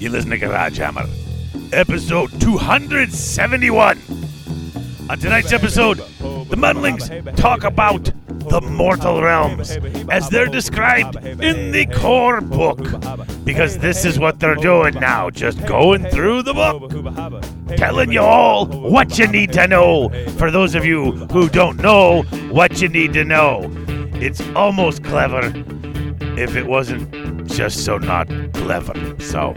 You listen to Garage Hammer, episode 271. On tonight's episode, the Muddlings talk about the mortal realms as they're described in the core book. Because this is what they're doing now, just going through the book, telling you all what you need to know. For those of you who don't know what you need to know, it's almost clever if it wasn't just so not clever. So,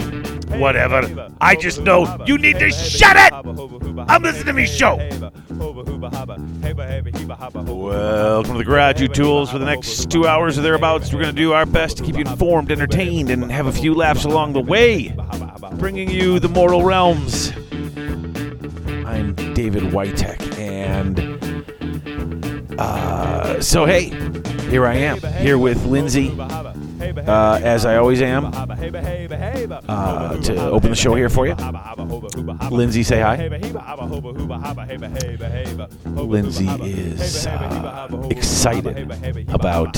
whatever. I just know you need to shut it! I'm listening to me show. Welcome to the Garage U Tools. For the next two hours or thereabouts, we're going to do our best to keep you informed, entertained, and have a few laughs along the way. Bringing you the mortal realms. I'm David Whitek, and uh, so hey, here I am, here with Lindsay, uh, as I always am, uh, to open the show here for you. Lindsay, say hi. Lindsay is uh, excited about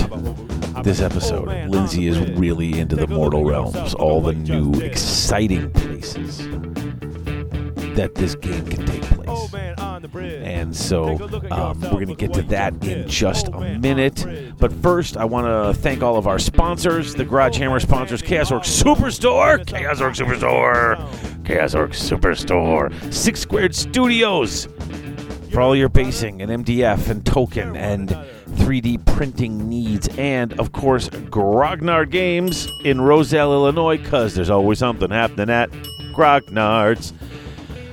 this episode. Lindsay is really into the mortal realms, all the new exciting places that this game can take place. And so um, we're going to get to that in just a minute. But first, I want to thank all of our sponsors. The Garage Hammer sponsors Chaos Orc Superstore, Chaos Orc Superstore, Chaos Orc Superstore, Six Squared Studios for all your basing and MDF and token and 3D printing needs. And of course, Grognard Games in Roselle, Illinois, because there's always something happening at Grognard's.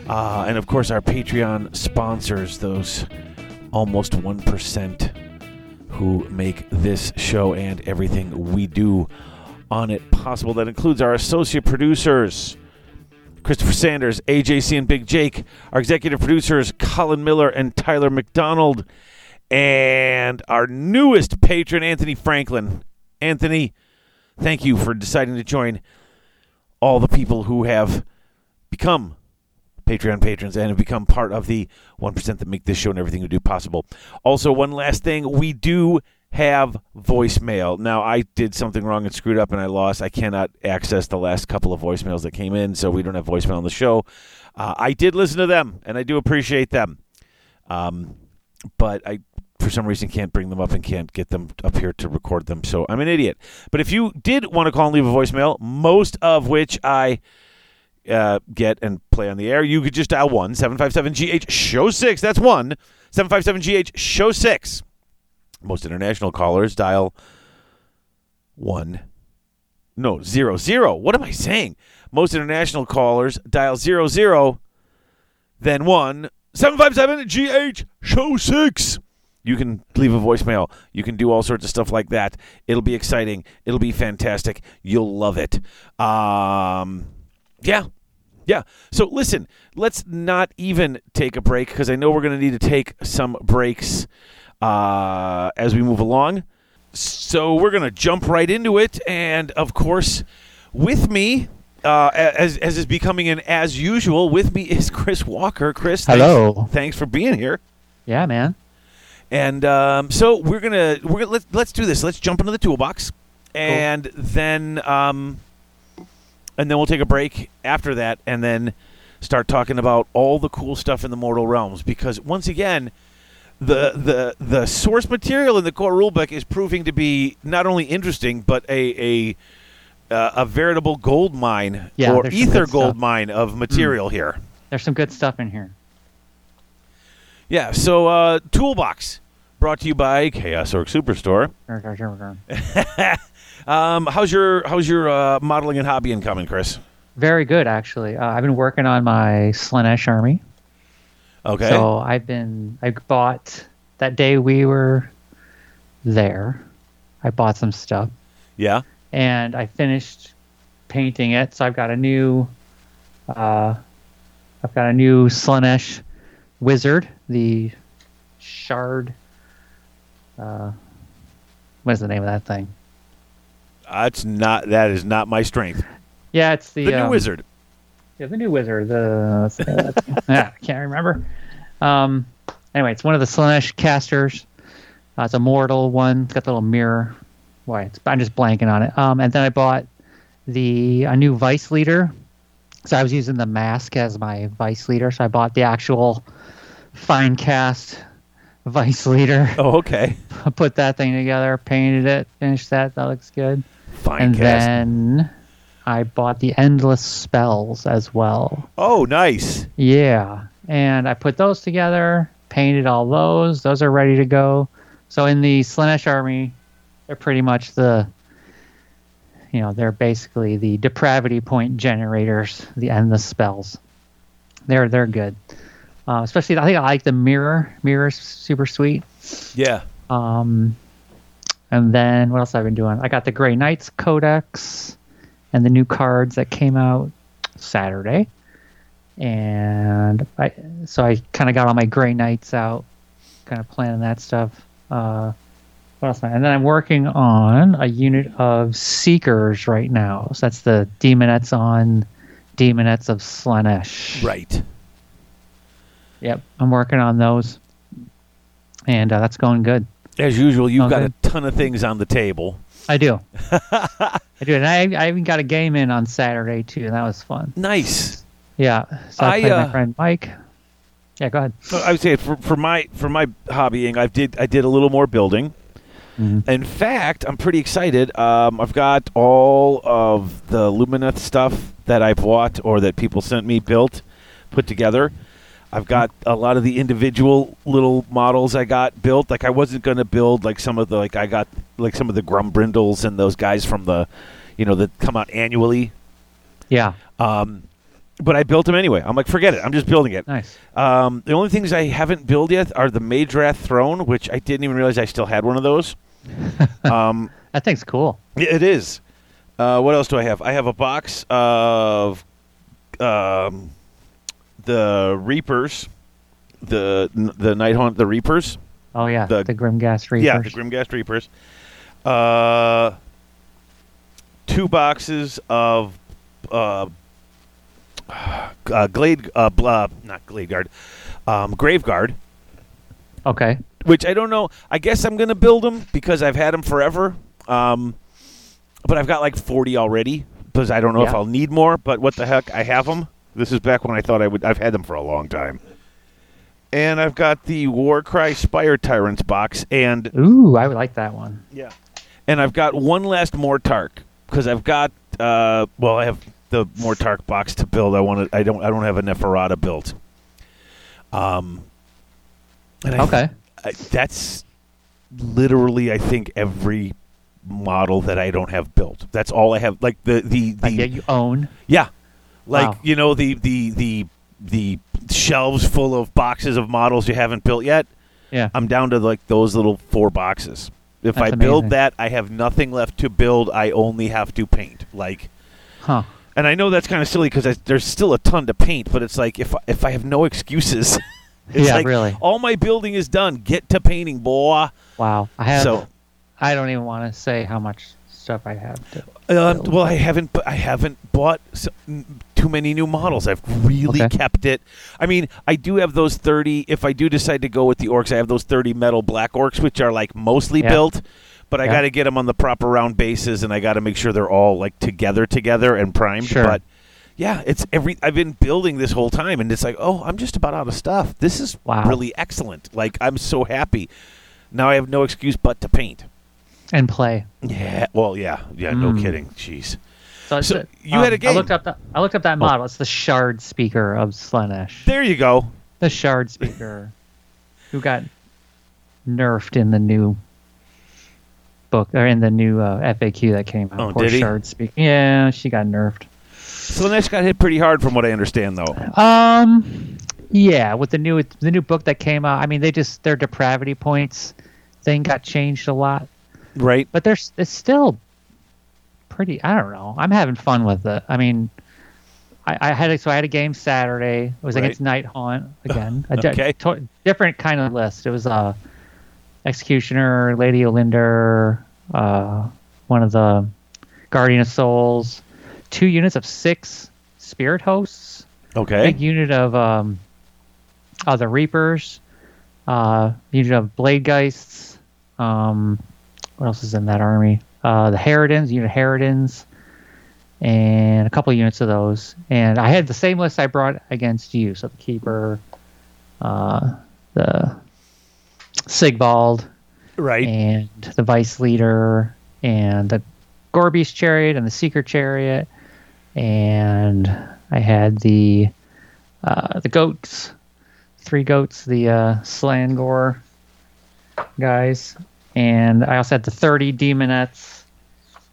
Uh, and of course, our Patreon sponsors, those almost 1% who make this show and everything we do on it possible. That includes our associate producers, Christopher Sanders, AJC, and Big Jake, our executive producers, Colin Miller and Tyler McDonald, and our newest patron, Anthony Franklin. Anthony, thank you for deciding to join all the people who have become Patreon patrons and have become part of the 1% that make this show and everything we do possible. Also, one last thing we do have voicemail. Now, I did something wrong and screwed up and I lost. I cannot access the last couple of voicemails that came in, so we don't have voicemail on the show. Uh, I did listen to them and I do appreciate them. Um, but I for some reason can't bring them up and can't get them up here to record them. So I'm an idiot. But if you did want to call and leave a voicemail, most of which I uh, get and play on the air, you could just dial 1 757 GH Show 6. That's 1 757 GH Show 6. Most international callers dial 1. No, 0 0. What am I saying? Most international callers dial 0 0, then 1 757 GH Show 6. You can leave a voicemail. You can do all sorts of stuff like that. It'll be exciting. It'll be fantastic. You'll love it. Um, yeah. Yeah. So listen, let's not even take a break because I know we're going to need to take some breaks uh, as we move along. So we're going to jump right into it. And of course, with me, uh, as, as is becoming an as usual, with me is Chris Walker. Chris, thanks- Hello. Thanks, for being here. Yeah, man. And um, so we're gonna we're gonna let's let's do this. Let's jump into the toolbox, and then um, and then we'll take a break after that, and then start talking about all the cool stuff in the Mortal Realms. Because once again, the the the source material in the core rulebook is proving to be not only interesting but a a uh, a veritable gold mine Yeah, or ether gold stuff. mine of material here. There's some good stuff in here. Yeah. So uh, toolbox brought to you by Chaos Orc Superstore. Um, how's your how's your uh, modeling and hobby coming, Chris? Very good, actually. Uh, I've been working on my Slaanesh army. Okay. So I've been, I bought that day we were there. I bought some stuff yeah. and I finished painting it. So I've got a new, uh, I've got a new Slaanesh wizard, the shard. Uh, what is the name of that thing? That's not that is not my strength. Yeah, it's the, The new um, wizard. Yeah, the new wizard. The let's see, that's- yeah, I can't remember. Um, anyway, it's one of the Slaanesh casters. Uh, it's a mortal one. It's got the little mirror. Why? It's, I'm just blanking on it. Um, and then I bought the a new vice leader, So I was using the Masque as my vice leader. So I bought the actual fine cast vice leader. Oh, okay. Put that thing together, painted it, finished that. That looks good. Fine and cast. then I bought the endless spells as well. oh, nice. Yeah, and I put those together, painted all those. Those are ready to go. So in the Slaanesh army, they're pretty much the, you know, they're basically the depravity point generators, the endless spells. They're they're good. Uh, especially, I think I like the mirror. Mirror's super sweet. Yeah. Um, and then what else have I been doing? I got the Grey Knights Codex and the new cards that came out Saturday. And I so I kind of got all my Grey Knights out, kind of planning that stuff. Uh, what else? And then I'm working on a unit of Seekers right now. So that's the Daemonettes on Daemonettes of Slaanesh. Right. Yep, I'm working on those, and uh, that's going good. As usual, you've got a ton of things on the table. I do. I do, and I, I even got a game in on Saturday too, and that was fun. Nice. Yeah, so I, I, played uh, my friend Mike. Yeah, go ahead. I would say for, for my for my hobbying, I did I did a little more building. Mhm. In fact, I'm pretty excited. Um, I've got all of the Lumineth stuff that I bought or that people sent me built, put together. I've got a lot of the individual little models I got built. Like I wasn't going to build like some of the like I got like some of the Grombrindals and those guys from the, you know, that come out annually. Yeah, Um, but I built them anyway. I'm like, forget it. I'm just building it. nice. Um, the only things I haven't built yet are the Madrath throne, which I didn't even realize I still had one of those. um, That thing's cool. yeah, it is. Uh, what else do I have? I have a box of um, the Reapers, the the Nighthaunt, the Reapers. Oh yeah, The- the, Grimghast Reapers. Yeah, the Grimghast Reapers. Uh, two boxes of uh, uh, Glade, uh, blah, not Glade Guard, um, Grave Guard. Okay. which I don't know. I guess I'm going to build them because I've had them forever. Um, but I've got like 40 already because I don't know if I'll need more. But what the heck? I have them. This is back when I thought I would. I've had them for a long time. And I've got the Warcry Spire Tyrants box, and Ooh, I would like that one. yeah, and I've got one last Mortarch because I've got. Uh, well, I have the Mortarch box to build. I want to. I don't. I don't have a Neferata built. Um. and I Okay. I, that's literally, I think, every model that I don't have built. That's all I have. Like the the, the Like that you own. yeah, like Wow. you know the the the the shelves full of boxes of models you haven't built yet. Yeah. I'm down to like those little four boxes. If That's I build amazing. that, I have nothing left to build. I only have to paint. Like, Huh. and I know that's kind of silly because there's still a ton to paint. But it's like if if I have no excuses, it's Yeah, like really. all my building is done. Get to painting, boy. Wow. I have. So, I don't even want to say how much stuff I have. To, uh, well, I haven't, I haven't bought s m too many new models. I've really Okay. kept it. I mean, I do have those thirty. If I do decide to go with the orcs, I have those thirty metal black orcs, which are like mostly Yeah. built. But I got to get them on the proper round bases, and I got to make sure they're all like together, together, and primed. Sure. But yeah, it's every. I've been building this whole time, and it's like, oh, I'm just about out of stuff. This is Wow. really excellent. Like, I'm so happy. Now I have no excuse but to paint. And play. Yeah. Well, yeah. Yeah. No Mm. kidding. Jeez. So, So, you had a I game. I looked up. The, I looked up that model. It's the Shard speaker of Slaanesh. There you go. the Shard speaker, who got nerfed in the new book or in the new uh, FAQ that came out. Oh, Poor did he? Shard speaker. Yeah, she got nerfed. Slaanesh got hit pretty hard, from what I understand, though. Um, yeah, with the new the new book that came out, I mean, they just their depravity points thing got changed a lot, Right. but there's it's still pretty. I don't know. I'm having fun with it. I mean. I, I had a, so I had a game Saturday. It was Right. against Night Haunt again. A Okay. to- different kind of list. It was uh, Executioner, Lady Olynder, uh, one of the Guardian of Souls, two units of six Spirit Hosts, Okay. big unit of um, uh, the Reapers, uh, unit of Bladegheists. Um, what else is in that army? Uh, the Harridans, unit Harridans, and a couple units of those. And I had the same list I brought against you. So the keeper, uh, the Sigvald, Right. and the vice leader, and the Gorby's chariot, and the seeker chariot, and I had the uh, the goats, three goats, the uh, Slaangor guys, and I also had the thirty daemonettes,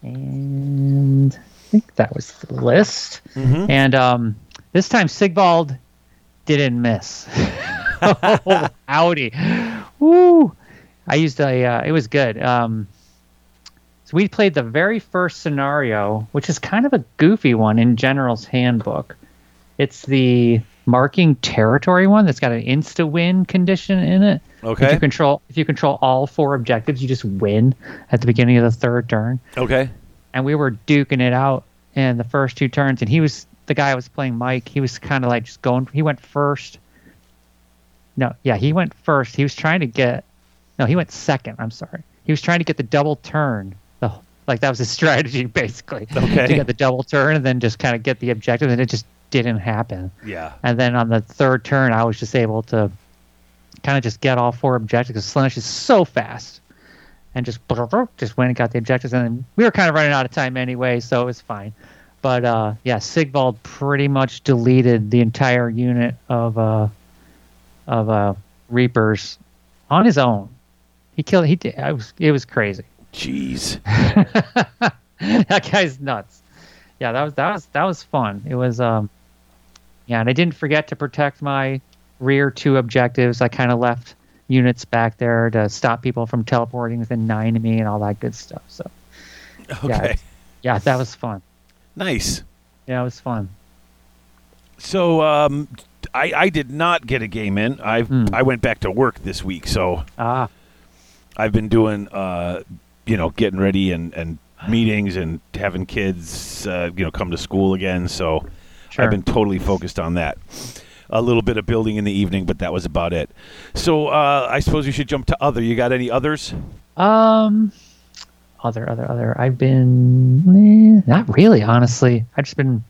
and I think that was the list. Mhm. And um, this time Sigvald didn't miss. oh, howdy. Woo. I used a, uh, it was good. Um, so we played the very first scenario, which is kind of a goofy one in General's Handbook. It's the marking territory one that's got an insta win condition in it. If Okay. you control if you control all four objectives, you just win at the beginning of the third turn Okay. and we were duking it out in the first two turns. And he was the guy I was playing Mike. He was kind of like just going. He went first. No, yeah, he went first. He was trying to get. No, he went second. I'm sorry. He was trying to get the double turn. The like that was his strategy basically. Okay. To get the double turn and then just kind of get the objective, and it just didn't happen. Yeah. And then on the third turn, I was just able to kind of just get all four objectives because Slaanesh is so fast. And just just went and got the objectives. And then we were kind of running out of time anyway, so it was fine. But uh, yeah, Sigvald pretty much deleted the entire unit of uh, of uh, Reapers on his own. He killed. He did. I was. It was crazy. Jeez. that guy's nuts. Yeah, that was that was that was fun. It was um yeah, and I didn't forget to protect my rear two objectives. I kind of left units back there to stop people from teleporting within nine of me and all that good stuff. So Okay. yeah, that was fun. Nice. Yeah, it was fun. So um, I I did not get a game in. I Hmm. I went back to work this week, so Ah, I've been doing uh, you know getting ready and and meetings and having kids uh, you know come to school again. So sure. I've been totally focused on that. A little bit of building in the evening, but that was about it. So uh, I suppose you should jump to other. You got any others? Um, other, other, other. I've been eh, not really, honestly. I've just been,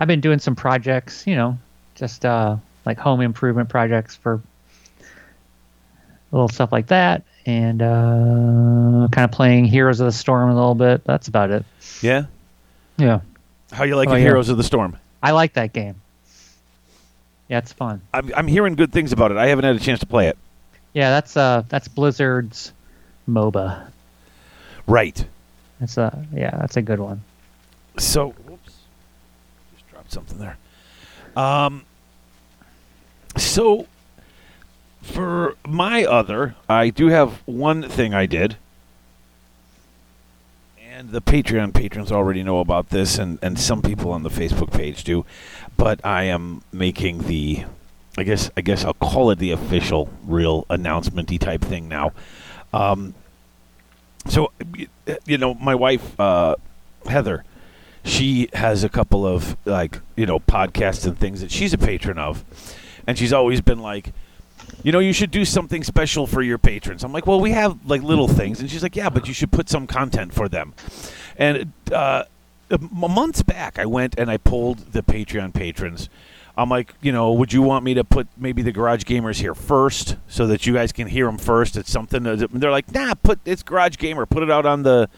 I've been doing some projects, you know, just uh like home improvement projects for little stuff like that, and uh kind of playing Heroes of the Storm a little bit. That's about it. Yeah. Yeah, How you like Oh, yeah. Heroes of the Storm? I like that game. Yeah, it's fun. I'm I'm hearing good things about it. I haven't had a chance to play it. Yeah, that's uh that's Blizzard's MOBA. Right. That's a yeah, that's a good one. So, whoops, just dropped something there. Um, so for my other, I do have one thing I did, and the Patreon patrons already know about this, and and some people on the Facebook page do, but I am making the. I guess I guess I'll call it the official, real announcement-y type thing now. Um, so, you know, my wife uh, Heather, she has a couple of like you know podcasts and things that she's a patron of, and she's always been like, you know, you should do something special for your patrons. I'm like, well, we have like little things, and she's like, yeah, but you should put some content for them. And uh, months back, I went and I pulled the Patreon patrons. I'm like, you know, would you want me to put maybe the Garage Gamers here first so that you guys can hear them first? It's something. That, they're like, nah, put it's Garage Gamer. Put it out on the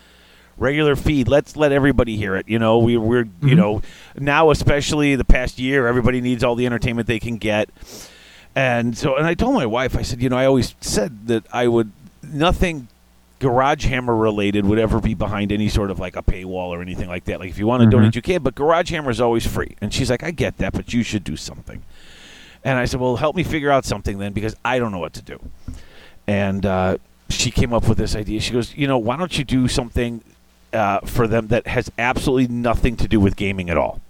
regular feed. Let's let everybody hear it. You know, we, we're you Mhm. know now especially the past year, everybody needs all the entertainment they can get. And so, and I told my wife, I said, you know, I always said that I would nothing Garage Hammer related would ever be behind any sort of like a paywall or anything like that. Like if you want to Mhm. donate, you can, but Garage Hammer is always free. And she's like, I get that, but you should do something. And I said, well, help me figure out something then because I don't know what to do. And uh, she came up with this idea. She goes, you know, why don't you do something uh, for them that has absolutely nothing to do with gaming at all?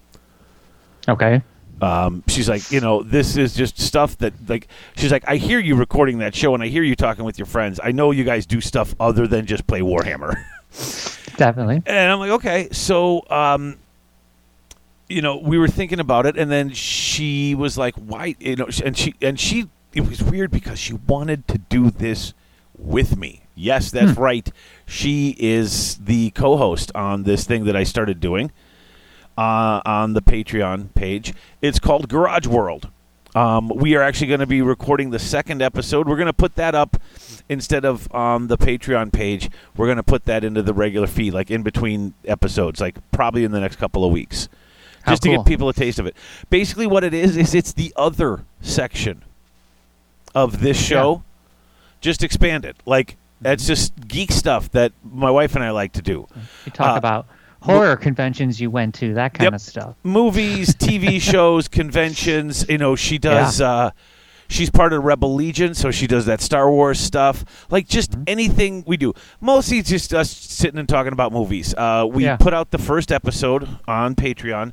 Okay. Um, she's like, you know, this is just stuff that, like, she's like, I hear you recording that show and I hear you talking with your friends. I know you guys do stuff other than just play Warhammer. Definitely. and I'm like, okay. So, um, you know, we were thinking about it, and then she was like, why, you know, and she, and she, it was weird because she wanted to do this with me. Yes, that's right. She is the co host on this thing that I started doing. Uh, on the Patreon page. It's called Garage World. Um, we are actually going to be recording the second episode. We're going to put that up instead of on the Patreon page. We're going to put that into the regular feed, like in between episodes, like probably in the next couple of weeks, How just to cool. give people a taste of it. Basically, what it is is it's the other section of this show, just expanded. Like that's just geek stuff that my wife and I like to do. You talk Uh, about horror conventions you went to, that kind Yep. of stuff. movies, TV shows, conventions. You know, she does. Uh, she's part of Rebel Legion, so she does that Star Wars stuff. Like just Mm-hmm. anything we do. Mostly it's just us sitting and talking about movies. Uh, we Yeah. put out the first episode on Patreon.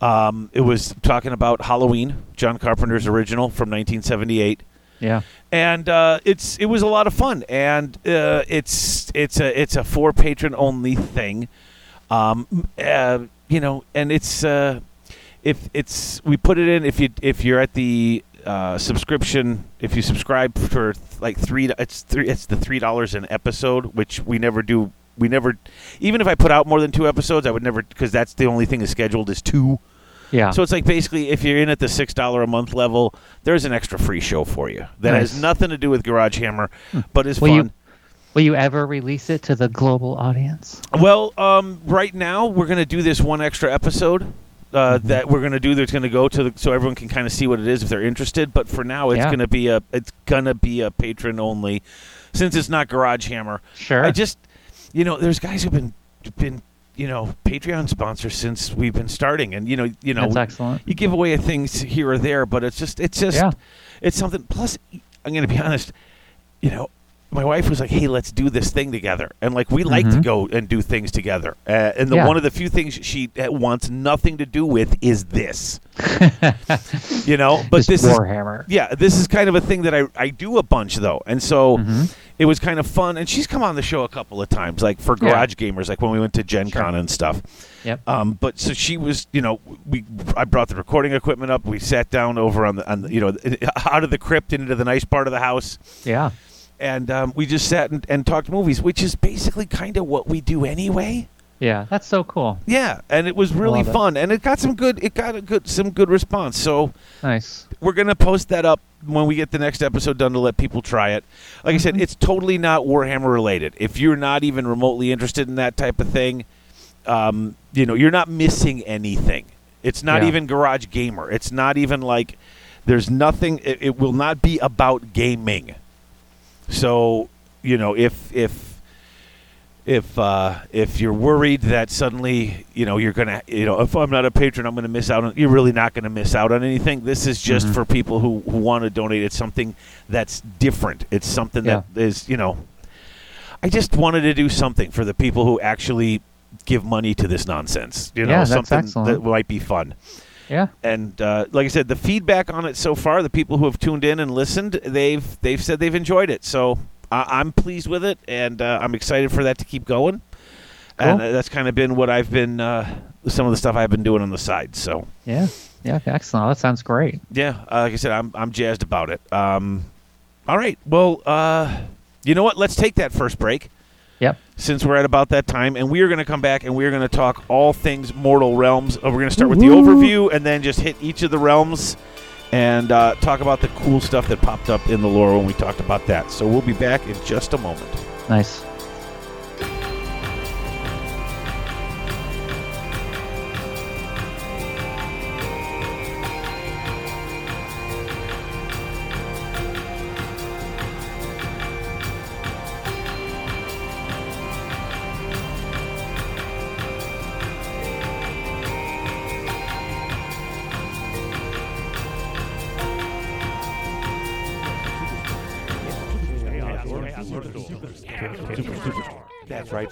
Um, it was talking about Halloween, John Carpenter's original from 1978 Yeah. and uh, it's it was a lot of fun, and uh, it's it's a it's a for patron only thing, um, uh, you know, and it's uh, if it's we put it in if you if you're at the uh, subscription if you subscribe for like three it's three it's the three dollars an episode which we never do we never even if I put out more than two episodes I would never because that's the only thing is scheduled is two Yeah. so it's like basically, if you're in at the six dollar a month level, there's an extra free show for you that has nothing to do with Garage Hammer, but is Will fun. you will you ever release it to the global audience? Well, um, right now we're gonna do this one extra episode. Uh, Mm-hmm. that we're gonna do that's gonna go to the so everyone can kind of see what it is if they're interested. But for now, it's Yeah. gonna be a it's gonna be a patron only, since it's not Garage Hammer. Sure. I just, you know, there's guys who've been been you know Patreon sponsors since we've been starting, and you know you know That's excellent. you give away things here or there, but it's just it's just Yeah. it's something. Plus, I'm going to be honest. You know, my wife was like, "Hey, let's do this thing together," and like we like to Mhm. go and do things together. Uh, and the Yeah. one of the few things she uh, wants nothing to do with is this. you know, but this is Warhammer. yeah, this is kind of a thing that I, I do a bunch though, and so Mhm. it was kind of fun. And she's come on the show a couple of times, like for Yeah. Garage Gamers, like when we went to Gen Sure. Con and stuff. Yep. Um, but so she was, you know, we I brought the recording equipment up. We sat down over on the, on the you know, out of the crypt into the nice part of the house, Yeah. And um, we just sat and, and talked movies, which is basically kind of what we do anyway. Yeah. That's so cool. Yeah, and it was really love it. fun, and it got some good, it got a good, some good response. So Nice. we're gonna post that up when we get the next episode done to let people try it. Like I said, Mhm. it's totally not Warhammer related. If you're not even remotely interested in that type of thing, um, you know, you're not missing anything. It's not Yeah. even Garage Gamer. It's not even like there's nothing. It, it will not be about gaming. So you know, if if if uh, if you're worried that suddenly you know you're gonna you know if I'm not a patron I'm gonna miss out on you're really not gonna miss out on anything. This is just Mhm. for people who, who want to donate. It's something that's different. It's something that is you know. I just wanted to do something for the people who actually give money to this nonsense. You know, Yeah, something excellent. that might be fun. Yeah. And uh, like I said, the feedback on it so far, the people who have tuned in and listened, they've they've said they've enjoyed it. So I I'm pleased with it, and uh, I'm excited for that to keep going. And Cool. uh, that's kind of been what I've been uh, some of the stuff I've been doing on the side. So Yeah. Yeah. Excellent. That sounds great. yeah, uh, like I said, I'm I'm jazzed about it. Um, all right, well, uh, you know what? Let's take that first break. Since we're at about that time, and we are going to come back and we are going to talk all things Mortal Realms. Uh, we're going to start with the Woo-hoo. overview and then just hit each of the realms and uh, talk about the cool stuff that popped up in the lore when we talked about that. So we'll be back in just a moment. Nice.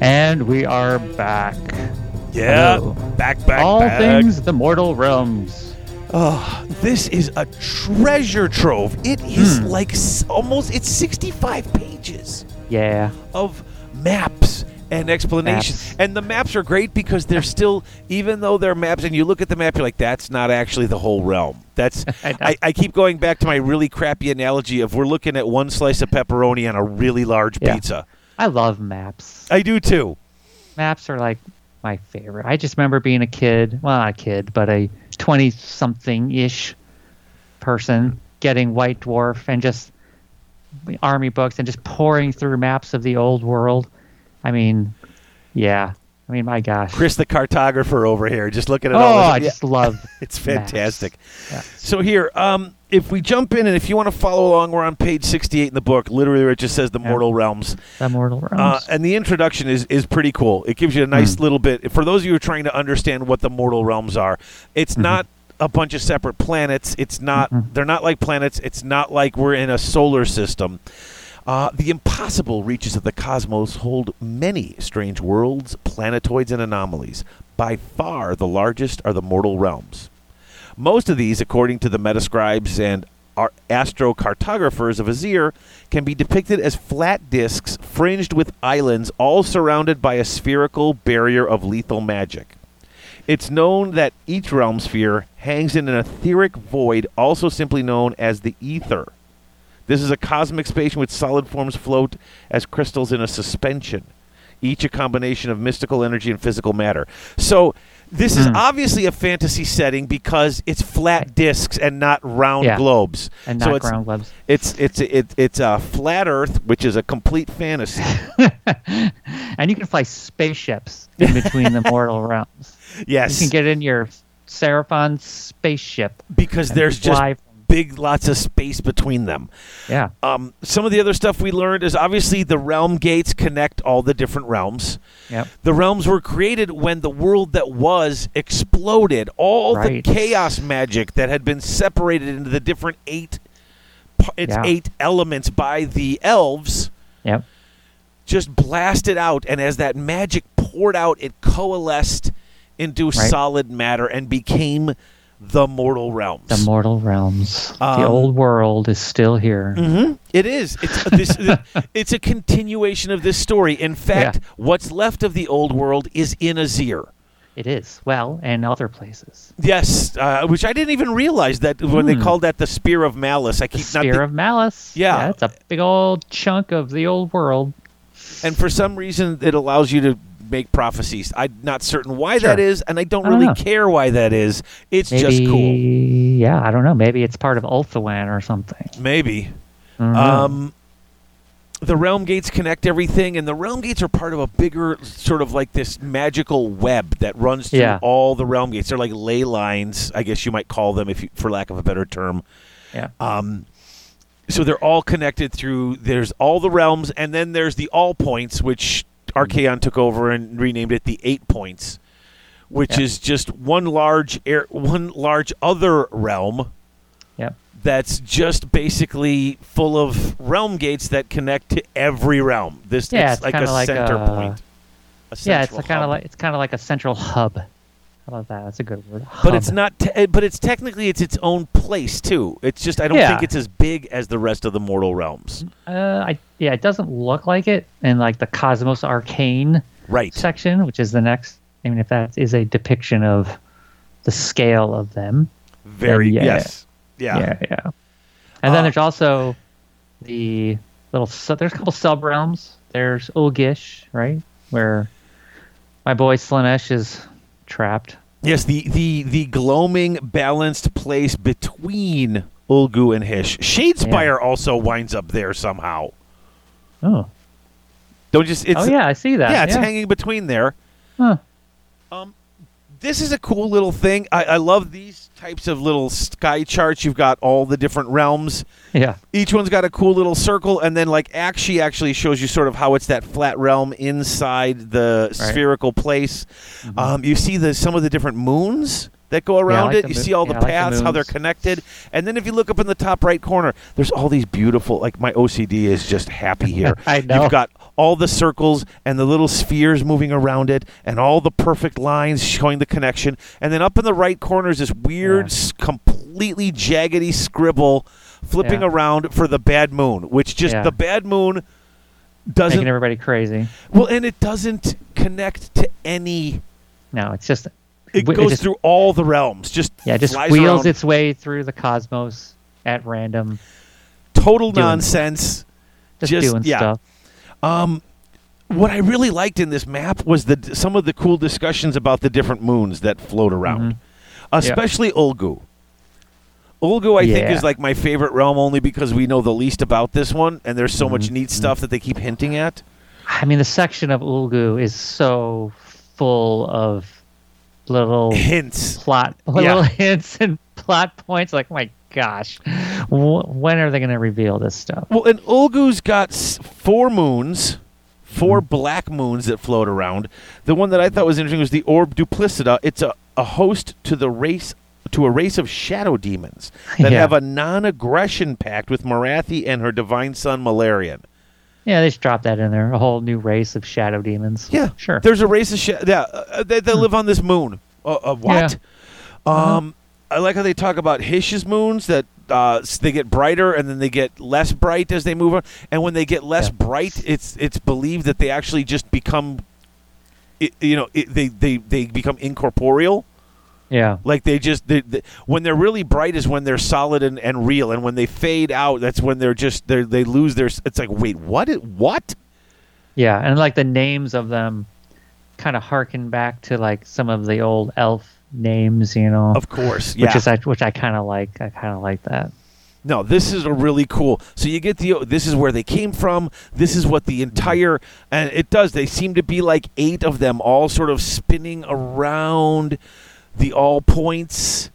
And we are back. Yeah, Hello. back, back, All back. things the mortal realms. Oh, this is a treasure trove. It is Hmm. like s- almost it's 65 pages Yeah. of maps and explanations. Maps. And the maps are great because they're still even though they're maps and you look at the map you're like that's not actually the whole realm. That's I. I, I keep going back to my really crappy analogy of we're looking at one slice of pepperoni on a really large Yeah. pizza. I love maps. I do too. Maps are like my favorite. I just remember being a kid, well, not a kid, but a 20 something ish person getting White Dwarf and just army books and just pouring through maps of the old world. I mean, yeah. I mean, my gosh. Chris the cartographer over here just looking at oh, all this. Oh, I just love It's fantastic. Yeah. So here, um, if we jump in and if you want to follow along, we're on page 68 in the book. Literally, it just says the Yeah. mortal realms. The Mortal Realms. Uh, and the introduction is, is pretty cool. It gives you a nice Hmm. little bit. For those of you who are trying to understand what the mortal realms are, it's Mm-hmm. not a bunch of separate planets. It's not. Mm-mm. They're not like planets. It's not like we're in a solar system. Uh, the impossible reaches of the cosmos hold many strange worlds, planetoids, and anomalies. By far, the largest are the mortal realms. Most of these, according to the metascribes and ar- astrocartographers of Azyr, can be depicted as flat discs fringed with islands, all surrounded by a spherical barrier of lethal magic. It's known that each realm sphere hangs in an etheric void, also simply known as the ether. This is a cosmic space in which solid forms float as crystals in a suspension, each a combination of mystical energy and physical matter. So, this is Hmm. obviously a fantasy setting because it's flat discs and not round Yeah. globes. and so not it's, ground globes. it's it's it's it's a flat Earth, which is a complete fantasy. and you can fly spaceships in between the mortal realms. yes, You can get in your Seraphon spaceship. because there's just big lots of space between them. yeah, Um, some of the other stuff we learned is obviously the realm gates connect all the different realms. yep, The realms were created when the world that was exploded. All Right. the chaos magic that had been separated into the different eight, its Yeah. eight elements by the elves, yep, just blasted out. And as that magic poured out, it coalesced into Right. solid matter and became the mortal realms. the mortal realms. Um, the old world is still here. hmm It is. It's this. it's a continuation of this story. In fact, what's left of the old world is in Azyr. It is well, and other places. Yes, uh, which I didn't even realize that when they Hmm. called that the spear of malice. I The keep not. Spear of Malice. Yeah. it's a big old chunk of the old world. and for some reason, it allows you to make prophecies. I'm not certain why Sure. that is, and I don't I don't really know. care why that is. It's Maybe, just cool. yeah, I don't know. Maybe it's part of Ulthuan or something. Maybe. Um, the realm gates connect everything, and the realm gates are part of a bigger sort of like this magical web that runs through Yeah. all the realm gates. They're like ley lines, I guess you might call them, if you, for lack of a better term. yeah, Um, so they're all connected through. There's all the realms, and then there's the all points, which Archaon took over and renamed it the eight points, which Yeah. is just one large air, one large other realm yep. that's just basically full of realm gates that connect to every realm. This Yeah, it's, it's like a like center a- point. A Yeah, it's kind of like it's kind of like a central hub. How about that? That's a good word. But it's not. Te- but it's technically it's its own place too. It's just I don't Yeah. think it's as big as the rest of the mortal realms. Uh, I yeah, it doesn't look like it in like the Cosmos Arcane Right. section, which is the next. I mean, if that is a depiction of the scale of them. Very. yeah. Yes. Yeah. yeah, yeah. And then Uh, there's also the little. su- There's a couple sub realms. There's Uhl-Gysh, right, where my boy Slaanesh is trapped. Yes. The the the gloaming balanced place between Ulgu and Hysh. Shadespire also winds up there somehow. Oh, Don't just. It's, oh yeah, I see that. Yeah, it's hanging between there. Huh. Um, this is a cool little thing. I, I love these types of little sky charts. You've got all the different realms. Yeah. Each one's got a cool little circle, and then like Aqshy actually shows you sort of how it's that flat realm inside the Right. spherical place. Um, you see the some of the different moons that go around like it. You mo- see all the yeah, I like the paths, how they're connected, and then if you look up in the top right corner, there's all these beautiful. Like my OCD is just happy here. I know. You've got all the circles and the little spheres moving around it, and all the perfect lines showing the connection. And then up in the right corner is this weird, Yeah. completely jaggedy scribble flipping Yeah. around for the bad moon, which just Yeah. the bad moon doesn't. Making everybody crazy. well, and it doesn't connect to any. No, it's just It w- goes just, through all the realms. Just yeah, just wheels around. its way through the cosmos at random, total doing- nonsense. just, Just- doing yeah. stuff. Um, what I really liked in this map was the some of the cool discussions about the different moons that float around, Mhm. especially Ulgu. Ulgu, I think, is like my favorite realm only because we know the least about this one, and there's so much Mhm. neat stuff that they keep hinting at. I mean, the section of Ulgu is so full of little Hints. plot, little hints and plot points. Like, my gosh, when are they going to reveal this stuff? Well, and Ulgu's got four moons, 4 Mm-hmm. black moons that float around. The one that I thought was interesting was the Orb Duplicita. It's a, a host to the race to a race of shadow demons that Yeah. have a non-aggression pact with Morathi and her divine son Malerion. Yeah, they just dropped that in there. A whole new race of shadow demons. Yeah, sure. There's a race of sh- yeah, uh, they, they live on this moon. Uh, uh, what? Um, I like how they talk about Hysh's moons that uh, they get brighter and then they get less bright as they move on. And when they get less Yeah. bright, it's it's believed that they actually just become, i you know, it, they they they become incorporeal. Yeah, Like they just they, they, when they're really bright is when they're solid and, and real, and when they fade out, that's when they're just they they lose their. It's like wait, what? What? yeah, and like the names of them kind of harken back to like some of the old elf names, you know, Of course, yeah. which is I- which I kind of like. I kind of like that. No, this is a really cool. So you get the this is where they came from. This is what the entire and it does. They seem to be like eight of them, all sort of spinning around the all points.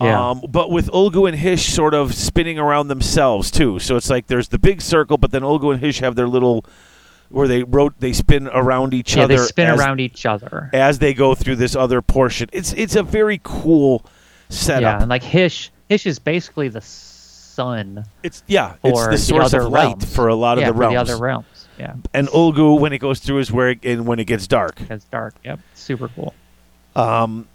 Yeah. Um, but with Ulgu and Hysh sort of spinning around themselves too. So it's like there's the big circle, but then Ulgu and Hysh have their little where they wrote they spin around each Yeah, other. they spin as, around each other. as they go through this other portion. It's it's a very cool setup. Yeah, and like Hysh, Hysh is basically the sun It's yeah, it's the source other of light realms. for a lot of yeah, the for realms. the other realms. Yeah, and Ulgu when it goes through is where it, and when it gets dark. it's dark. Yep, super cool. Um,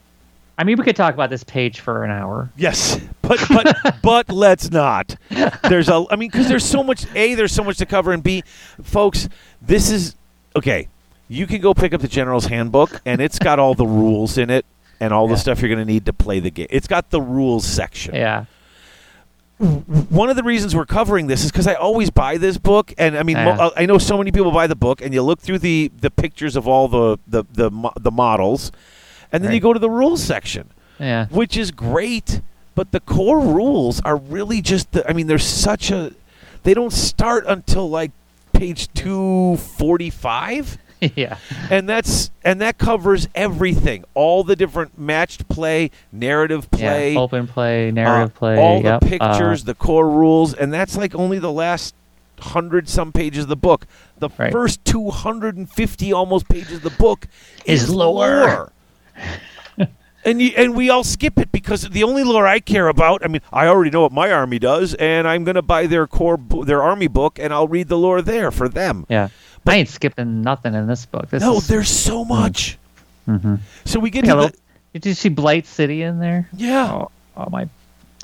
I mean, we could talk about this page for an hour. yes, but but but let's not. There's a I mean because there's so much. A there's so much to cover, and B, folks, this is okay. You can go pick up the General's Handbook, and it's got all the rules in it and all the stuff you're going to need to play the game. It's got the rules section. Yeah, one of the reasons we're covering this is because I always buy this book, and I mean, mo- Yeah. I know so many people buy the book, and you look through the the pictures of all the the the, the models, and then you go to the rules section, yeah, which is great, but the core rules are really just the. I mean, there's such a. They don't start until like page two forty five yeah. and that's and that covers everything all the different matched play narrative play Yeah, open play, narrative uh, play, all yep, the uh, pictures, the core rules, and that's like only the last hundred some pages of the book. The Right. first two hundred and fifty almost pages of the book Is is lore. and you, and we all skip it because the only lore I care about. I mean, I already know what my army does, and I'm going to buy their core bo- their army book, and I'll read the lore there for them. yeah. but, I ain't skipping nothing in this book. This no, is, there's so much. Mhm. So we get Yeah, to the Did you see Blight City in there? yeah. Oh, oh my,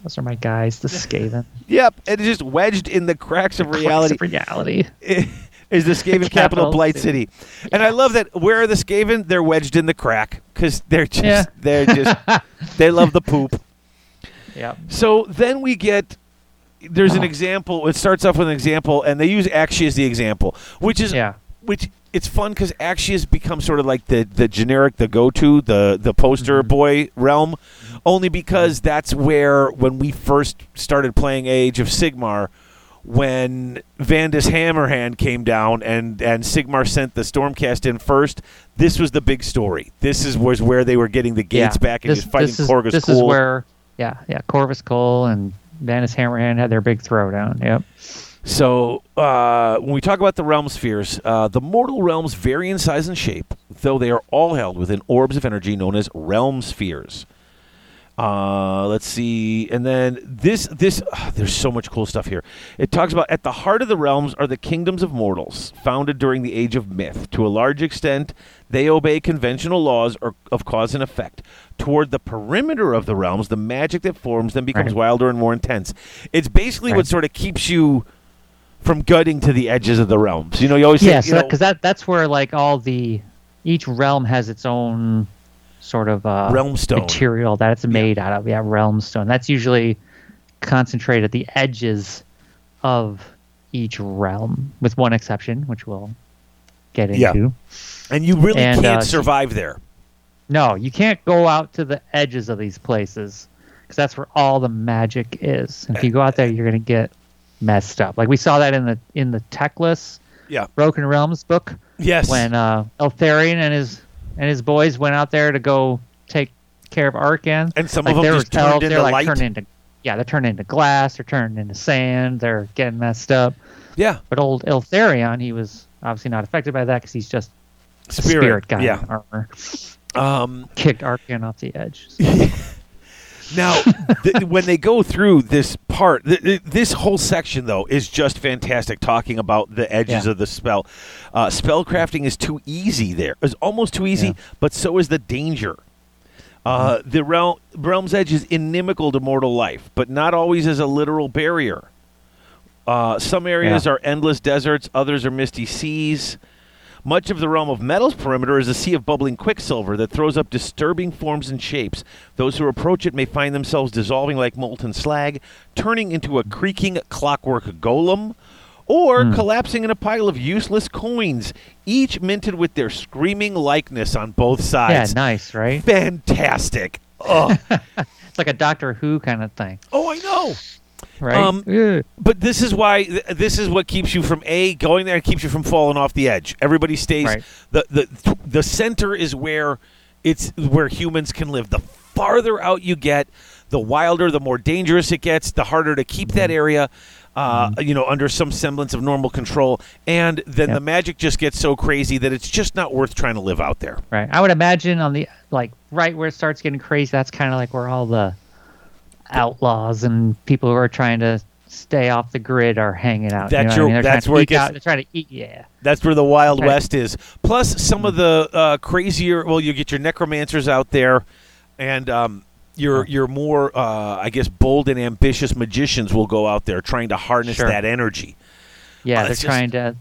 those are my guys. The Skaven. Yep, and it's just wedged in the cracks of reality. Cracks of reality. is the Skaven capital, Capital Blight City. City. And I love that where are the Skaven? They're wedged in the crack because they're just Yeah. they're just they love the poop. Yep. So then we get there's an example. It starts off with an example, and they use Aqshy as the example, which is Yeah. which it's fun because Aqshy has become sort of like the the generic, the go to, the the poster Mhm. boy realm, only because that's where when we first started playing Age of Sigmar. When Vandus Hammerhand came down and, and Sigmar sent the Stormcast in first, this was the big story. This is was where they were getting the gates yeah. back and this, just fighting this is, Korghos This Cole. is where, yeah, yeah, Korghos Khul and Vandus Hammerhand had their big throwdown. Yep. So, uh, when we talk about the realm spheres, uh, the mortal realms vary in size and shape, though they are all held within orbs of energy known as realm spheres. Uh, let's see, and then this this ah, there's so much cool stuff here. It talks about at the heart of the realms are the kingdoms of mortals, founded during the age of myth. To a large extent, they obey conventional laws or of cause and effect. Toward the perimeter of the realms, the magic that forms them becomes Right. wilder and more intense. It's basically what sort of keeps you from gutting to the edges of the realms. You know, you always say, Yeah, you so because that that's where like all the each realm has its own sort of uh, Realm stone. material that it's made out of. Yeah, realm stone. That's usually concentrated at the edges of each realm, with one exception, which we'll get into. Yeah. and you really and, can't uh, survive there. No, you can't go out to the edges of these places because that's where all the magic is. And if you go out there, you're gonna get messed up. Like we saw that in the in the Teclis Yeah. Broken Realms book Yes. when uh, Eltharion and his and his boys went out there to go take care of Arkhan. And some like of them just turned into they're like light. turned into yeah, they're turning into glass, they're turning into sand, they're getting messed up. yeah. But old Eltharion, he was obviously not affected by that because he's just a Spirit, spirit, guy yeah. in armor. Um, Kicked Arkhan off the edge. Now, th- when they go through this part, th- th- this whole section though is just fantastic. Talking about the edges Yeah. of the spell, uh, spell crafting is too easy. There is almost too easy, Yeah. but so is the danger. Uh, the realm, realm's edge is inimical to mortal life, but not always as a literal barrier. Uh, some areas Yeah. are endless deserts, others are misty seas. Much of the realm of metal's perimeter is a sea of bubbling quicksilver that throws up disturbing forms and shapes. Those who approach it may find themselves dissolving like molten slag, turning into a creaking clockwork golem, or Hmm. collapsing in a pile of useless coins, each minted with their screaming likeness on both sides. yeah, nice, right? Fantastic. Oh, It's like a Doctor Who kind of thing, oh, I know. Right? Um, Yeah. But this is why this is what keeps you from a going there and keeps you from falling off the edge. Everybody stays Right. the the the center is where it's where humans can live. The farther out you get, the wilder, the more dangerous it gets. The harder to keep that Mm-hmm. area, uh, you know, under some semblance of normal control. And then Yep. the magic just gets so crazy that it's just not worth trying to live out there. Right. I would imagine on the like right where it starts getting crazy, that's kind of like where all the outlaws and people who are trying to stay off the grid are hanging out. you That's know your- I mean? That's where it gets- out- They're trying to eat. Yeah. That's where the Wild. West is. Plus, some of the uh, crazier. Well, you get your necromancers out there, and um, your your more, uh, I guess, bold and ambitious magicians will go out there trying to harness Sure. that energy. Yeah. Oh, they're just- trying to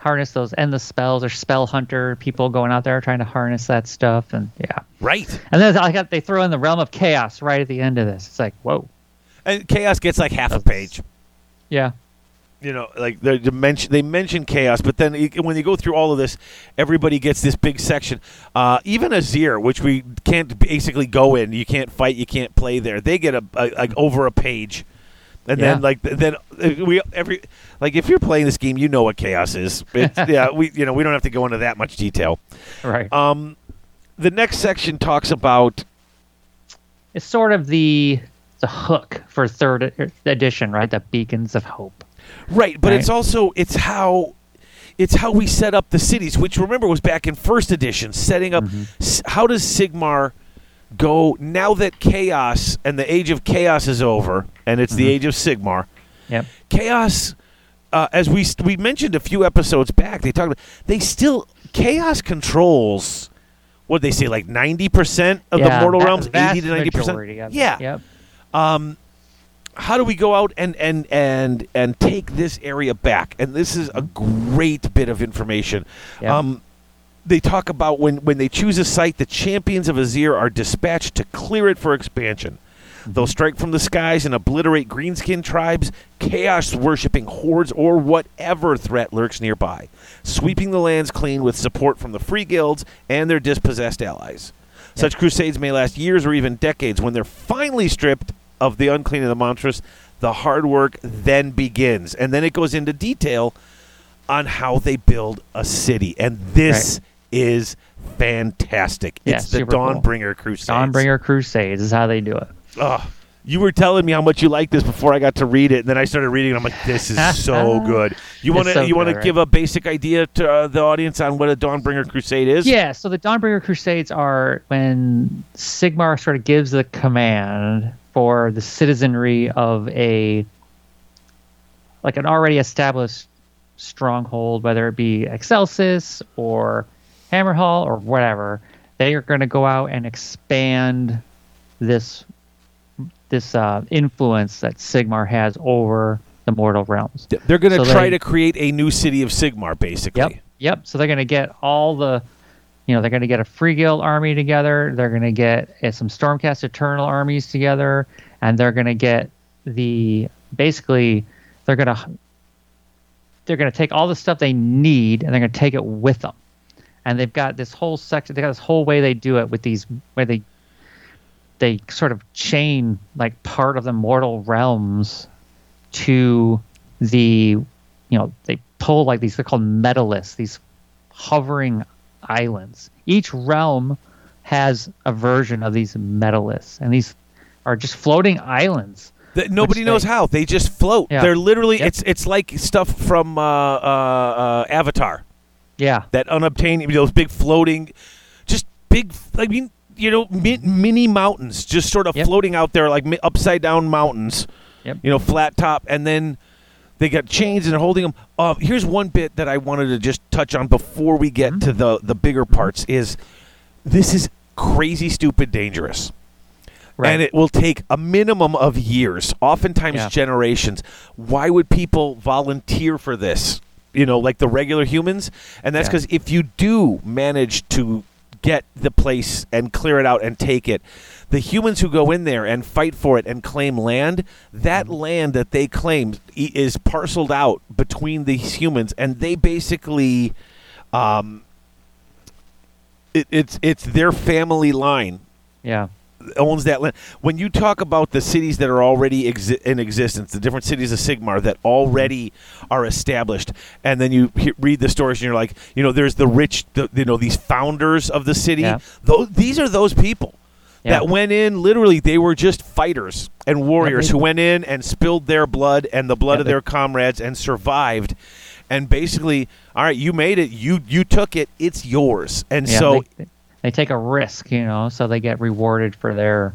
harness those endless spells or spell hunter people going out there trying to harness that stuff and yeah. Right. And then I got they throw in the realm of chaos right at the end of this. It's like whoa. And chaos gets like half a page. Yeah. You know, like they mention they mention chaos, but then when you go through all of this, everybody gets this big section. Uh, even Azyr, which we can't basically go in, you can't fight, you can't play there. They get a, a like over a page, and then like then uh, we every like if you're playing this game, you know what chaos is. Yeah, we you know we don't have to go into that much detail. Right. Um, the next section talks about it's sort of the the hook for third edition, right? The beacons of hope. Right, but Right. it's also it's how it's how we set up the cities, which remember was back in first edition, setting up Mm-hmm. s- how does Sigmar go now that chaos and the age of chaos is over and it's the Mm-hmm. age of Sigmar. Yep. Chaos uh, as we st- we mentioned a few episodes back, they talked about they still chaos controls what they say like 90% of the mortal realms, 80 to 90%. majority of. Yeah Yep. um, how do we go out and and and and take this area back? And this is a great bit of information. Yeah. Um, they talk about when when they choose a site, the champions of Azyr are dispatched to clear it for expansion. They'll mhm. strike from the skies and obliterate greenskin tribes, chaos worshipping hordes, or whatever threat lurks nearby, sweeping the lands clean with support from the free guilds and their dispossessed allies. Such crusades may last years or even decades. When they're finally stripped of the unclean and the monstrous, the hard work then begins. And then it goes into detail on how they build a city. And this is fantastic. Yeah, it's the super cool. Dawnbringer Crusades. Dawnbringer Crusades is how they do it. You were telling me how much you like this before I got to read it, and then I started reading. it. I'm like, "This is so good." You want to so you want to right? give a basic idea to uh, the audience on what a Dawnbringer Crusade is? Yeah, so the Dawnbringer Crusades are when Sigmar sort of gives the command for the citizenry of a like an already established stronghold, whether it be Excelsis or Hammerhal or whatever. They are going to go out and expand this this uh, influence that Sigmar has over the mortal realms. They're going to So try they- to create a new city of Sigmar, basically. Yep. Yep. So they're going to get all the, you know, they're going to get a Free Guild army together. They're going to get uh, some Stormcast Eternal armies together, and they're going to get the basically they're going to they're going to take all the stuff they need and they're going to take it with them. And they've got this whole section. They got this whole way they do it with these where they they sort of chain like part of the mortal realms to the you know they pull like these they're called metaliths these hovering islands each realm has a version of these metaliths and these are just floating islands That nobody knows they- how. They just float. Yeah. They're literally Yep. it's it's like stuff from uh, uh, uh, Avatar. Yeah That unobtained those big floating, just big. I mean, you know, mi- mini mountains just sort of Yep. floating out there like mi- upside down mountains. Yep. You know, flat top, and then they got chains and they're holding them. Uh, here's one bit that I wanted to just touch on before we get Mm-hmm. to the the bigger parts. Is this is crazy, stupid, dangerous. right And it will take a minimum of years, oftentimes Yeah. generations. Why would people volunteer for this? You know, like the regular humans? And that's Yeah. because if you do manage to get the place and clear it out and take it, the humans who go in there and fight for it and claim land, that Mm-hmm. land that they claim is parceled out between these humans, and they basically. Um, it, it's it's their family line yeah owns that land. When you talk about the cities that are already exi- in existence, the different cities of Sigmar that already are established, and then you he- read the stories and you're like, you know, there's the rich, the, you know, these founders of the city. Yeah. Those, these are those people Yeah. that went in. Literally, they were just fighters and warriors they- who went in and spilled their blood and the blood of they- their comrades and survived. And basically, all right, you made it. You you took it. It's yours. And so they, they take a risk you know so they get rewarded for their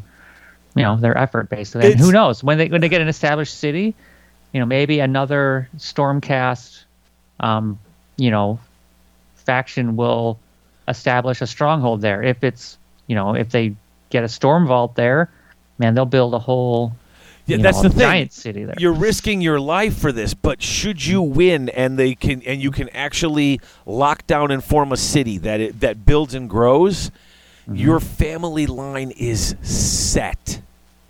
you know their effort basically. And It's- who knows? When they when they get an established city you know maybe another stormcast um you know faction will establish a stronghold there. If it's you know if they get a storm vault there man they'll build a whole yeah, you that's know, the thing. giant city there you're risking your life for this but should you win and they can and you can actually lock down and form a city that it, that builds and grows Mm-hmm. your family line is set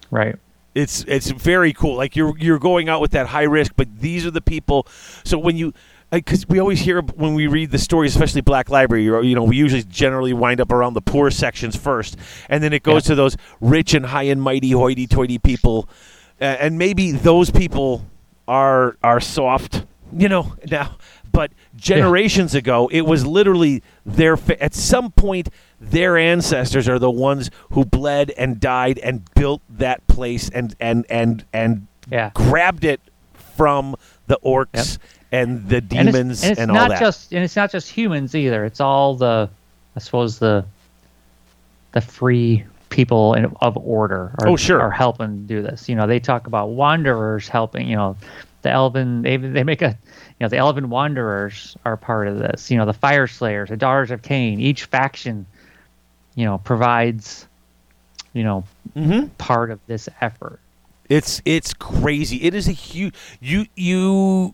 right it's it's very cool like you're you're going out with that high risk but these are the people so when you because we always hear when we read the stories, especially Black Library, you're, know, we usually generally wind up around the poor sections first, and then it goes Yeah. to those rich and high and mighty, hoity-toity people, and maybe those people are are soft, you know, now. But generations ago, it was literally their. Fa- at some point, their ancestors are the ones who bled and died and built that place and and and and yeah grabbed it from the orcs and the and demons it's, and it's and all not that. just and it's not just humans either. It's all the, I suppose the, the free people in, of order are, Oh, sure. are helping do this. You know, they talk about wanderers helping. You know, the elven they they make a, you know, the elven wanderers are part of this. You know, the Fyreslayers, the daughters of Khaine. Each faction, you know, provides, you know, hmm part of this effort. It's it's crazy. It is a huge you you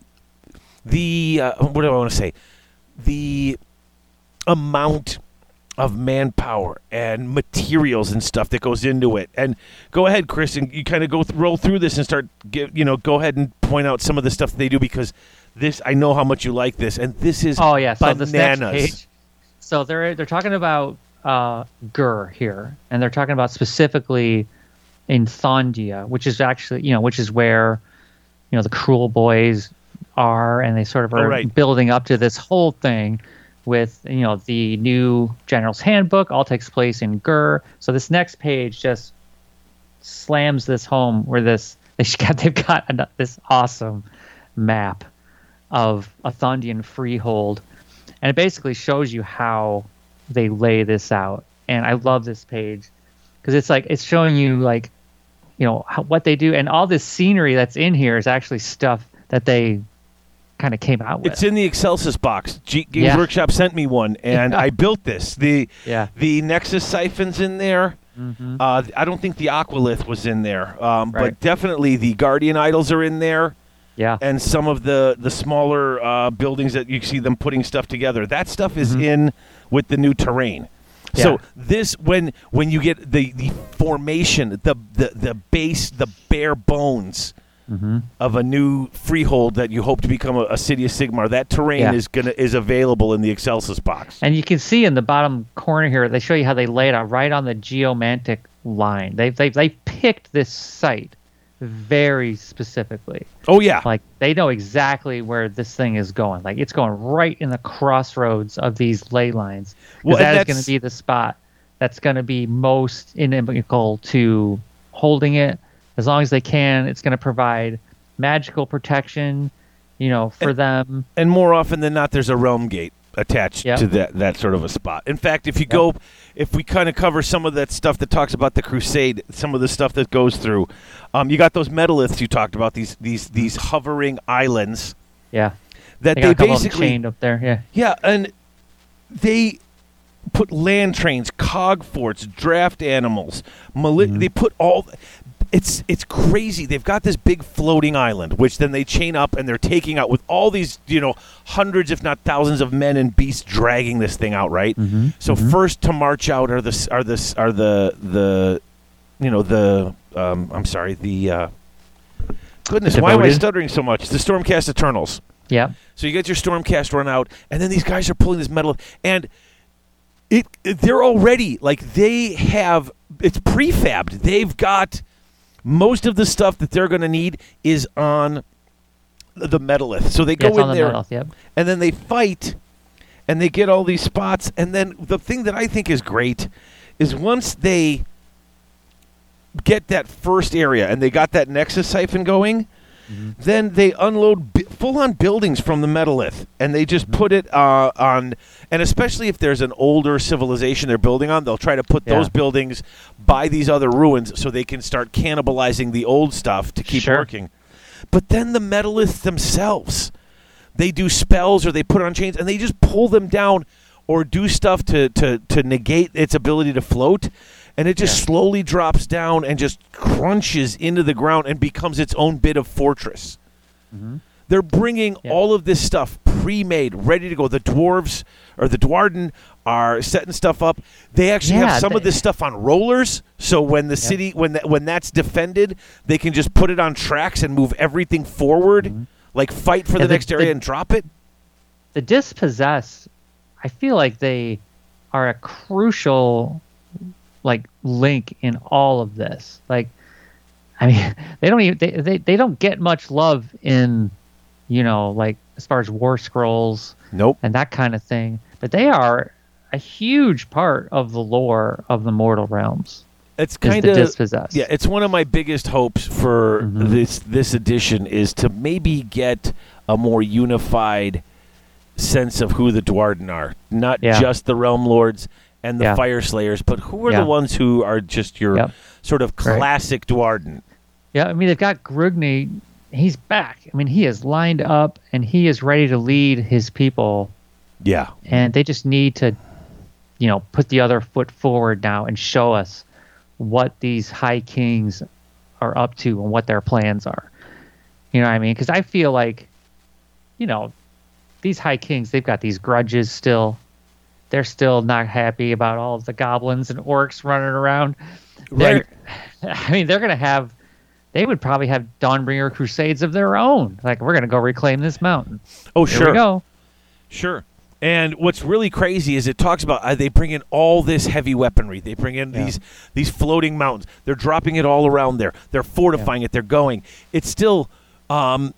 the uh, what do I want to say? The amount of manpower and materials and stuff that goes into it. And go ahead, Chris, and you kind of go th- roll through this and start give you know go ahead and point out some of the stuff that they do because this I know how much you like this and this is Oh yeah, so bananas. page. So they're they're talking about uh, Ghur here, and they're talking about specifically in Thondia, which is actually you know which is where you know the Kruleboyz are, and they sort of Oh, are right. building up to this whole thing with you know the new General's Handbook all takes place in Ghur. So this next page just slams this home where this they got they've got an- this awesome map of a Thondian freehold, and it basically shows you how they lay this out. And I love this page because it's like it's showing you like you know how, what they do, and all this scenery that's in here is actually stuff that they kind of came out with. It's in the Excelsis box. G- Games Yeah. Workshop sent me one, and I built this. The Yeah. the Nexus siphons in there. Mhm. Uh, I don't think the Aqualith was in there, um, but definitely the Guardian idols are in there, yeah, and some of the the smaller uh, buildings that you see them putting stuff together. That stuff is in with the new terrain. So Mm-hmm. Yeah. this when when you get the the formation, the the the base, the bare bones hmm of a new freehold that you hope to become a, a city of Sigmar, that terrain Yeah. is gonna is available in the Excelsis box. And you can see in the bottom corner here, they show you how they lay it out right on the geomantic line. They they they picked this site very specifically. Oh yeah, Like they know exactly where this thing is going. Like it's going right in the crossroads of these ley lines. Well, that is going to be the spot that's going to be most inimical to holding it. As long as they can, it's going to provide magical protection, you know, for them. and more often than not, there's a realm gate attached Yep. to that that sort of a spot. In fact, if you go, if we kind of cover some of that stuff that talks about the crusade, some of the stuff that goes through, um, you got those metaliths you talked about these these these hovering islands Yeah. that They they, got a couple of them basically chained up there. Yeah. yeah, and they put land trains, cog forts, draft animals. Mali- Mm-hmm. They put all. It's it's crazy. They've got this big floating island, which then they chain up and they're taking out with all these you know hundreds, if not thousands, of men and beasts dragging this thing out. Right. Mm-hmm. So first to march out are the are the are the the you know the um, I'm sorry the. Uh, Goodness, why am I stuttering so much? The Stormcast Eternals. Yeah. So you get your Stormcast run out, and then these guys are pulling this metal, and it, it- they're already like they have it's prefabbed. They've got most of the stuff that they're going to need is on the metalith. So they Yeah, go in the there. Yep. and then they fight, and they get all these spots, and then the thing that I think is great is once they get that first area and they got that nexus siphon going then they unload bi- full-on buildings from the metalith and they just put it uh, on and especially if there's an older civilization they're building on they'll try to put Yeah. those buildings by these other ruins so they can start cannibalizing the old stuff to keep Sure. working but then the metaliths themselves they do spells or they put on chains and they just pull them down or do stuff to, to, to negate its ability to float and it just Yeah. slowly drops down and just crunches into the ground and becomes its own bit of fortress they're bringing Yeah. all of this stuff pre-made ready to go the dwarves or the Duardin are setting stuff up they actually Yeah, have some of this stuff on rollers so when the city when that when that's defended they can just put it on tracks and move everything forward like fight for Mm-hmm. The the- next area the- and drop it the dispossessed i feel like they are a crucial like link in all of this. Like i mean they don't even they, they, they don't get much love in you know like as far as war scrolls nope. and that kind of thing. But they are a huge part of the lore of the mortal realms it's kind of dispossessed. Yeah, it's one of my biggest hopes for Mhm. this this edition is to maybe get a more unified sense of who the Duardin are, not Yeah. just the Realm Lords and the Yeah. Fyreslayers, but who are Yeah. the ones who are just your Yep. sort of Right. classic Duardin. Yeah, I mean they've got Grungni. He's back. I mean he is lined up and he is ready to lead his people, Yeah, and they just need to, you know, put the other foot forward now and show us what these High Kings are up to and what their plans are. You know what I mean? Because I feel like, you know, these High Kings they've got these grudges still. They're still not happy about all of the goblins and orcs running around. Right. They're- I mean, they're going to have. They would probably have Dawnbringer crusades of their own. Like, we're going to go reclaim this mountain. Oh, Here sure. go. Sure. And what's really crazy is it talks about uh, they bring in all this heavy weaponry. They bring in Yeah. these these floating mountains. They're dropping it all around there. They're fortifying it. They're going. It's still. Um,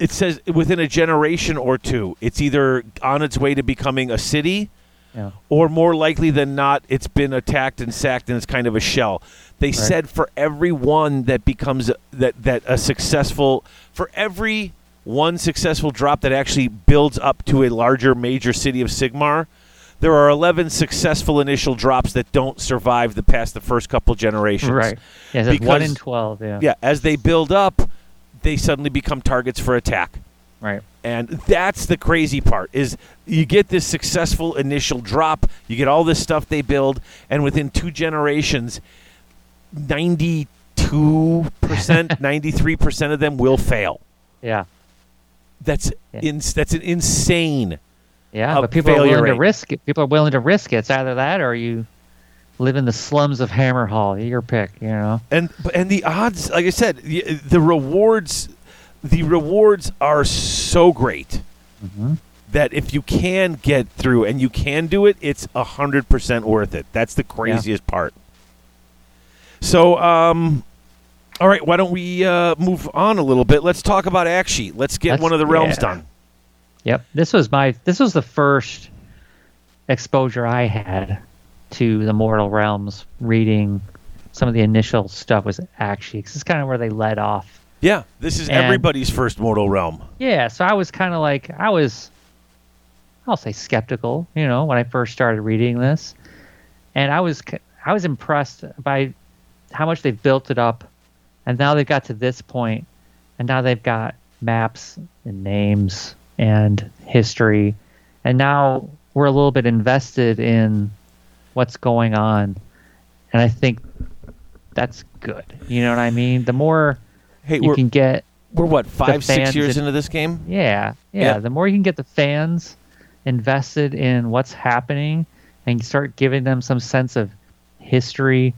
it says within a generation or two, it's either on its way to becoming a city, Yeah. or more likely than not, it's been attacked and sacked and it's kind of a shell. They said for every one that becomes that that a successful for every one successful drop that actually builds up to a larger major city of Sigmar, there are 11 successful initial drops that don't survive the past the first couple generations. Right. Yeah, that's one in twelve. Yeah. Yeah, as they build up, they suddenly become targets for attack. Right. And that's the crazy part is you get this successful initial drop, you get all this stuff they build, and within two generations, 92%, 93% of them will fail. Yeah. That's Yeah. ins- that's an insane. Yeah. A but people are willing to risk it. People are willing to risk it. It's either that or you live in the slums of Hammerhal. Your pick. You know. And and the odds, like I said, the, the rewards the rewards are so great Mm-hmm. that if you can get through and you can do it, it's hundred percent worth it. That's the craziest part. So, um, all right, why don't we uh, move on a little bit? Let's talk about Sheet. Let's get Let's- one of the realms yeah. done. Yep. This was my this was the first exposure I had to the Mortal Realms reading some of the initial stuff was actually this is kind of where they led off. Yeah, this is And- everybody's first mortal realm. Yeah, so I was kind of like I was I'll say skeptical, you know, when I first started reading this. And I was I was impressed by how much they've built it up. And now they've got to this point and now they've got maps and names and history. And now we're a little bit invested in what's going on. And i think that's good. You know what i mean? The more Hey, you can get we're what five, six years that- into this game? yeah, yeah Yeah. the more you can get the fans invested in what's happening and start giving them some sense of history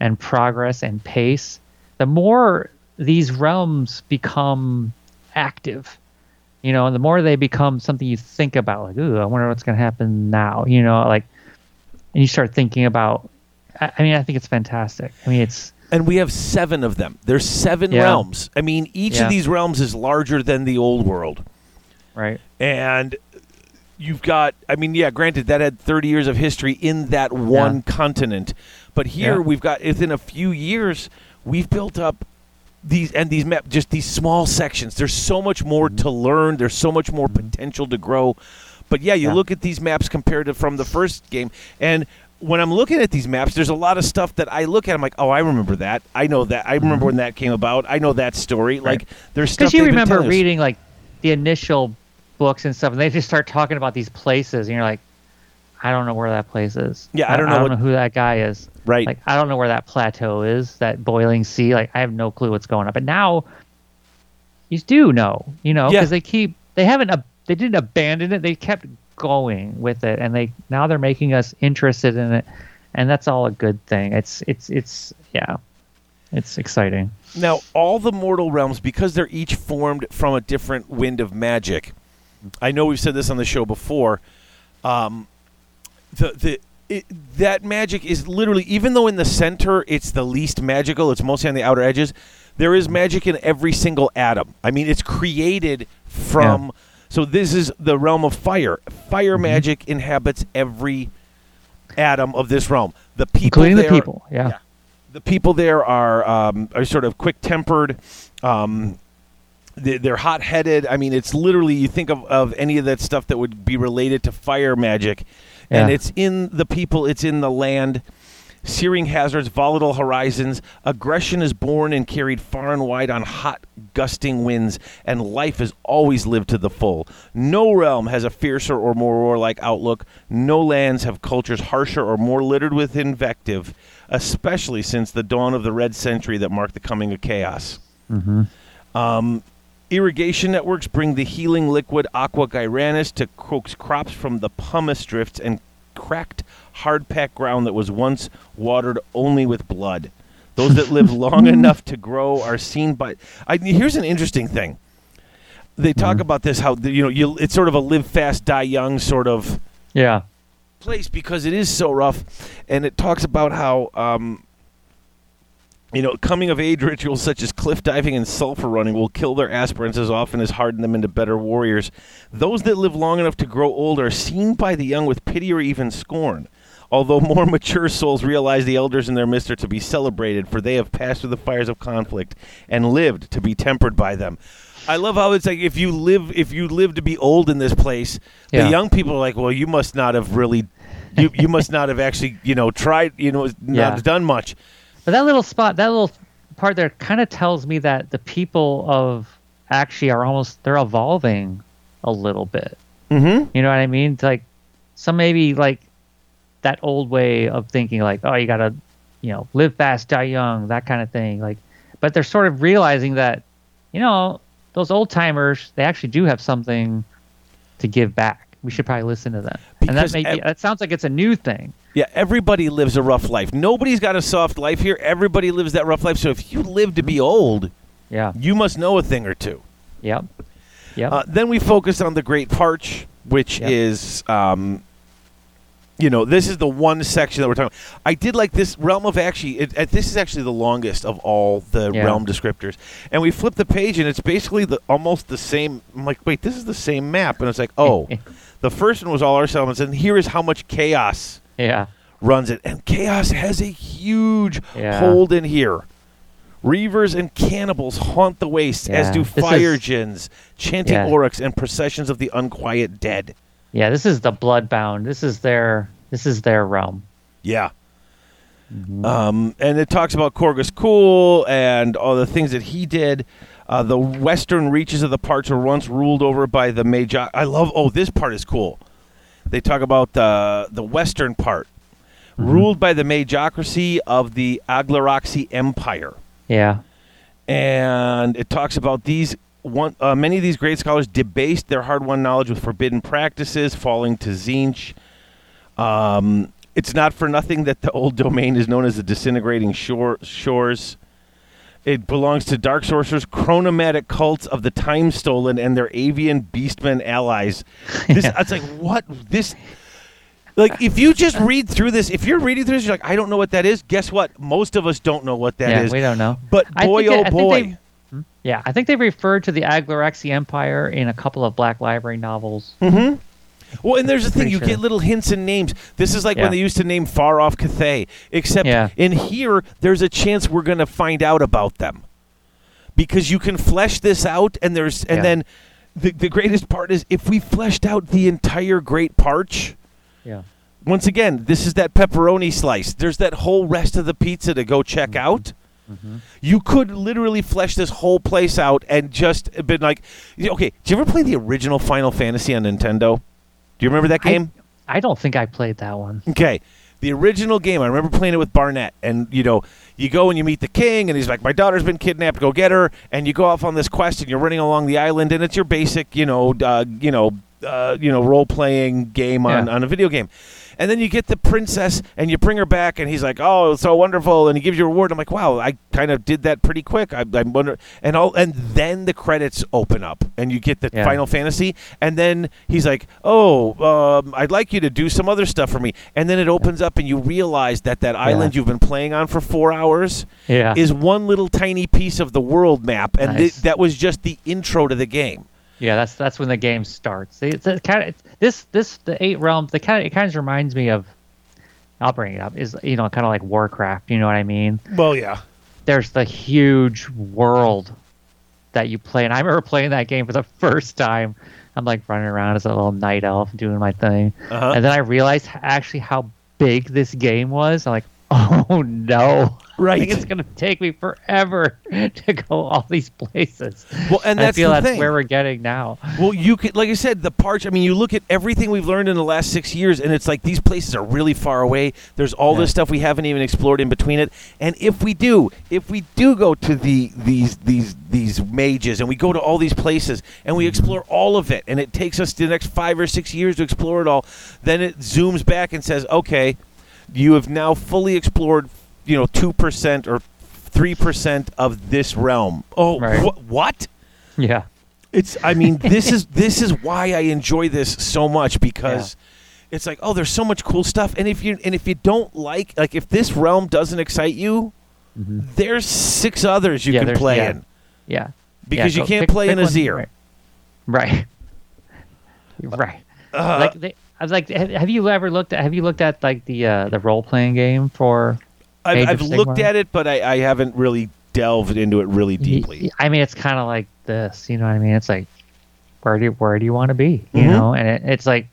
and progress and pace the more these realms become active you know and the more they become something you think about like ooh i wonder what's going to happen now you know like and you start thinking about I, I mean i think it's fantastic i mean it's And we have seven of them. There's seven Yeah. realms. I mean, each Yeah. of these realms is larger than the old world. right And you've got, I mean, yeah, granted, that had 30 years of history in that one continent. But here Yeah. we've got, within a few years, we've built up these, and these map, just these small sections. There's so much more mm-hmm. to learn, there's so much more mm-hmm. potential to grow. But yeah, you Yeah. look at these maps compared to from the first game, and when I'm looking at these maps, there's a lot of stuff that I look at. I'm like, oh, I remember that. I know that. I remember mm-hmm. when that came about. I know that story. Like, there's stuff because you remember us. reading like the initial books and stuff and they just start talking about these places and you're like i don't know where that place is Yeah, I don't know i don't what- know who that guy is Right. like i don't know where that plateau is that boiling sea like i have no clue what's going on but now you do know you know Yeah. because they keep they haven't ab- they didn't abandon it they kept going with it and they now they're making us interested in it and that's all a good thing it's it's it's yeah it's exciting Now, all the mortal realms, because they're each formed from a different wind of magic. I know we've said this on the show before. Um, the the it, that magic is literally, even though in the center it's the least magical, it's mostly on the outer edges. There is magic in every single atom. I mean, it's created from. So this is the realm of fire. Fire magic inhabits every atom of this realm. The people, including the people yeah. the people there are um, are sort of quick tempered. Um, they, they're hot headed. I mean, it's literally you think of, of any of that stuff that would be related to fire magic, and it's in the people. It's in the land. Searing hazards, volatile horizons. Aggression is born and carried far and wide on hot, gusting winds, and life is always lived to the full. No realm has a fiercer or more warlike outlook. No lands have cultures harsher or more littered with invective, especially since the dawn of the Red Century that marked the coming of chaos. Um, irrigation networks bring the healing liquid Aqua Ghyranis to coax crops from the pumice drifts and cracked, hard packed ground that was once watered only with blood. Those that live long enough to grow are seen by. I, here's an interesting thing. They talk about this how the- you know you it's sort of a live fast die young sort of yeah place because it is so rough, and it talks about how um, you know coming of age rituals such as cliff diving and sulfur running will kill their aspirants as often as harden them into better warriors. Those that live long enough to grow old are seen by the young with pity or even scorn. Although more mature souls realize the elders in their midst are to be celebrated, for they have passed through the fires of conflict and lived to be tempered by them. I love how it's like if you live if you live to be old in this place, Yeah. the young people are like, well, you must not have really, you you must not have Aqshy you know tried you know not Yeah. done much. But that little spot, that little part there, kind of tells me that the people of actually are almost they're evolving a little bit. Mm-hmm. You know what I mean? It's like some maybe like that old way of thinking, like oh, you gotta, you know, live fast, die young, that kind of thing. Like, but they're sort of realizing that, you know, those old timers they actually do have something to give back. We should probably listen to them. and that may be, ev- that sounds like it's a new thing. Yeah, everybody lives a rough life. Nobody's got a soft life here. Everybody lives that rough life. So if you live to be old, Yeah. you must know a thing or two. Yep. Yep. Uh, then we focus on the Great Parch, which Yep. is, um, you know, this is the one section that we're talking. I did like this realm of Aqshy. It, it, this is actually the longest of all the Yeah. realm descriptors. And we flip the page, and it's basically the almost the same. I'm like, wait, this is the same map, and it's like, oh, the first one was all our settlements, and here is how much chaos yeah. runs it, and chaos has a huge Yeah. hold in here. Reavers and cannibals haunt the wastes, as do fire is- gins, chanting Yeah. oryx, and processions of the unquiet dead. Yeah, this is the bloodbound. This is their this is their realm. Yeah. Um, and it talks about Korghos Khul and all the things that he did. Uh, the western reaches of the parts were once ruled over by the Magi. I love. Oh, this part is cool. They talk about the the western part, ruled by the Magocracy of the Agloraxi Empire. Yeah. and it talks about these one uh, many of these great scholars debased their hard-won knowledge with forbidden practices, falling to Tzeentch. Um, it's not for nothing that the old domain is known as the disintegrating shore, shores. It belongs to dark sorcerers, chronomantic cults of the time stolen, and their avian beastmen allies. This, Yeah. It's like what this. Like if you just read through this, if you're reading through this, you're like, I don't know what that is. Guess what? Most of us don't know what that is. yeah, we don't know. But I boy, think oh it- I think boy. they- Yeah, I think they referred to the Agloraxi Empire in a couple of Black Library novels. Well, and there's the thing you sure. get little hints and names. This is like Yeah. when they used to name far off Cathay, except Yeah. in here, there's a chance we're going to find out about them. Because you can flesh this out, and there's, and Yeah. then the, the greatest part is if we fleshed out the entire Great Parch, Yeah. once again, this is that pepperoni slice. There's that whole rest of the pizza to go check Mm-hmm. out. You could literally flesh this whole place out and just been like, okay. Did you ever play the original Final Fantasy on Nintendo? Do you remember that I- game? I don't think I played that one. Okay. The original game, I remember playing it with Barnett, and you know, you go and you meet the king, and he's like, "My daughter's been kidnapped. Go get her." And you go off on this quest, and you're running along the island, and it's your basic, you know, uh, you know, uh, you know, role playing game on, Yeah. on a video game. And then you get the princess, and you bring her back, and he's like, "Oh, it's so wonderful!" And he gives you a reward. I'm like, "Wow, I kind of did that pretty quick." I, I wonder, and all, and then the credits open up, and you get the Yeah. Final Fantasy, and then he's like, "Oh, um, I'd like you to do some other stuff for me," and then it opens up, and you realize that that island you've been playing on for four hours Yeah. is one little tiny piece of the world map, and Nice. that was just the intro to the game. Yeah, that's that's when the game starts. It's a kind of this this the eight realms. The kind of it kind of reminds me of. I'll bring it up. Is you know kind of like Warcraft. You know what I mean? Well, yeah, There's the huge world that you play, and I remember playing that game for the first time. I'm like running around as a little night elf doing my thing, Uh-huh. and then I realized actually how big this game was. I'm like, oh no. Right. I think it's gonna take me forever to go all these places. Well, and I that's feel the that's thing. where we're getting now. Well, you could, like I said, the parch. I mean, you look at everything we've learned in the last six years, and it's like these places are really far away. There's all Yeah. this stuff we haven't even explored in between it. And if we do, if we do go to the these these these mages, and we go to all these places, and we explore all of it, and it takes us the next five or six years to explore it all, then it zooms back and says, okay, you have now fully explored, you know, two percent or three percent of this realm. Oh, Right. wh- what? Yeah. It's. I mean, this is this is why I enjoy this so much because it's like, oh, there's so much cool stuff, and if you and if you don't like, like, if this realm doesn't excite you, there's six others you Mm-hmm. Yeah, can play yeah. in Yeah. because Yeah, you can't pick- play pick in Azyr. Right. Right. right. Uh, like they, I was like, have, have you ever looked at have you looked at like the uh, the role playing game for? I've, I've looked at it, but I, I haven't really delved into it really deeply. I mean, it's kind of like this. You know what I mean? It's like, where do you, where do you want to be? You Mhm. know, and it, it's like,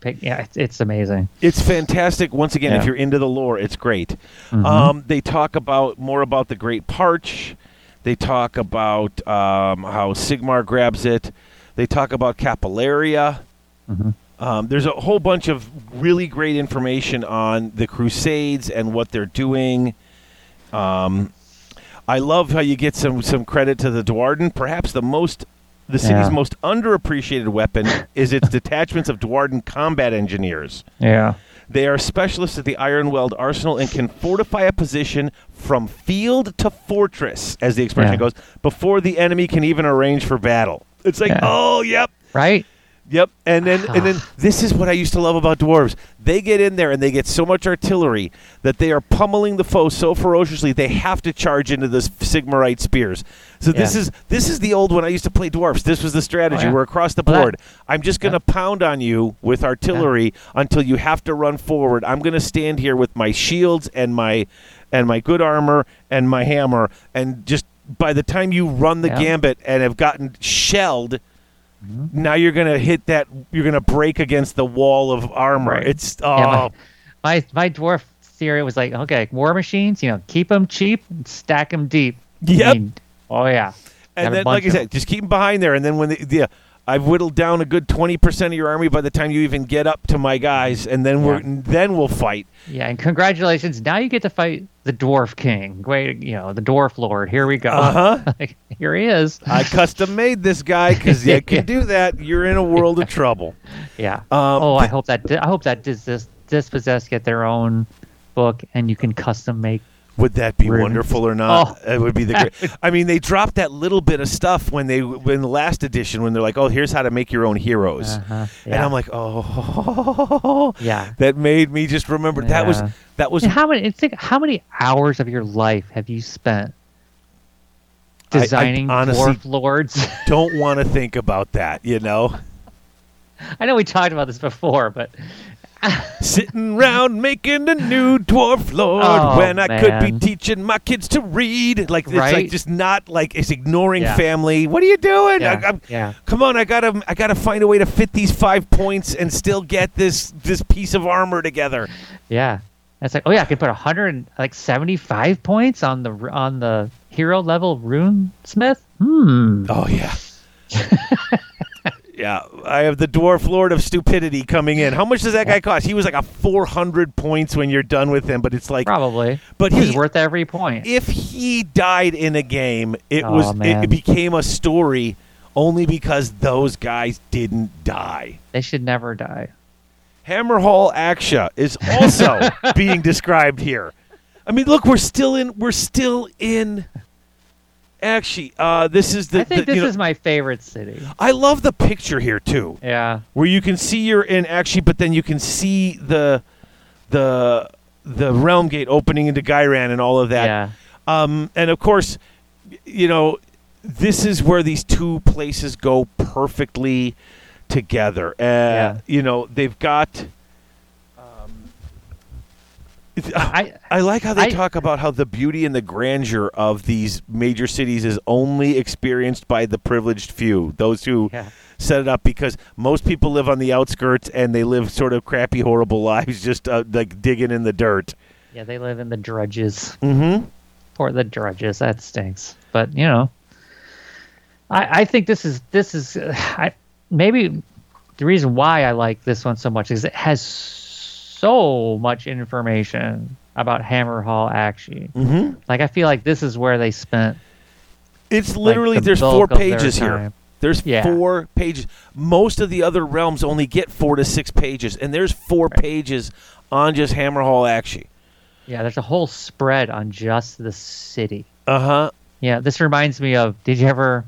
pick, yeah, it's, it's amazing. It's fantastic. Once again, if you're into the lore, it's great. Mhm. Um, they talk about more about the Great Parch. They talk about um, how Sigmar grabs it. They talk about Capillaria. Mhm. Um, there's a whole bunch of really great information on the Crusades and what they're doing. Um, I love how you get some some credit to the Duardin. Perhaps the most the city's Yeah. most underappreciated weapon is its detachments of Duardin combat engineers. Yeah. They are specialists at the Ironweld Arsenal and can fortify a position from field to fortress, as the expression Yeah. goes, before the enemy can even arrange for battle. It's like, Yeah. oh, yep, Right. Yep. And then, and then, this is what I used to love about dwarves. They get in there and they get so much artillery that they are pummeling the foe so ferociously they have to charge into the Sigmarite spears. So this Yeah. is this is the old when I used to play dwarves. This was the strategy. Oh, yeah. We're across the Well, board. I'm just going to pound on you with artillery until you have to run forward. I'm going to stand here with my shields and my and my good armor and my hammer and just by the time you run the Yeah. gambit and have gotten shelled. Now you're going to hit that you're going to break against the wall of armor. Right. It's oh Yeah, my, oh. my my dwarf theory was like, okay, war machines, you know, keep them cheap, stack them deep. I mean, oh yeah. And then like I said, just keep them behind there and then when the, the I've whittled down a good 20% of your army by the time you even get up to my guys and then we're Yeah. then we'll fight. Yeah, and congratulations. Now you get to fight the dwarf king. Wait, you know, the dwarf lord. Here we go. Uh-huh. like, here he is. I custom made this guy because you can do that. You're in a world of trouble. Yeah. Um, oh, I hope that I hope that dis, dis, dispossessed get their own book and you can custom make. Would that be Rude. wonderful or not? Oh. It would be the great. I mean, they dropped that little bit of stuff when they in the last edition when they're like, "Oh, here's how to make your own heroes," Uh-huh. and I'm like, "Oh, Yeah. That made me just remember that was that was And how many? Think how many hours of your life have you spent I- I designing honestly- dwarf lords? don't want to think about that. You know, I know we talked about this before, but sitting round making a new dwarf lord Oh, when I could be teaching my kids to read. Like it's like just not like it's ignoring Yeah. family. What are you doing? yeah, I, yeah. Come on, I gotta, I gotta find a way to fit these five points and still get this this piece of armor together. Yeah. It's like, oh yeah, I could put a hundred like seventy five points on the on the hero level rune smith. Hmm. Oh yeah, yeah. I have the dwarf lord of stupidity coming in. How much does that guy cost? He was like a four hundred points when you're done with him, but it's like, Probably. but He's he, worth every point. if he died in a game, it Aw, was, man. it became a story only because those guys didn't die. They should never die. Hammerhal Aqsha is also being described here. I mean, look, we're still in. We're still in. Actually, uh, this is the. I think the- this know, is my favorite city. I love the picture here too, Yeah. where you can see you're in Aqshy, but then you can see the, the, the realm gate opening into Ghyran and all of that. Yeah. Um, and of course, you know, this is where these two places go perfectly together. Uh, Yeah. You know, they've got. I I like how they I- talk about how the beauty and the grandeur of these major cities is only experienced by the privileged few, those who yeah. set it up, because most people live on the outskirts and they live sort of crappy, horrible lives, just uh, like digging in the dirt. Yeah, they live in the drudges. Mm-hmm. Poor the drudges. That stinks. But you know, I I think this is this is uh, I maybe the reason why I like this one so much is it has so much information about Hammerhal Aqsha. Mm-hmm. Like I feel like this is where they spent It's like, literally the there's four pages here. There's Yeah. four pages. Most of the other realms only get four to six pages, and there's four Right. pages on just Hammerhal Aqsha. Yeah, there's a whole spread on just the city. Uh huh. Yeah, this reminds me of. Did you ever,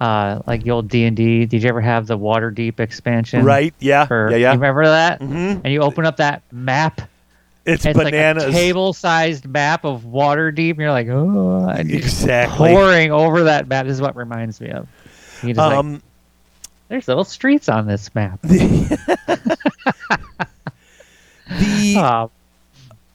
uh, like the old D and D? Did you ever have the Waterdeep expansion? Right? Yeah. For, yeah. You Yeah. remember that? Mhm. And you open up that map. It's, It's bananas. like a table-sized map of Waterdeep, and you're like, oh, Exactly. pouring over that map. This is what reminds me of. You just like, Um, there's little streets on this map. The Uh,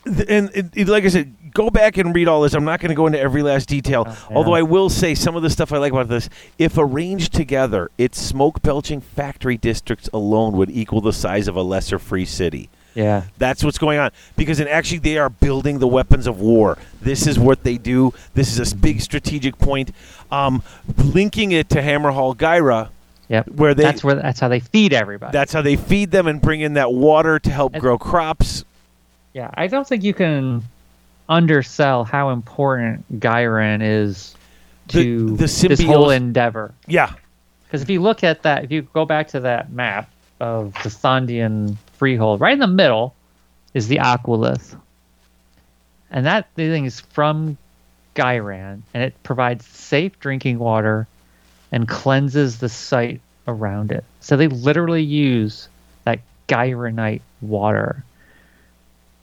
Th- and it, it- like I said, go back and read all this. I'm not going to go into every last detail. yeah. Although I will say some of the stuff I like about this. If arranged together, its smoke belching factory districts alone would equal the size of a lesser free city. yeah. That's what's going on. Because in Aqshy, they are building the weapons of war. This is what they do. This is a big strategic point. Um, linking it to Hammerhal Ghyra, Yep. where they that's where that's how they feed everybody. that's how they feed them and bring in that water to help And- grow crops. yeah, I don't think you can undersell how important Ghyran is The- to the this whole endeavor. Yeah, Because if you look at that, if you go back to that map of the Thondian freehold, right in the middle is the Aquilith. And that thing is from Ghyran, and it provides safe drinking water and cleanses the site around it. So they literally use that Ghyranite water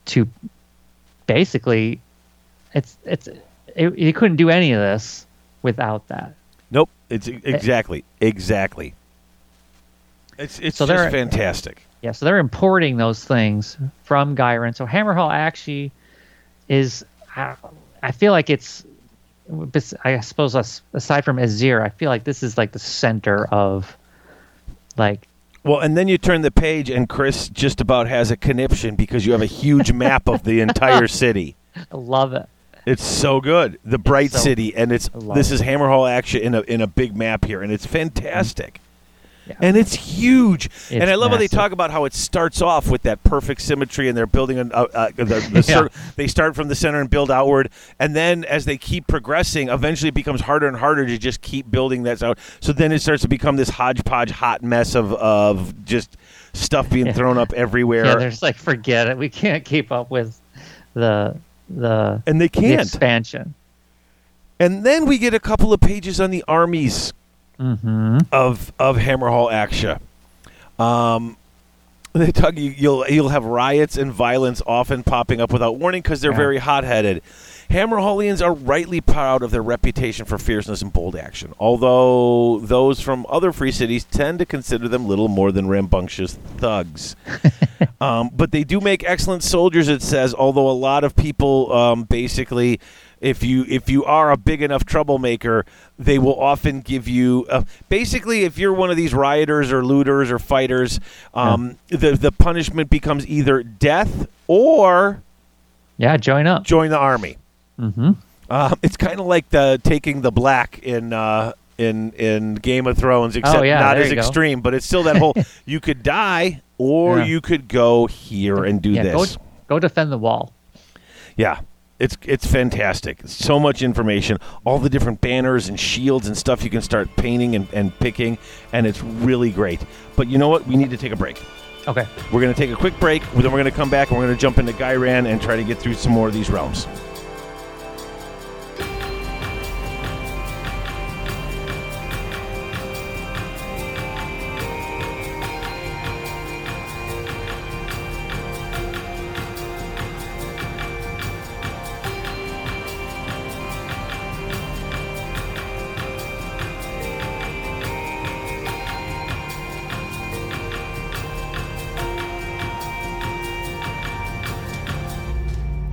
to basically, it's it's it, you couldn't do any of this without that. Nope. It's exactly, exactly. It's it's So just fantastic. Yeah, so they're importing those things from Ghyran. So Hammerhal actually is, I I feel like it's, I suppose aside from Azyr, I feel like this is like the center of, like, Well, and then you turn the page, and Chris just about has a conniption because you have a huge map of the entire city. I love it. It's so good, the bright so- city, and it's this it. is Hammerhal action in a in a big map here, and it's fantastic. Yeah. And it's huge, and I love how they talk about how it starts off with that perfect symmetry, and they're building an, uh, uh, the, the Yeah. cir- they start from the center and build outward, and then as they keep progressing, eventually it becomes harder and harder to just keep building that out. So then it starts to become this hodgepodge, hot mess of of just stuff being Yeah. thrown up everywhere, Yeah, there's like, forget it. We can't keep up with the, the, and they can't. expansion. And then we get a couple of pages on the armies hmm of of Hammerhal Aqsha. Um, they talk you, you'll you'll have riots and violence often popping up without warning because they're Yeah. very hot-headed. Hammerhalians are rightly proud of their reputation for fierceness and bold action, although those from other free cities tend to consider them little more than rambunctious thugs. um, but they do make excellent soldiers, it says. Although a lot of people um, basically, if you if you are a big enough troublemaker, they will often give you uh, basically if you're one of these rioters or looters or fighters, um, the the punishment becomes either death or Yeah, join up. join the army. hmm Um, it's kind of like the taking the black in uh, in in Game of Thrones, except Oh, yeah, not as you go. extreme. But it's still that whole you could die or Yeah. you could go here and do yeah, this. Go, go defend the wall. Yeah. It's it's fantastic. So much information, all the different banners and shields and stuff you can start painting and, and picking, and it's really great. But you know what? We need to take a break. Okay. We're going to take a quick break, then we're going to come back and we're going to jump into Ghyran and try to get through some more of these realms.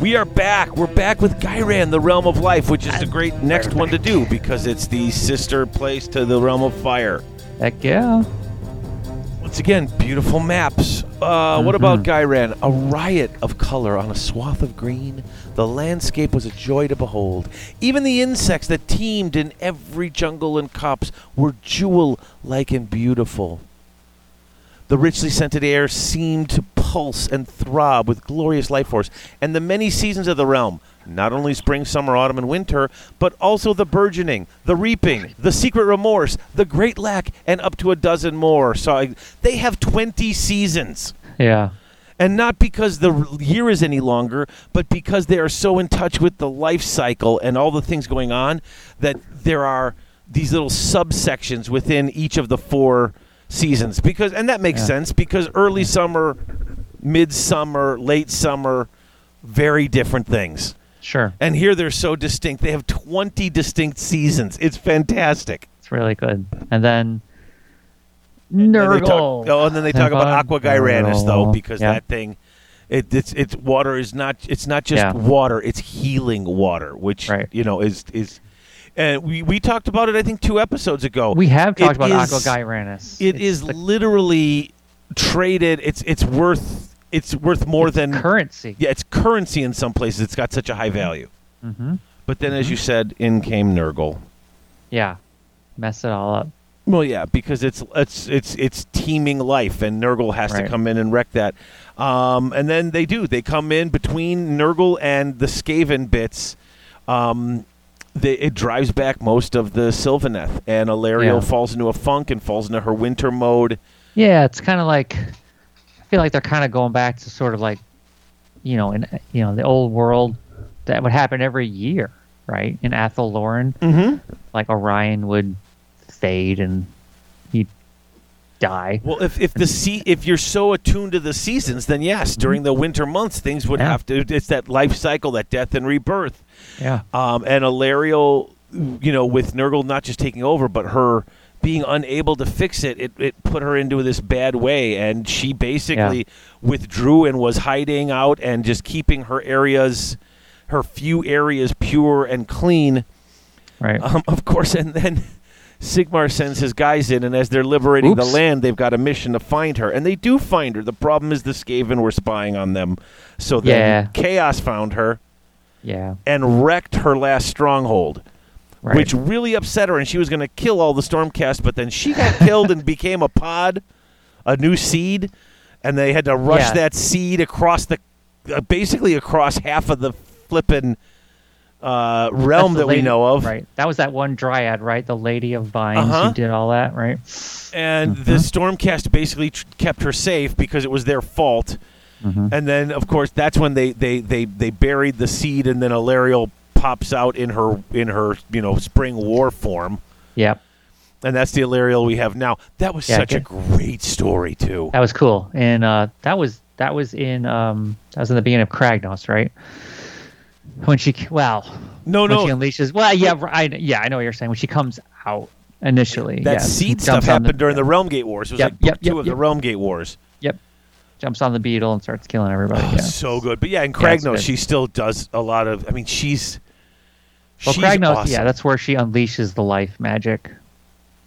We are back. We're back with Ghyran, the Realm of Life, which is the great next one to do because it's the sister place to the Realm of Fire. Heck yeah. Once again, beautiful maps. Uh, What about Ghyran? A riot of color on a swath of green. The landscape was a joy to behold. Even the insects that teemed in every jungle and copse were jewel like and beautiful. The richly scented air seemed to pulse and throb with glorious life force, and the many seasons of the realm not only spring, summer, autumn, and winter, but also the burgeoning, the reaping, the secret remorse, the great lack, and up to a dozen more. So I, they have 20 seasons. Yeah. And not because the year is any longer, but because they are so in touch with the life cycle and all the things going on that there are these little subsections within each of the four seasons. Because and that makes Yeah. sense because early summer, midsummer, late summer, very different things. Sure. And here they're so distinct. They have 20 distinct seasons. It's fantastic. It's really good. And then And they talk- oh, and then they talk about Aqua Ghyranis though, because Yeah. that thing, it, it's it's water is not it's not just Yeah. water, it's healing water, which Right. you know is is, and we we talked about it I think two episodes ago. We have talked It about is- Aqua Ghyranis. It It's is the- literally traded. It's it's worth it's worth more it's than currency. yeah. It's currency in some places. It's got such a high value. Mm-hmm. But then, as you said, in came Nurgle. Yeah. Mess it all up. Well, yeah, because it's it's it's it's teeming life, and Nurgle has to come in and wreck that. Um, and then they do. They come in between Nurgle and the Skaven bits. Um, they, it drives back most of the Sylvaneth, and Alarielle Yeah. falls into a funk and falls into her winter mode. Yeah, it's kind of like I feel like they're kind of going back to sort of like you know, in you know the old world that would happen every year, right? In Athel Loren, Mm-hmm. like Orion would fade and he'd die. Well, if if the se- if you're so attuned to the seasons, then yes, during the winter months, things would Yeah. have to. It's that life cycle, that death and rebirth. Yeah. um, and Alarielle, you know, with Nurgle not just taking over, but her being unable to fix it, it, it put her into this bad way, and she basically withdrew and was hiding out and just keeping her areas, her few areas pure and clean. Right. Um, of course, and then Sigmar sends his guys in, and as they're liberating the land, they've got a mission to find her, and they do find her. The problem is the Skaven were spying on them, so then Yeah. Chaos found her yeah. and wrecked her last stronghold Right. which really upset her, and she was going to kill all the Stormcast. But then she got killed and became a pod, a new seed, and they had to rush Yeah. that seed across the, uh, basically across half of the flippin' uh, realm that we know of. Right. That was that one dryad, right? The Lady of Vines Uh-huh. who did all that, right? And the Stormcast basically tr- kept her safe because it was their fault. Mhm. And then, of course, that's when they, they, they, they buried the seed, and then Alarielle pops out in her in her you know spring war form. Yep. and that's the Alarielle we have now. That was Yeah, such a great story too. That was cool. And uh, that was that was in um that was in the beginning of Kragnos, right? When she well, No, when no, she unleashes. Well, yeah, I yeah, I know what you're saying. When she comes out initially, that yeah, seed stuff happened during the Realm Gate Wars. It was Yep, like yep, two yep, of the yep. Realm Gate Wars. Yep. Jumps on the beetle and starts killing everybody. Oh, yeah. so good. But yeah, in Kragnos, she still does a lot of. I mean, she's Well, she's Kragnos, awesome. yeah, that's where she unleashes the life magic,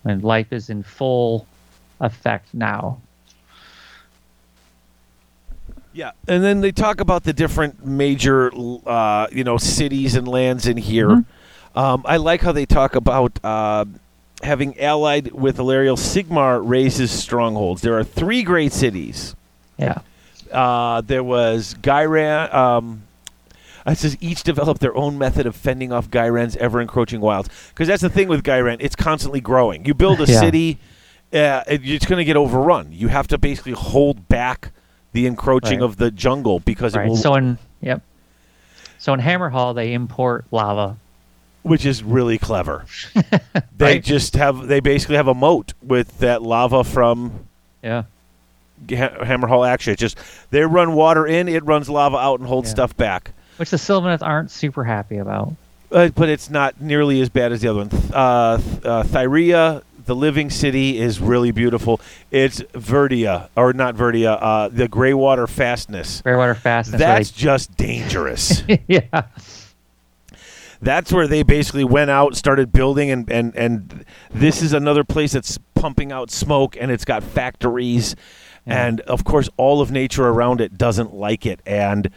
and life is in full effect now. Yeah, and then they talk about the different major, uh, you know, cities and lands in here. Mm-hmm. Um, I like how they talk about uh, having allied with Alarielle. Sigmar raises strongholds. There are three great cities. Yeah. Uh, there was Ghyran. Um, it says each developed their own method of fending off Ghyran's ever encroaching wilds. Because that's the thing with Ghyran; it's constantly growing. You build a Yeah. city, uh, it's going to get overrun. You have to basically hold back the encroaching Right. of the jungle because it Right. will, So in yep. So in Hammerhal, they import lava. which is really clever. they Right. just have they basically have a moat with that lava from Yeah. ha- Hammerhal. Actually, it's just they run water in, it runs lava out, and holds Yeah. stuff back. Which the Sylvaneth aren't super happy about. Uh, but it's not nearly as bad as the other one. Uh, uh, Thyrea, the living city is really beautiful. It's Verdia, or not Verdia, uh, the Greywater Fastness. Greywater Fastness. That's just dangerous. yeah. that's where they basically went out, started building, and, and, and this is another place that's pumping out smoke, and it's got factories, and of course, all of nature around it doesn't like it, and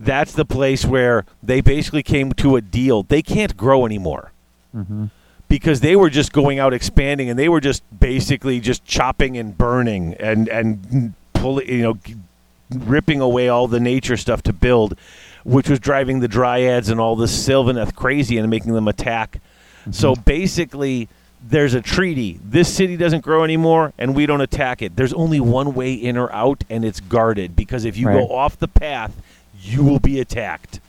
that's the place where they basically came to a deal. They can't grow anymore mm-hmm. because they were just going out expanding, and they were just basically just chopping and burning and and pulling, you know, ripping away all the nature stuff to build, which was driving the dryads and all this Sylvaneth crazy and making them attack. Mm-hmm. So basically, there's a treaty. This city doesn't grow anymore, and we don't attack it. There's only one way in or out, and it's guarded because if you Right. go off the path, you will be attacked.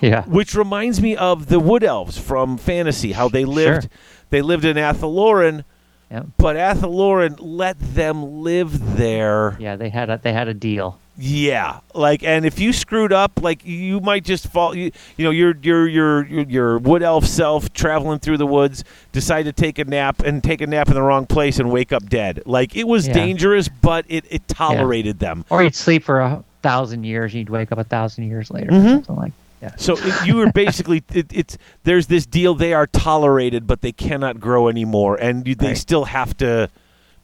Yeah. Which reminds me of the Wood Elves from fantasy, how they lived. Sure. They lived in Athel Loren, Yep. but Athel Loren let them live there. Yeah. They had a they had a deal. Yeah, like, and if you screwed up, like, you might just fall. You, you know, your your your your wood elf self traveling through the woods decide to take a nap and take a nap in the wrong place and wake up dead. Like, it was Yeah. dangerous, but it it tolerated them. Or you'd sleep for a thousand years, you'd wake up a thousand years later, Mhm. or something like. Yeah. So it, you were basically it, it's there's this deal. They are tolerated, but they cannot grow anymore, and you, they Right. still have to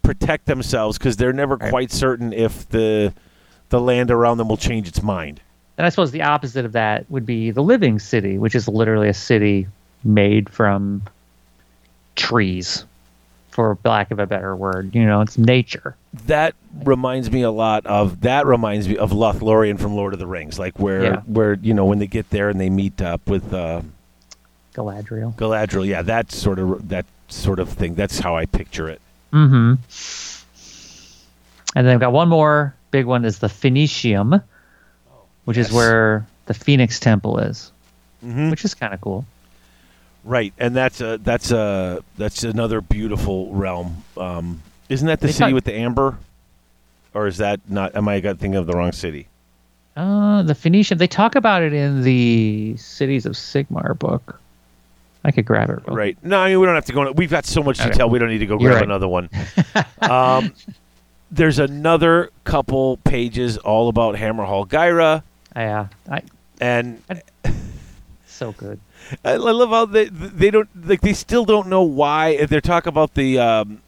protect themselves because they're never Right. quite certain if the the land around them will change its mind. And I suppose the opposite of that would be the living city, which is literally a city made from trees, for lack of a better word. You know, it's nature. that reminds me a lot of that reminds me of Lothlorien from Lord of the Rings, like where Yeah. where you know when they get there and they meet up with uh, Galadriel. Galadriel. Yeah, that sort of that sort of thing. That's how I picture it. Mm-hmm. And then I've got one more big one is the Phoenicium, which yes. is where the Phoenix Temple is, Mhm. which is kind of cool. Right, and that's a that's a that's another beautiful realm. Um, isn't that the They city talk- with the amber, or is that not? Am I got thinking of the wrong city? Uh, the Phoenician. They talk about it in the Cities of Sigmar book. I could grab it. Right. No, I mean we don't have to go. We've got so much Okay. tell. We don't need to go You're grab right. another one. um, there's another couple pages all about Hammerhal Ghyra, Yeah, I, and so good. I love how they they don't like they still don't know why they're talking about the um,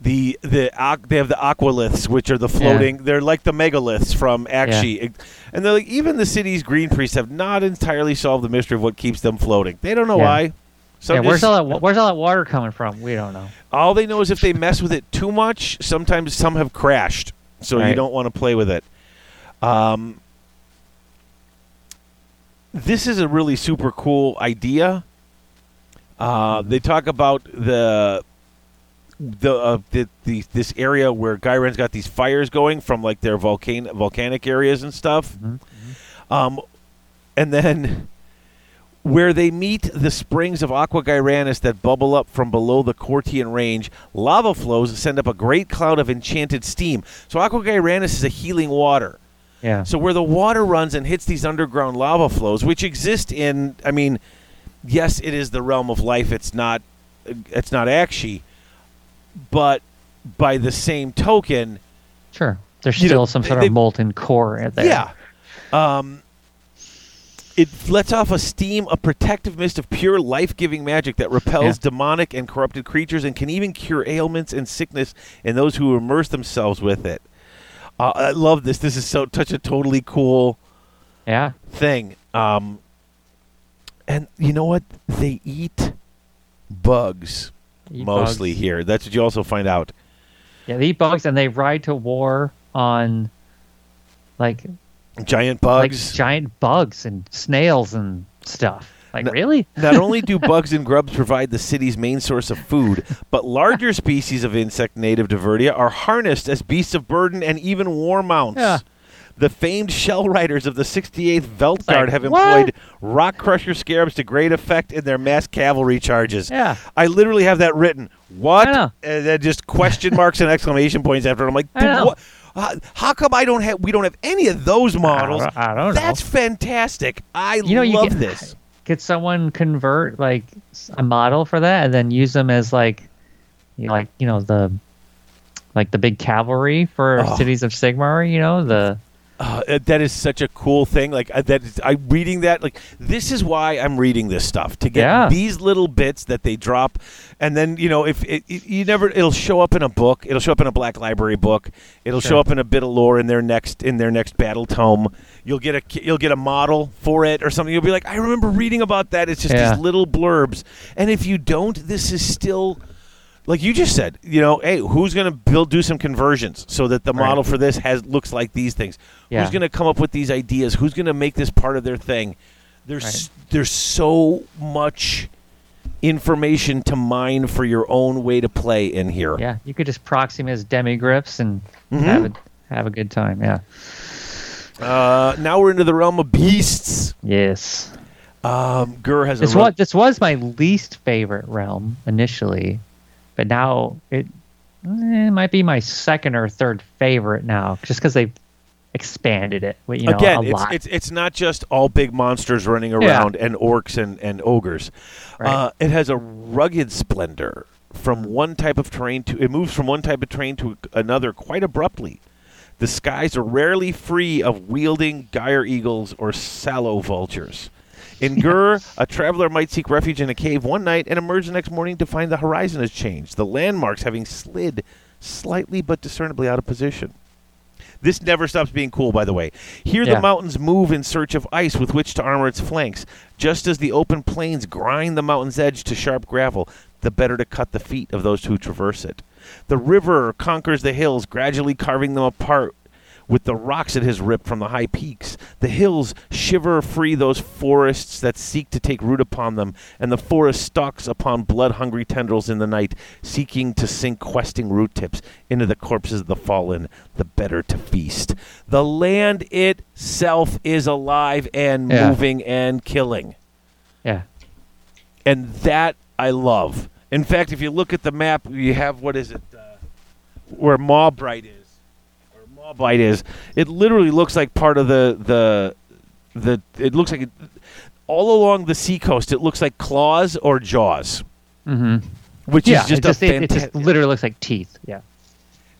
the the they have the aqualiths which are the floating they're like the megaliths from Aqshy and they're like even the city's green priests have not entirely solved the mystery of what keeps them floating they don't know Yeah. why so yeah, where's just- all that? Where's all that water coming from? We don't know. all they know is if they mess with it too much sometimes some have crashed so you don't want to play with it um, this is a really super cool idea. Uh, they talk about the the, uh, the the this area where Ghyran's got these fires going from like their volcan volcanic areas and stuff, Mhm. um, and then where they meet the springs of Aqua Ghyranis that bubble up from below the Cortian range, lava flows send up a great cloud of enchanted steam. So Aqua Ghyranis is a healing water. Yeah. So where the water runs and hits these underground lava flows, which exist in, I mean, yes, it is the realm of life. It's not, it's not Aqshy, but by the same token, Sure. There's You know, still some sort they- of molten core in there. yeah, um, it lets off a steam, a protective mist of pure life-giving magic that repels Yeah. demonic and corrupted creatures and can even cure ailments and sickness in those who immerse themselves with it. Uh, I love this. This is so such a totally cool. Yeah. thing. Um, and you know what? They eat bugs Eat mostly bugs. here. That's what you also find out. Yeah, they eat bugs and they ride to war on like Giant like bugs. giant bugs and snails and stuff. Like No- really? Not only do bugs and grubs provide the city's main source of food, but larger species of insect native to Verdia are harnessed as beasts of burden and even war mounts. Yeah. The famed shell riders of the 68th Velt like, have what? employed rock crusher scarabs to great effect in their mass cavalry charges. Yeah. I literally have that written. What? And then just question marks and exclamation points after. it. I'm like, I "Dude, know. what? Uh, how come I don't have? We don't have any of those models. I don't, I don't know. That's fantastic. I you know, you love get, this. Could someone convert like a model for that and then use them as like you know, like you know the like the big cavalry for Oh. cities of Sigmar. You know the Uh, that is such a cool thing. Like uh, that, is, I reading that. Like this is why I'm reading this stuff to get Yeah. these little bits that they drop, and then you know if it, it, you never, it'll show up in a book. It'll show up in a Black Library book. It'll show up in a bit of lore in their next in their next battle tome. You'll get a you'll get a model for it or something. You'll be like, I remember reading about that. It's just Yeah. these little blurbs, and if you don't, this is still like you just said, you know, hey, who's going to build do some conversions so that the Right. model for this has looks like these things? Yeah. Who's going to come up with these ideas? Who's going to make this part of their thing? There's Right. there's so much information to mine for your own way to play in here. yeah, you could just proxy them as demigryphs and Mhm. have a have a good time. Yeah. Uh, now we're into the realm of beasts. Yes. Um, Ghur has a This run- was this was my least favorite realm initially, but now it, eh, might be my second or third favorite now, just because they've expanded it. You know, Again, a it's, lot. it's it's not just all big monsters running around and orcs and, and ogres. Right. Uh, it has a rugged splendor from one type of terrain to it moves from one type of terrain to another quite abruptly. The skies are rarely free of wielding gyre eagles or sallow vultures. In Ghur, a traveler might seek refuge in a cave one night and emerge the next morning to find the horizon has changed, the landmarks having slid slightly but discernibly out of position. This never stops being cool, by the way. Here, the mountains move in search of ice with which to armor its flanks, just as the open plains grind the mountain's edge to sharp gravel, the better to cut the feet of those who traverse it. The river conquers the hills, gradually carving them apart with the rocks it has ripped from the high peaks. The hills shiver free those forests that seek to take root upon them, and the forest stalks upon blood hungry tendrils in the night, seeking to sink questing root tips into the corpses of the fallen, the better to feast. The land itself is alive and Yeah. moving and killing. yeah. And that I love. In fact, if you look at the map, you have what is it? Uh, where Mawbright is, or Mawbite is. It literally looks like part of the the the. It looks like it, all along the seacoast. It looks like claws or jaws, Mm-hmm. which Yeah. is just it just, a it, it just literally looks like teeth. Yeah.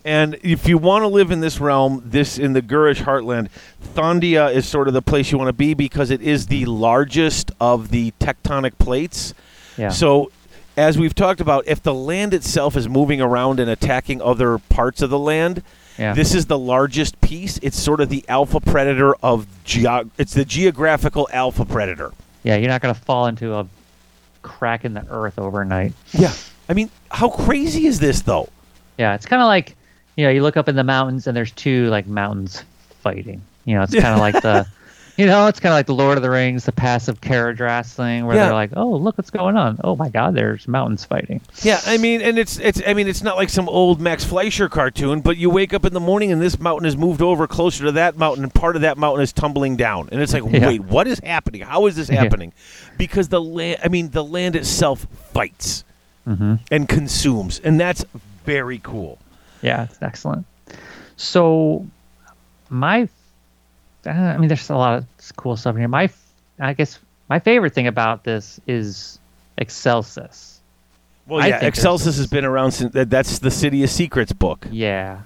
And if you want to live in this realm, this in the Ghurish heartland, Thondia is sort of the place you want to be because it is the largest of the tectonic plates. Yeah. So, as we've talked about, if the land itself is moving around and attacking other parts of the land, yeah. this is the largest piece. It's sort of the alpha predator of geog. It's the geographical alpha predator. yeah. You're not gonna fall into a crack in the earth overnight. Yeah. I mean, how crazy is this, though? Yeah. It's kind of like you know you look up in the mountains and there's two like mountains fighting. You know, it's kind of like the. You know, it's kind of like the Lord of the Rings, the passive carriage wrestling, where Yeah. they're like, "Oh, look what's going on! Oh my God, there's mountains fighting." Yeah, I mean, and it's it's I mean, it's not like some old Max Fleischer cartoon, but you wake up in the morning and this mountain has moved over closer to that mountain, and part of that mountain is tumbling down, and it's like, Yeah. wait, what is happening? How is this Yeah. happening? Because the land, I mean, the land itself fights Mm-hmm. and consumes, and that's very cool. Yeah, it's excellent. So, my, I mean, there's a lot of cool stuff in here. My, I guess my favorite thing about this is Excelsis. Well, yeah, Excelsis has been around since that's the City of Secrets book. Yeah,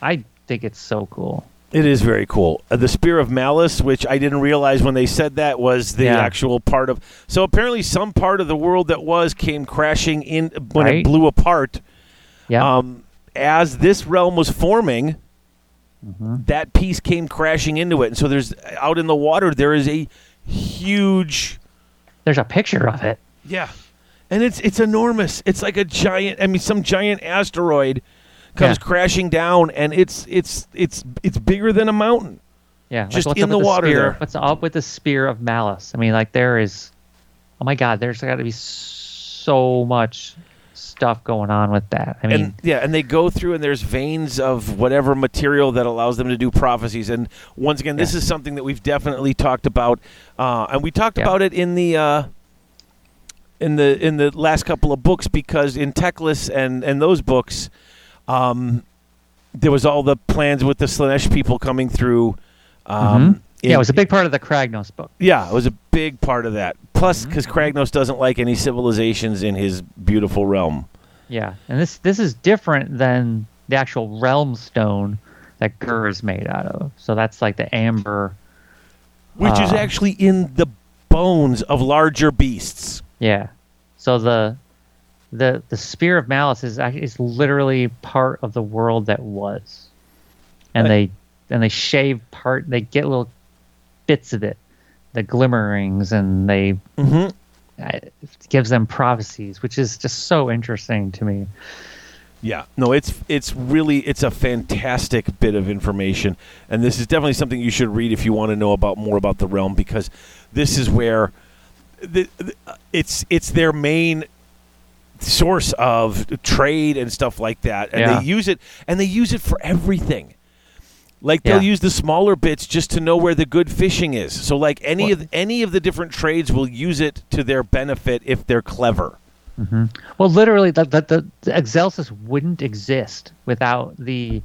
I think it's so cool. It is very cool. Uh, the Spear of Malice, which I didn't realize when they said that was the Yeah. actual part of. So apparently, some part of the world that was came crashing in when it blew apart. Yeah, Um, as this realm was forming, Mhm. that piece came crashing into it, and so there's out in the water there is a huge. there's a picture of it. Yeah, and it's it's enormous. It's like a giant. I mean, some giant asteroid comes Yeah. crashing down, and it's it's it's it's bigger than a mountain. Yeah, Just what's in up the water spear? What's up with the spear of malice? I mean, like there is. Oh my God, there's got to be so much stuff going on with that. I mean, and yeah, and they go through, and there's veins of whatever material that allows them to do prophecies. And once again, this Yeah. is something that we've definitely talked about, uh, and we talked Yeah. about it in the uh, in the in the last couple of books because in Teclis and and those books, um, there was all the plans with the Slaanesh people coming through. Um, Mhm. Yeah, it was a big part of the Kragnos book. yeah, it was a big part of that. Plus, because Kragnos doesn't like any civilizations in his beautiful realm. Yeah, and this this is different than the actual realm stone that Ghur is made out of. So that's like the amber. Which is Uh, actually in the bones of larger beasts. Yeah. So the the the spear of malice is is literally part of the world that was, and Right. they and they shave part. They get little bits of it, the glimmerings, and they Mm-hmm. it gives them prophecies, which is just so interesting to me. Yeah, no, it's it's really it's a fantastic bit of information, and this is definitely something you should read if you want to know about more about the realm because this is where the, the, it's it's their main source of trade and stuff like that, and Yeah. they use it and they use it for everything. Like they'll Yeah. use the smaller bits just to know where the good fishing is. So like any Well- of any of the different trades will use it to their benefit if they're clever. Well, literally, the, the, the, the Excelsis wouldn't exist without the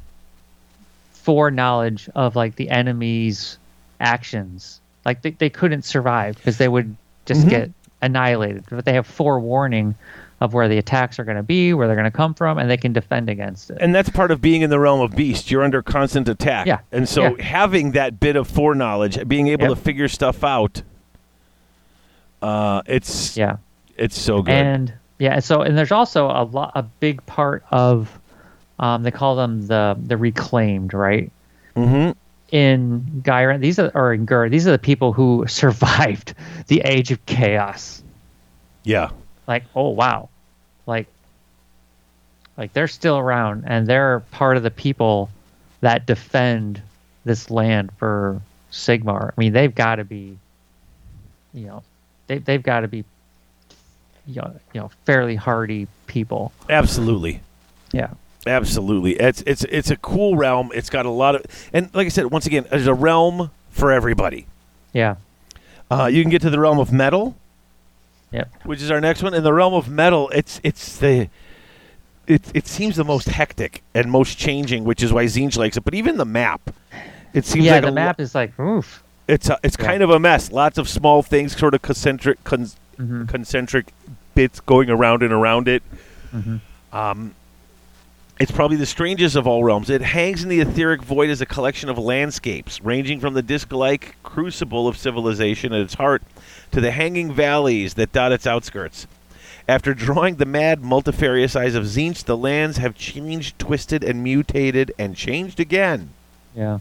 foreknowledge of like the enemy's actions. Like they, they couldn't survive because they would just Mhm. get annihilated. But they have forewarning of where the attacks are going to be, where they're going to come from, and they can defend against it. and that's part of being in the realm of beast. You're under constant attack. Yeah. And so Yeah. having that bit of foreknowledge, being able Yep. to figure stuff out, uh, it's yeah. it's so good. And yeah, and so and there's also a lot a big part of um, they call them the the reclaimed, right? mm-hmm. in Ghyran, these are or in Ghur, these are the people who survived the age of chaos. Yeah. Like, oh wow, like, like they're still around and they're part of the people that defend this land for Sigmar. I mean, they've got to be, you know, they they've got to be, you know, you know, fairly hardy people. Absolutely. Yeah. Absolutely. It's it's it's a cool realm. It's got a lot of and like I said, once again, there's a realm for everybody. Yeah. Uh, you can get to the realm of metal, Yep. which is our next one. In the realm of metal, it's it's the it it seems the most hectic and most changing, which is why Tzeentch likes it. But even the map, it seems Yeah. like the a lo- map is like, oof. It's a, it's Yeah. kind of a mess. Lots of small things, sort of concentric con- hmm concentric bits going around and around it. hmm Um, it's probably the strangest of all realms. It hangs in the etheric void as a collection of landscapes, ranging from the disc-like crucible of civilization at its heart to the hanging valleys that dot its outskirts. After drawing the mad, multifarious eyes of Tzeentch, the lands have changed, twisted, and mutated, and changed again. Yeah.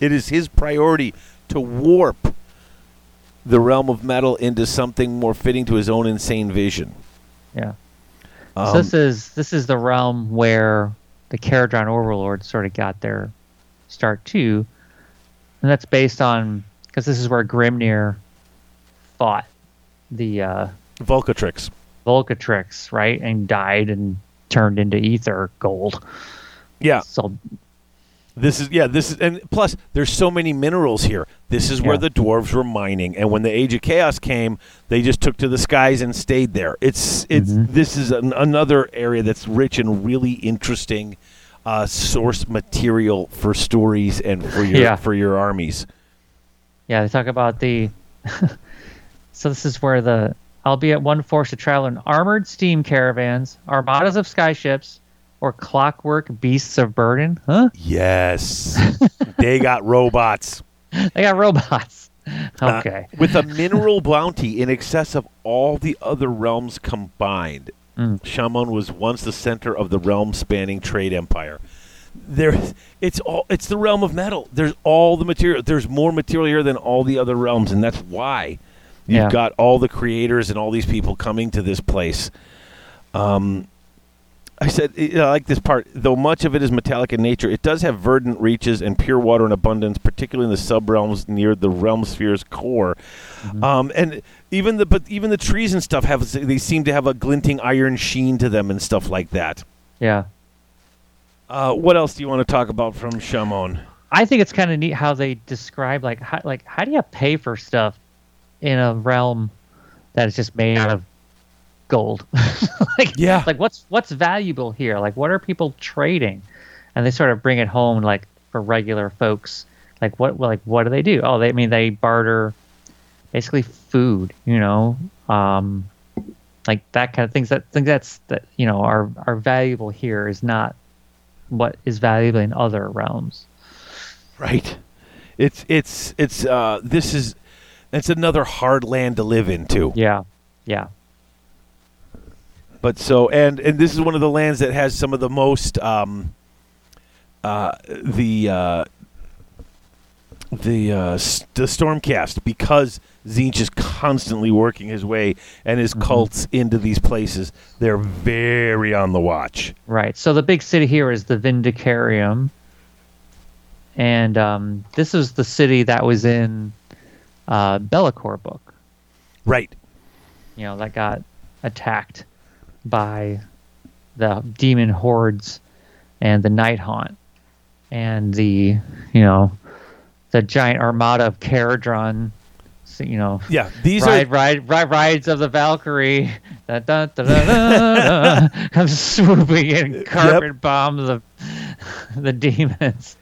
It is his priority to warp the realm of metal into something more fitting to his own insane vision. Yeah. Um, so this is this is the realm where the Kharadron Overlords sort of got their start too, and that's based on because this is where Grimnir fought the uh, Vulcatrix. Vulcatrix, right, and died and turned into ether gold. Yeah, So this is yeah. This is and plus there's so many minerals here. This is where the dwarves were mining, and when the Age of Chaos came, they just took to the skies and stayed there. It's it's Mhm. this is an, another area that's rich and really interesting uh, source material for stories and for your Yeah. for your armies. yeah, they talk about the. so this is where the albeit one force to travel in armored steam caravans, armadas of skyships, or clockwork beasts of burden. Huh? Yes, they got robots. They got robots. Uh, Okay. with a mineral bounty in excess of all the other realms combined. Mm. Chamon was once the center of the realm-spanning trade empire. There, it's all it's the realm of metal. There's all the material. There's more material here than all the other realms, and that's why you've Yeah. got all the creators and all these people coming to this place. Um, I said you know, I like this part. Though much of it is metallic in nature, it does have verdant reaches and pure water in abundance, particularly in the sub-realms near the realm sphere's core. Um, and even the but even the trees and stuff have they seem to have a glinting iron sheen to them and stuff like that. Yeah. Uh, what else do you want to talk about from Chamon? I think it's kind of neat how they describe like how, like how do you pay for stuff in a realm that is just made out of gold? like Yeah. like what's what's valuable here? Like what are people trading? And they sort of bring it home like for regular folks. Like what like what do they do? Oh, they I mean they barter basically food, you know. Um like that kind of things that think that's that you know are are valuable here is not what is valuable in other realms. Right. It's it's it's uh this is it's another hard land to live in too. Yeah, yeah, But so and and this is one of the lands that has some of the most um uh the uh the uh s- the stormcast because Tzeentch is constantly working his way and his cults into these places. They're very on the watch. right. So the big city here is the Vindicarium, and um, this is the city that was in uh, Bellicor book. Right. You know that got attacked by the demon hordes and the night haunt and the you know the giant armada of Kharadron. You know, Yeah, these ride, are ride, ride, rides of the Valkyrie. Da, da, da, da, da, swooping in, carpet bomb the the demons.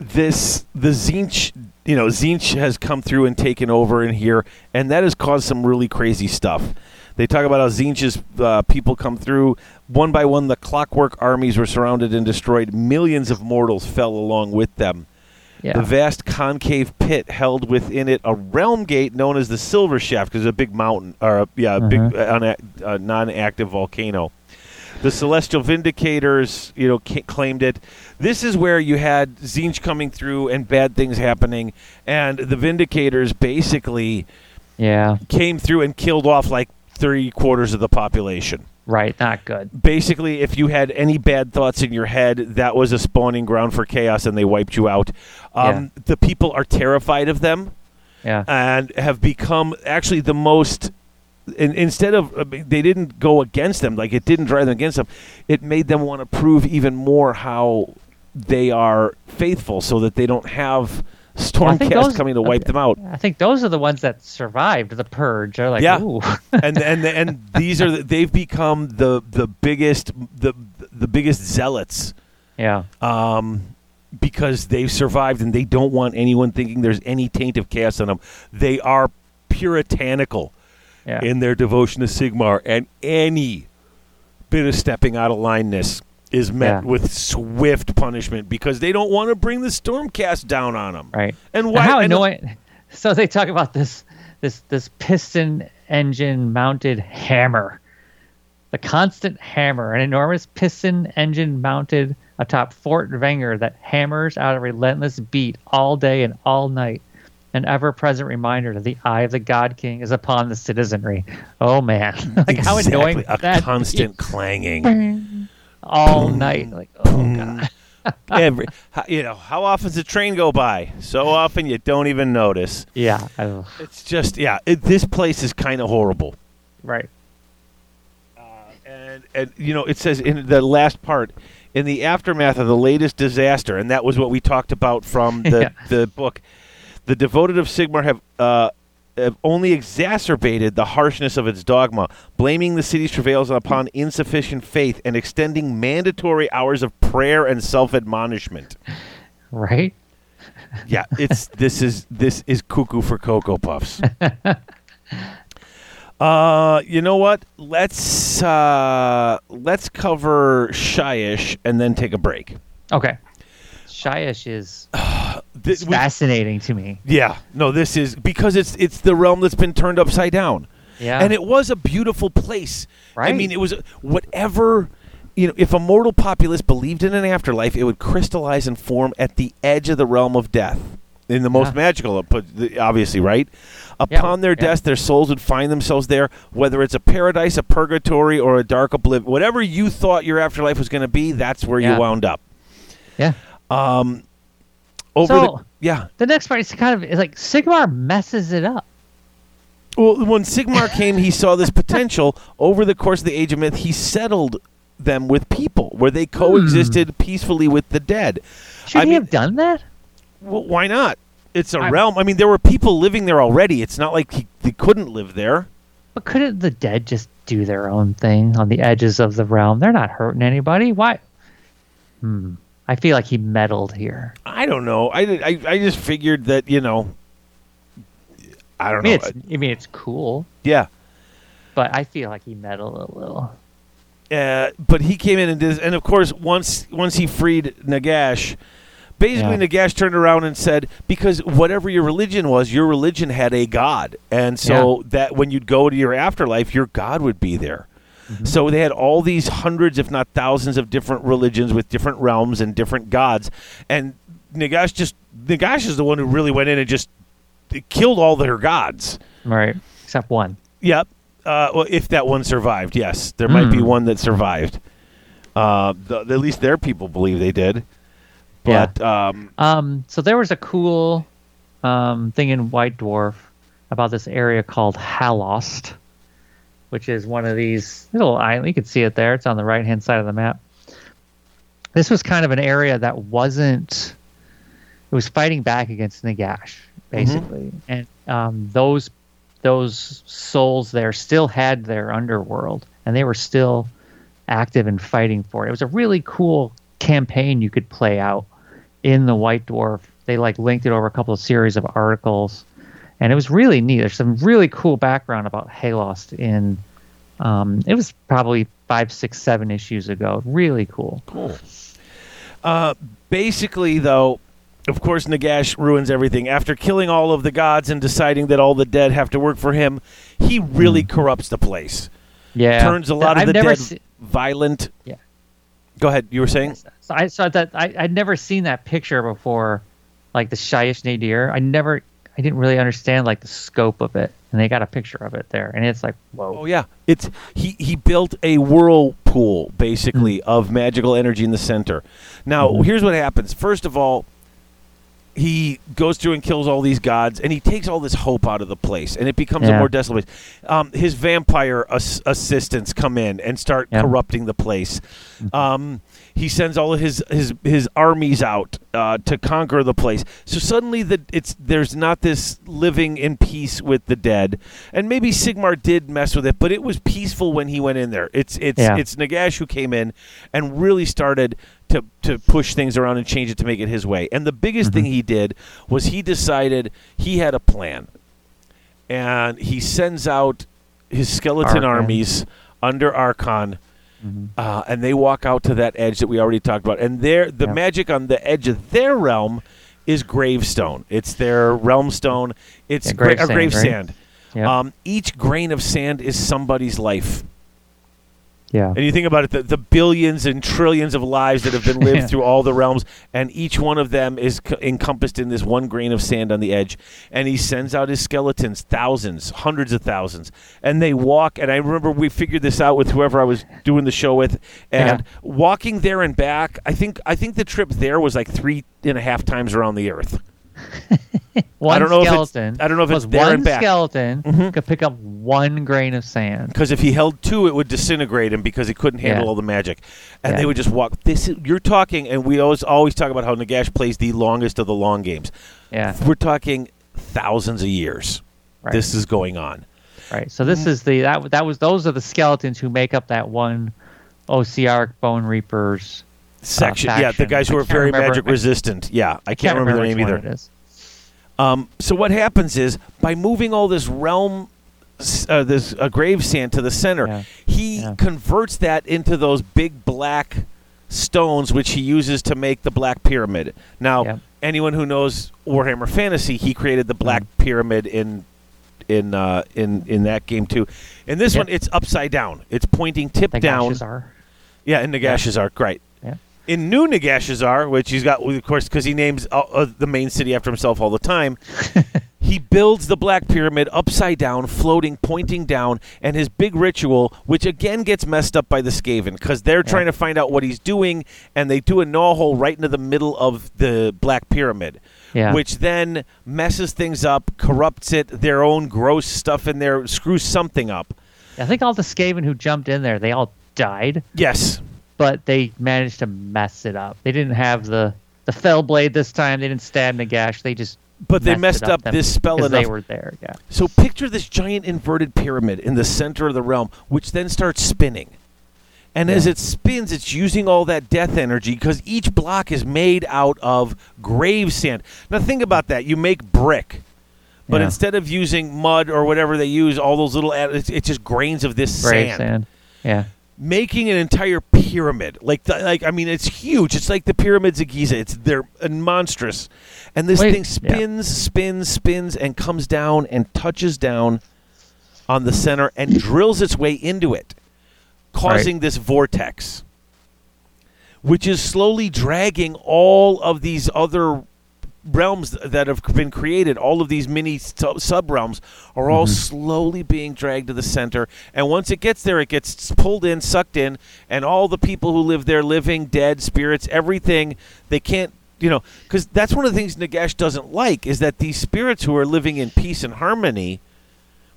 This the Tzeentch you know Tzeentch has come through and taken over in here and that has caused some really crazy stuff. They talk about how Tzeentch's uh, people come through. One by one the clockwork armies were surrounded and destroyed. Millions of mortals fell along with them. Yeah, the vast concave pit held within it a realm gate known as the silver shaft because it's a big mountain or a, yeah a big uh, una- uh, non-active volcano the celestial vindicators you know claimed it. This is where you had Tzeentch coming through and bad things happening and the vindicators basically yeah, came through and killed off like three quarters of the population. Right. Not good. basically if you had any bad thoughts in your head that was a spawning ground for chaos and they wiped you out. Um, the people are terrified of them Yeah, and have become actually the most in, instead of they didn't go against them like it didn't drive them against them it made them want to prove even more how they are faithful so that they don't have stormcast those- coming to wipe them out I think those are the ones that survived the purge. They're like, Yeah. ooh, and and and these are the, they've become the the biggest the the biggest zealots yeah, um, because they've survived and they don't want anyone thinking there's any taint of chaos on them. They are puritanical yeah. in their devotion to Sigmar, and any bit of stepping out of lineness is met Yeah. with swift punishment because they don't want to bring the Stormcast down on them. right. And And why? how and- annoying! So they talk about this this this piston engine mounted hammer, the constant hammer, an enormous piston engine mounted atop Fort Venger that hammers out a relentless beat all day and all night. An ever-present reminder that the eye of the God King is upon the citizenry. Oh man, like how annoying a that constant clanging. all night. Like oh mm-hmm. god. Every, you know, how often does a train go by? So often you don't even notice. Yeah. I- It's just, yeah, it, this place is kind of horrible. right. Uh, and, and you know, it says in the last part, in the aftermath of the latest disaster, and that was what we talked about from the, Yeah. the book, the devoted of Sigmar have, uh, have only exacerbated the harshness of its dogma, blaming the city's travails upon insufficient faith and extending mandatory hours of prayer and self admonishment. Right. Yeah, it's this is this is cuckoo for cocoa puffs. uh, you know what? Let's uh let's cover Shyish and then take a break. Okay. Shyish is Th- we- fascinating to me. yeah, no, this is because it's it's the realm that's been turned upside down. Yeah. And it was a beautiful place. I mean, it was whatever you know, if a mortal populace believed in an afterlife, it would crystallize and form at the edge of the realm of death. In the most Yeah. magical, but obviously, right? Upon their yeah. death, their souls would find themselves there, whether it's a paradise, a purgatory, or a dark oblivion. Whatever you thought your afterlife was going to be, that's where Yeah. you wound up. yeah. Um, over So- the yeah, The next part is kind of is like Sigmar messes it up. Well, when Sigmar came, he saw this potential. Over the course of the Age of Myth, he settled them with people where they coexisted peacefully with the dead. Should I he mean- have done that? Well, why not? It's a I- realm. I mean, there were people living there already. It's not like he, they couldn't live there. But couldn't the dead just do their own thing on the edges of the realm? They're not hurting anybody. Why? Hmm. I feel like he meddled here. I don't know. I, I, I just figured that, you know, I I don't mean, know. it's. I mean, it's cool. yeah. but I feel like he meddled a little. Uh, but he came in and did, and of course, once once he freed Nagash, basically Yeah. Nagash turned around and said, because whatever your religion was, your religion had a god, and so that when you'd go to your afterlife, your god would be there. Mm-hmm. So they had all these hundreds, if not thousands, of different religions with different realms and different gods, and Nagash just Nagash is the one who really went in and just killed all their gods. Right. Except one. Yep. Uh, well, if that one survived, yes, there might be Mm. one that survived. Uh, the, at least their people believe they did. Yeah. But um, Um, so there was a cool um, thing in White Dwarf about this area called Halost, which is one of these little island. You can see it there. It's on the right hand side of the map. This was kind of an area that wasn't. It was fighting back against Nagash, basically, and um, those those souls there still had their underworld, and they were still active and fighting for it. It was a really cool campaign you could play out in the White Dwarf. They like linked it over a couple of series of articles, and it was really neat. There's some really cool background about Hallost in. Um, it was probably five, six, seven issues ago. Really cool. cool. Uh, basically, though, of course, Nagash ruins everything. After killing all of the gods and deciding that all the dead have to work for him, he really corrupts the place. Yeah, Turns a lot of I've the dead se- violent. Yeah. Go ahead. You were saying? So I saw that I, I'd never seen that picture before, like the Shyish Nadir. I never, I didn't really understand like the scope of it, and they got a picture of it there, and it's like, whoa. Oh yeah, it's he he built a whirlpool basically of magical energy in the center. Now here's what happens. First of all, he goes through and kills all these gods, and he takes all this hope out of the place, and it becomes a more desolate place. Um, his vampire ass- assistants come in and start Yeah. corrupting the place. Um, he sends all of his his his armies out uh, to conquer the place. So suddenly, the it's there's not this living in peace with the dead, and maybe Sigmar did mess with it, but it was peaceful when he went in there. It's it's Yeah. it's Nagash who came in and really started to to push things around and change it to make it his way. And the biggest thing he did was he decided he had a plan, and he sends out his skeleton armies under Arkhan Mhm. uh, and they walk out to that edge that we already talked about. And there, the Yeah. magic on the edge of their realm is gravestone. It's their realm stone. It's Yeah, grave a sand, grave right? sand. Um, each grain of sand is somebody's life. Yeah. And you think about it, the, the billions and trillions of lives that have been lived Yeah. through all the realms, and each one of them is co- encompassed in this one grain of sand on the edge. And he sends out his skeletons, thousands, hundreds of thousands, and they walk. And I remember we figured this out with whoever I was doing the show with, and Yeah. walking there and back. I think I think the trip there was like three and a half times around the earth. One I don't know if skeleton. I don't know if it's was there one skeleton Mhm. could pick up one grain of sand. Because if he held two, it would disintegrate him because he couldn't handle Yeah. all the magic, and Yeah. they would just walk. This is, you're talking, and we always always talk about how Nagash plays the longest of the long games. Yeah. We're talking thousands of years. Right. This is going on. Right. So this is the that that was those are the skeletons who make up that one Ossiarch Bonereapers. Section, yeah, the guys who are very remember- magic resistant. Yeah, I can't, remember, which the name either. It is. Um, so what happens is by moving all this realm, uh, this uh, grave sand to the center, Yeah. he Yeah. converts that into those big black stones, which he uses to make the Black Pyramid. Now, Yeah. anyone who knows Warhammer Fantasy, he created the Black Mm-hmm. Pyramid in in uh, in in that game too. In this one, it's upside down. It's pointing tip The down. Yeah, in Nagashizzar, right. Yeah. In New Nagashizzar, which he's got, of course, because he names uh, uh, the main city after himself all the time, he builds the Black Pyramid upside down, floating, pointing down, and his big ritual, which again gets messed up by the Skaven, because they're trying to find out what he's doing, and they do a gnaw hole right into the middle of the Black Pyramid. Yeah. Which then messes things up, corrupts it, their own gross stuff in there, screws something up. I think all the Skaven who jumped in there, they all died, Yes. But they managed to mess it up. They didn't have the the fell blade this time. They didn't stab Nagash. They just But they messed up them- this spell enough. They were there. Yeah. So picture this giant inverted pyramid in the center of the realm, which then starts spinning. And as it spins, it's using all that death energy because each block is made out of grave sand. Now think about that. You make brick. But Yeah. instead of using mud or whatever they use, all those little, it's, it's just grains of this sand. sand. Yeah. Making an entire pyramid. Like the, like I mean it's huge. It's like the pyramids of Giza. It's they're monstrous. And this Wait, thing spins spins spins and comes down and touches down on the center and drills its way into it causing this vortex which is slowly dragging all of these other realms that have been created, all of these mini sub realms, are all mm-hmm. slowly being dragged to the center. And once it gets there, it gets pulled in, sucked in, and all the people who live there, living, dead, spirits, everything, they can't. You know, because that's one of the things Nagash doesn't like is that these spirits who are living in peace and harmony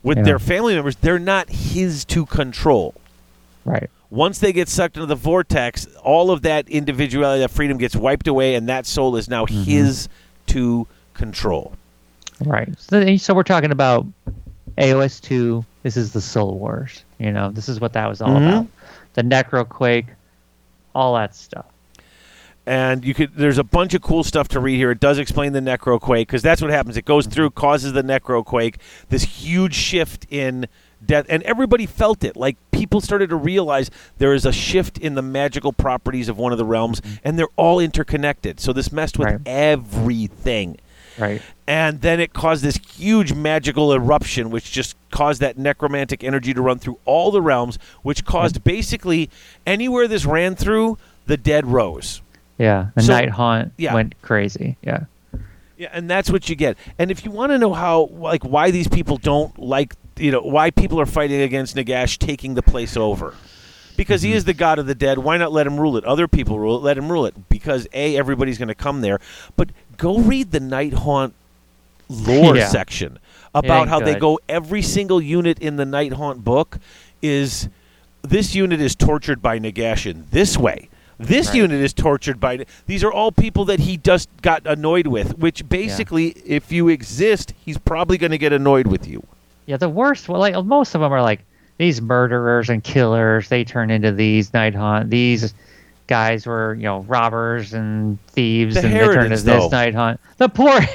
with Yeah. their family members, they're not his to control Right. once they get sucked into the vortex, all of that individuality, that freedom gets wiped away, and that soul is now mm-hmm. his to control. Right. So, so we're talking about AOS two. This is the Soul Wars. You know, this is what that was all Mhm. about. The Necroquake, all that stuff. And you could, there's a bunch of cool stuff to read here. It does explain the necroquake because that's what happens. It goes through, causes the necroquake, this huge shift in death, and everybody felt it. Like people started to realize there is a shift in the magical properties of one of the realms, mm-hmm. and they're all interconnected. So this messed with Right. everything. Right. and then it caused this huge magical eruption which just caused that necromantic energy to run through all the realms which mm-hmm. caused basically anywhere this ran through the dead rose Yeah. The So- Nighthaunt yeah. went crazy. Yeah. Yeah and that's what you get. And if you want to know how like why these people don't like you know why people are fighting against nagash taking the place over. Because he is the god of the dead why not let him rule it? Other people rule it let him rule it. Because a everybody's going to come there. But go read the Nighthaunt lore Yeah. section about how they go every single unit in the Nighthaunt book is this unit is tortured by nagash in this way this Right. unit is tortured by these are all people that he just got annoyed with which basically if you exist he's probably going to get annoyed with you Yeah. The worst. Well, like most of them are like these murderers and killers. They turn into these Nighthaunt. These guys were, you know, robbers and thieves, The and they turn Harridans, into this. Night Hunt. The poor.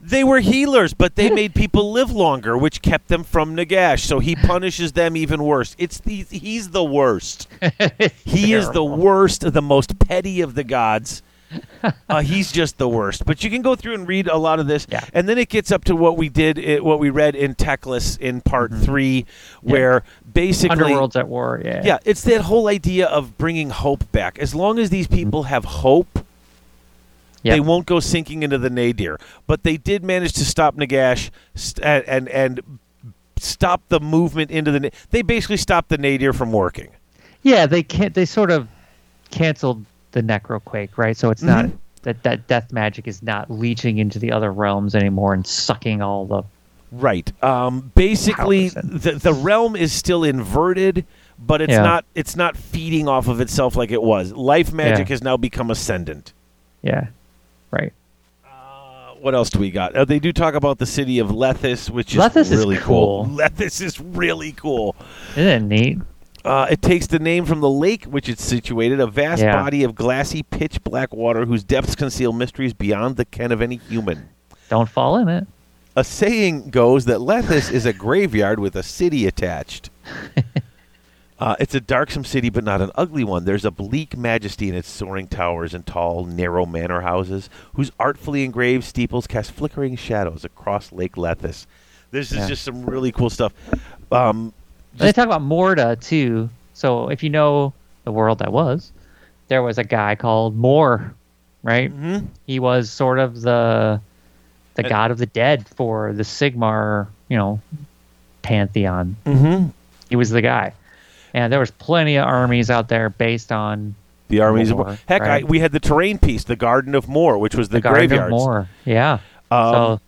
They were healers, but they made people live longer, which kept them from Nagash. So he punishes them even worse. It's the, he's the worst. He is the worst, the most petty of the gods. Uh, he's just the worst. But you can go through and read a lot of this, Yeah. and then it gets up to what we did, it, what we read in Teclis in part mm-hmm. three, where basically Underworld's at war. Yeah. yeah, it's that whole idea of bringing hope back. As long as these people mm-hmm. have hope, Yep. they won't go sinking into the nadir. But they did manage to stop Nagash st- and, and and stop the movement into the. Na- they basically stopped the nadir from working. Yeah, they can't. They sort of canceled the necroquake, right? So it's not Mhm. that that death magic is not leeching into the other realms anymore and sucking all the. Right. Um, basically, the the realm is still inverted, but it's Yeah. not. It's not feeding off of itself like it was. Life magic Yeah. has now become ascendant. Yeah, right. Uh, what else do we got? Uh, they do talk about the city of Lethis, which is Lethis is really cool. Lethis is really cool. Isn't it neat? Uh, it takes the name from the lake which it's situated, a vast Yeah. body of glassy, pitch black water whose depths conceal mysteries beyond the ken of any human. Don't fall in it. A saying goes that Lethis is a graveyard with a city attached. Uh, it's a darksome city, but not an ugly one. There's a bleak majesty in its soaring towers and tall, narrow manor houses, whose artfully engraved steeples cast flickering shadows across Lake Lethis. This is Yeah. just some really cool stuff. Um, they talk about Morrda too. So if you know the world that was, there was a guy called Morr, right? mhm. He was sort of the the god of the dead for the Sigmar, you know, pantheon. Mhm. He was the guy, and there was plenty of armies out there based on The armies of More, War. Heck, I, we had the terrain piece, the Garden of Morr, which was the, the, Garden graveyards. of Morr. Yeah. Um, so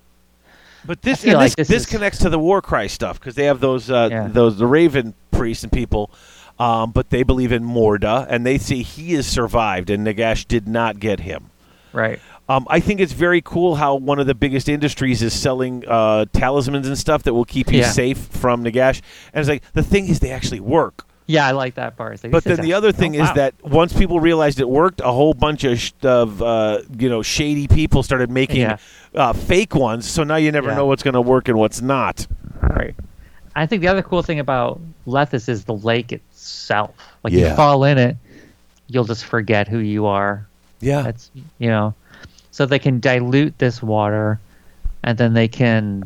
But this and like this, this this is- connects to the war cry stuff because they have those uh, Yeah. those the Raven priests and people, um, but they believe in Morrda and they see he has survived and Nagash did not get him. right. Um, I think it's very cool how one of the biggest industries is selling uh, talismans and stuff that will keep you Yeah. safe from Nagash. And it's like the thing is, they actually work. Yeah, I like that part. Like, But then the other thing oh, is wow. that once people realized it worked, a whole bunch of, sh- of uh, you know shady people started making Yeah. uh, fake ones. So now you never Yeah. know what's going to work and what's not. Right. I think the other cool thing about Lethis is the lake itself. Like Yeah. you fall in it, you'll just forget who you are. Yeah, That's you know, so they can dilute this water, and then they can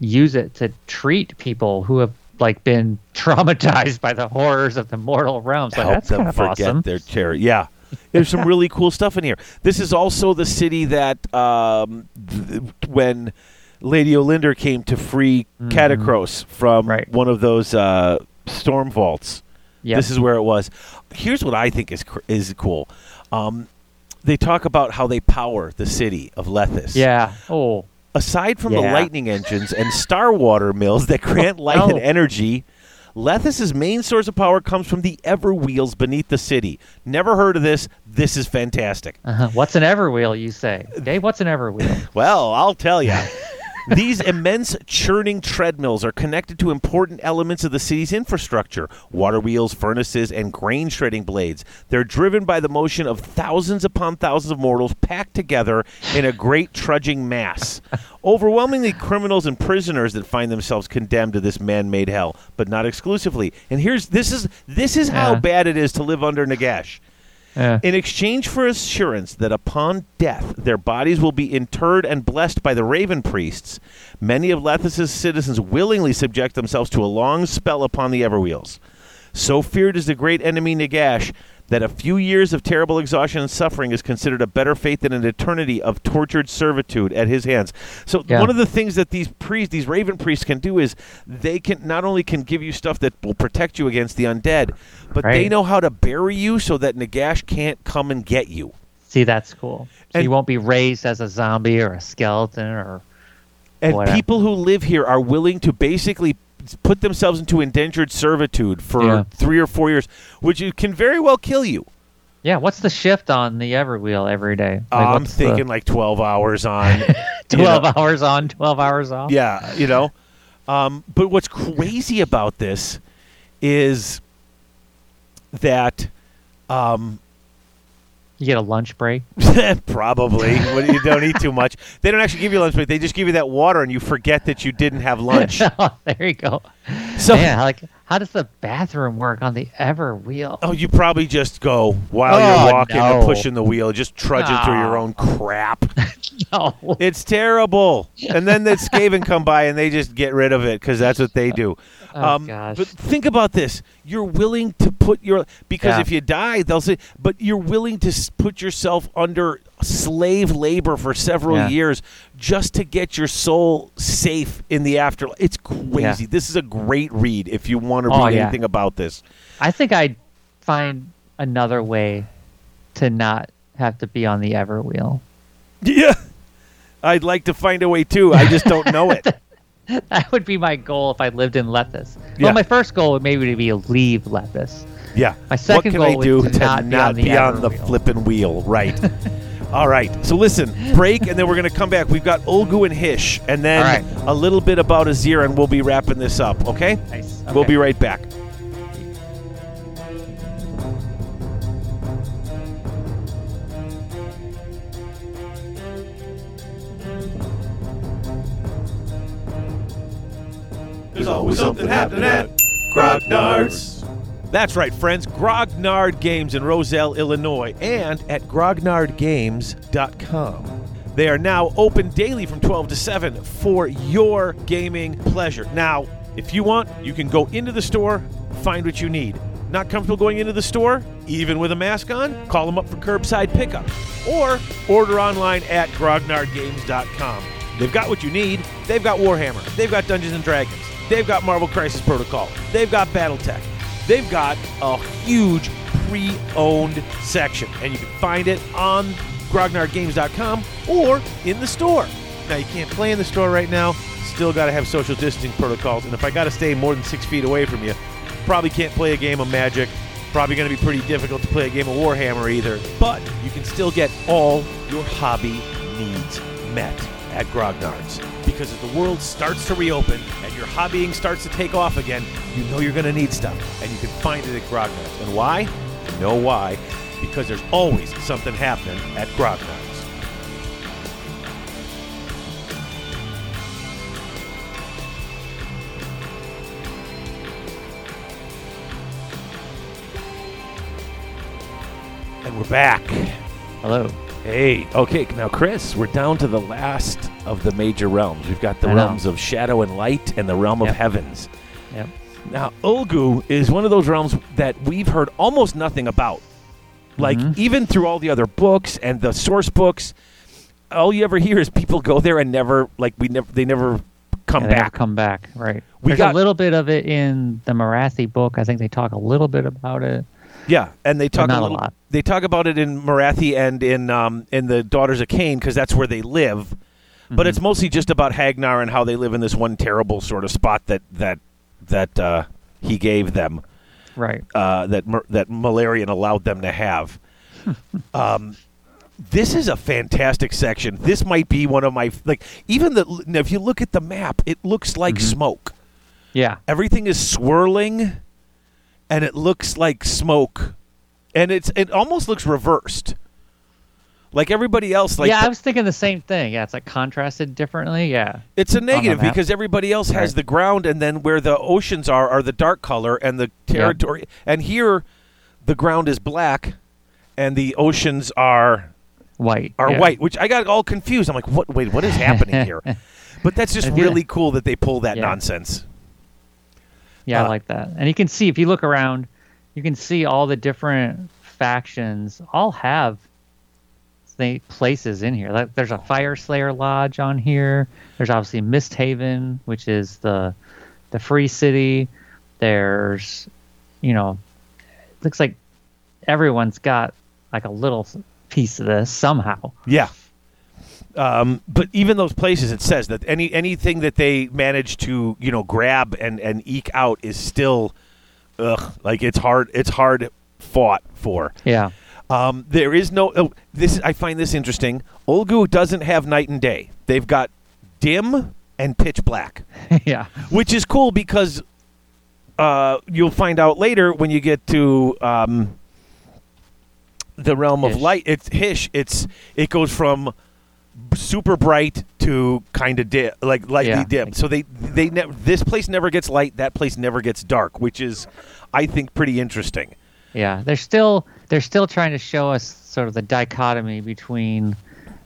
use it to treat people who have like been traumatized by the horrors of the mortal realms. Like help that's them forget awesome. their terror. Yeah. There's some really cool stuff in here. This is also the city that um, th- when Lady Olynder came to free Katakros from. Right. one of those uh, storm vaults. Yep. This is where it was. Here's what I think is cr- is cool. Um, they talk about how they power the city of Lethis. yeah. Oh, Aside from the lightning engines and star water mills that grant light Oh. and energy, Lethis's main source of power comes from the Everwheels beneath the city. Never heard of this. This is fantastic. uh-huh. what's an Everwheel? You say, Dave? What's an Everwheel? Well, I'll tell you. These immense churning treadmills are connected to important elements of the city's infrastructure water wheels, furnaces, and grain shredding blades. They're driven by the motion of thousands upon thousands of mortals packed together in a great trudging mass. Overwhelmingly criminals and prisoners that find themselves condemned to this man-made hell, but not exclusively. And here's this is this is how uh-huh. bad it is to live under Nagash. Yeah. In exchange for assurance that upon death their bodies will be interred and blessed by the Raven priests, many of Lethis's citizens willingly subject themselves to a long spell upon the Everwheels. So feared is the great enemy Nagash that a few years of terrible exhaustion and suffering is considered a better fate than an eternity of tortured servitude at his hands. So Yeah. one of the things that these priests, these Raven priests, can do is they can not only can give you stuff that will protect you against the undead, but they know how to bury you so that Nagash can't come and get you. See, that's cool. So And- you won't be raised as a zombie or a skeleton or And Whatever. people who live here are willing to basically put themselves into indentured servitude for Yeah. three or four years, which can very well kill you. yeah. What's the shift on the Everwheel every day? Like, I'm what's the- thinking like 12 hours on. you twelve know. hours on, twelve hours off. Yeah, you know. Um, but what's crazy about this is that um, You get a lunch break. probably when you don't eat too much, they don't actually give you lunch break. They just give you that water, and you forget that you didn't have lunch. oh, there you go. So, Man, like, how does the bathroom work on the Ever wheel? oh, you probably just go while Oh, you're walking and pushing the wheel, just trudging through your own crap. no. It's terrible. And then the Skaven come by and they just get rid of it because that's what they do. Oh, um, gosh. But think about this: you're willing to put your because Yeah. if you die, they'll say, but you're willing to put yourself under slave labor for several Yeah. years just to get your soul safe in the afterlife. It's crazy. This is a great read if you want to Oh, read yeah. anything about this. I think I'd find another way to not have to be on the ever wheel. Yeah. I'd like to find a way too. I just don't know it. That would be my goal if I lived in Lethis. Yeah. Well, my first goal would maybe be to leave Lethis. Yeah. My second what can goal I do to to not not, be on the be on the flipping wheel? Right. All right. So listen, break, and then we're going to come back. We've got Ulgu and Hysh, and then All right. a little bit about Azyr, and we'll be wrapping this up. Okay? Nice. We'll be right back. There's always something happening at Grognard's. That's right, friends. Grognard Games in Roselle, Illinois, and at grognardgames.com. They are now open daily from 12 to 7 for your gaming pleasure. Now, if you want, you can go into the store, find what you need. Not comfortable going into the store, even with a mask on? Call them up for curbside pickup. Or order online at grognardgames.com. They've got what you need. They've got Warhammer. They've got Dungeons and Dragons. They've got Marvel Crisis Protocol. They've got Battletech. They've got a huge pre-owned section, and you can find it on grognardgames.com or in the store. Now you can't play in the store right now. Still got to have social distancing protocols, and if I got to stay more than six feet away from you, probably can't play a game of Magic. Probably going to be pretty difficult to play a game of Warhammer either. But you can still get all your hobby needs met at Grognard's. Because as the world starts to reopen and your hobbying starts to take off again, you know you're going to need stuff. And you can find it at Grognard's. And why? You know why. Because there's always something happening at Grognard's. And we're back. Hello. Hey, okay, now Chris, we're down to the last of the major realms. We've got the I know. realms of shadow and light and the realm of heavens. Yep. Now, Ulgu is one of those realms that we've heard almost nothing about. Like, Mhm. even through all the other books and the source books, all you ever hear is people go there and never, like, we never, they never come Yeah, they back. Come back. Right. We There's got- a little bit of it in the Morathi book. I think they talk a little bit about it. Yeah, and they talk not a a lot. They talk about it in Morathi and in um, in the Daughters of Khaine because that's where they live. But Mhm. it's mostly just about Hagg Nar and how they live in this one terrible sort of spot that that that uh, he gave them Right. uh, that that Malerion allowed them to have. um, this is a fantastic section. This might be one of my like even the if you look at the map, it looks like Mhm. smoke. Yeah. Everything is swirling, and it looks like smoke, and it's it almost looks reversed. Like everybody else, like yeah, the- I was thinking the same thing. Yeah, it's like contrasted differently. Yeah. it's a negative because everybody else has Right. the ground, and then where the oceans are are the dark color, and the territory. And here, the ground is black, and the oceans are White. are yeah. white. Which I got all confused. I'm like, what? Wait, what is happening here? But that's just really cool that they pull that Yeah. nonsense. Yeah, Uh, I like that. And you can see if you look around, you can see all the different factions all have places in here. Like there's a Fire Slayer lodge on here. There's obviously Mist Haven, which is the the free city. There's you know, looks like everyone's got like a little piece of this somehow. Yeah. Um, but even those places, it says that any anything that they manage to you know grab and and eke out is still, ugh, like it's hard. It's hard fought for. Yeah. Um, there is no. Oh, this I find this interesting. Ulgu doesn't have night and day. They've got dim and pitch black, yeah. which is cool because uh, you'll find out later when you get to um, the realm of Hysh. light. It's Hysh. It's it goes from super bright to kind of dim, like lightly Yeah. dim. So they they ne- this place never gets light. That place never gets dark, which is I think pretty interesting. Yeah, they're still they're still trying to show us sort of the dichotomy between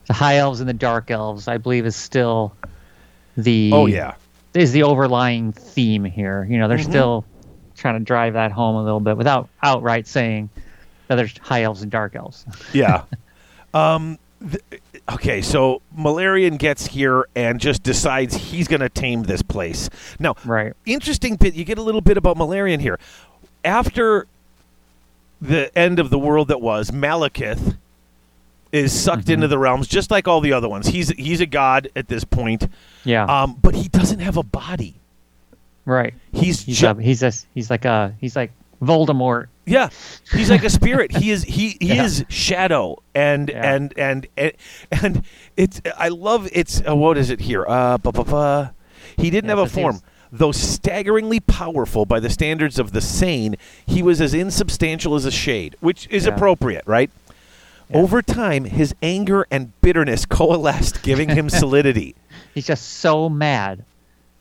the high elves and the dark elves. I believe is still the Oh yeah. is the overlying theme here. You know, they're Mhm. still trying to drive that home a little bit without outright saying that there's high elves and dark elves. Yeah. um, th- okay, so Malerion gets here and just decides he's going to tame this place. Now, right. interesting bit. You get a little bit about Malerion here. After the end of the world that was, Malekith is sucked Mhm. into the realms just like all the other ones. He's he's a god at this point, Yeah. um, but he doesn't have a body. right. He's, He's ju- a, he's a, he's like a he's like Voldemort. Yeah, he's like a spirit. he is he he Yeah. is shadow, and, Yeah. and and and and it's I love it's uh, what is it here? Uh, ba, ba, ba. He didn't Yeah, have a form. Though staggeringly powerful by the standards of the sane, he was as insubstantial as a shade, which is appropriate, right? Over time, his anger and bitterness coalesced, giving him solidity. He's just so mad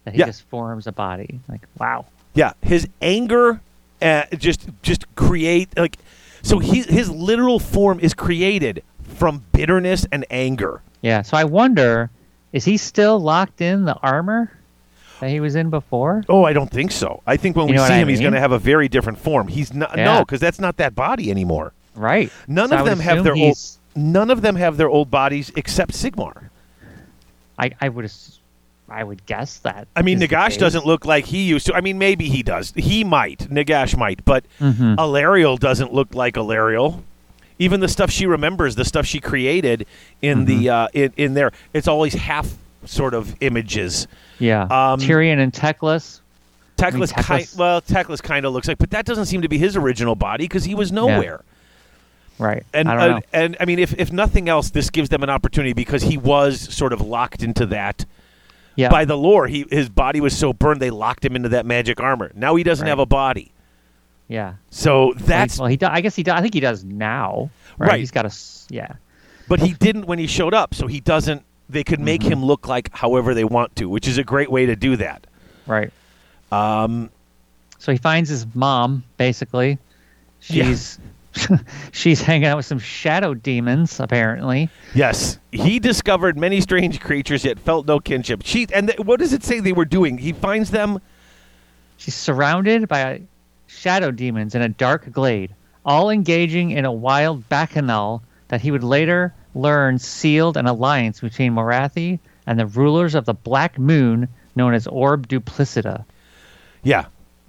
that he just forms a body. Like wow. Yeah, his anger uh, just just create like so he, his literal form is created from bitterness and anger. Yeah. So I wonder, is he still locked in the armor that he was in before? Oh, I don't think so. I think when You we see him, he's going to have a very different form. He's not Yeah. no, because that's not that body anymore. Right. None So of them have assume their old. None of them have their old bodies except Sigmar. I, I would ass- I would guess that. I mean, Nagash doesn't look like he used to. I mean, maybe he does. He might. Nagash might, but. Alarielle doesn't look like Alarielle. Even the stuff she remembers, the stuff she created in the Mm-hmm. uh, in, in there, it's always half sort of images. Yeah. Um, Tyrion and Teclis. Teclis, Teclis- kind well, Teclis kind of looks like, but that doesn't seem to be his original body because he was nowhere. Right. And I don't uh, know. and I mean, if if nothing else, this gives them an opportunity because he was sort of locked into that Yeah. by the lore. He his body was so burned they locked him into that magic armor. Now he doesn't Right. have a body, yeah. so that's. well, he. do- I guess he. Do, I think he does now. Right. Right. He's got a. s- Yeah. But he didn't when he showed up, so he doesn't. They could make Mm-hmm. him look like however they want to, which is a great way to do that. Right. Um, So he finds his mom. Basically, Yeah. she's. hanging out with some shadow demons, apparently. yes, he discovered many strange creatures, yet felt no kinship. She and th- what does it say they were doing? He finds them. She's surrounded by shadow demons in a dark glade, all engaging in a wild bacchanal that he would later learn sealed an alliance between Morathi and the rulers of the Black Moon, known as Orb Duplicita. Yeah,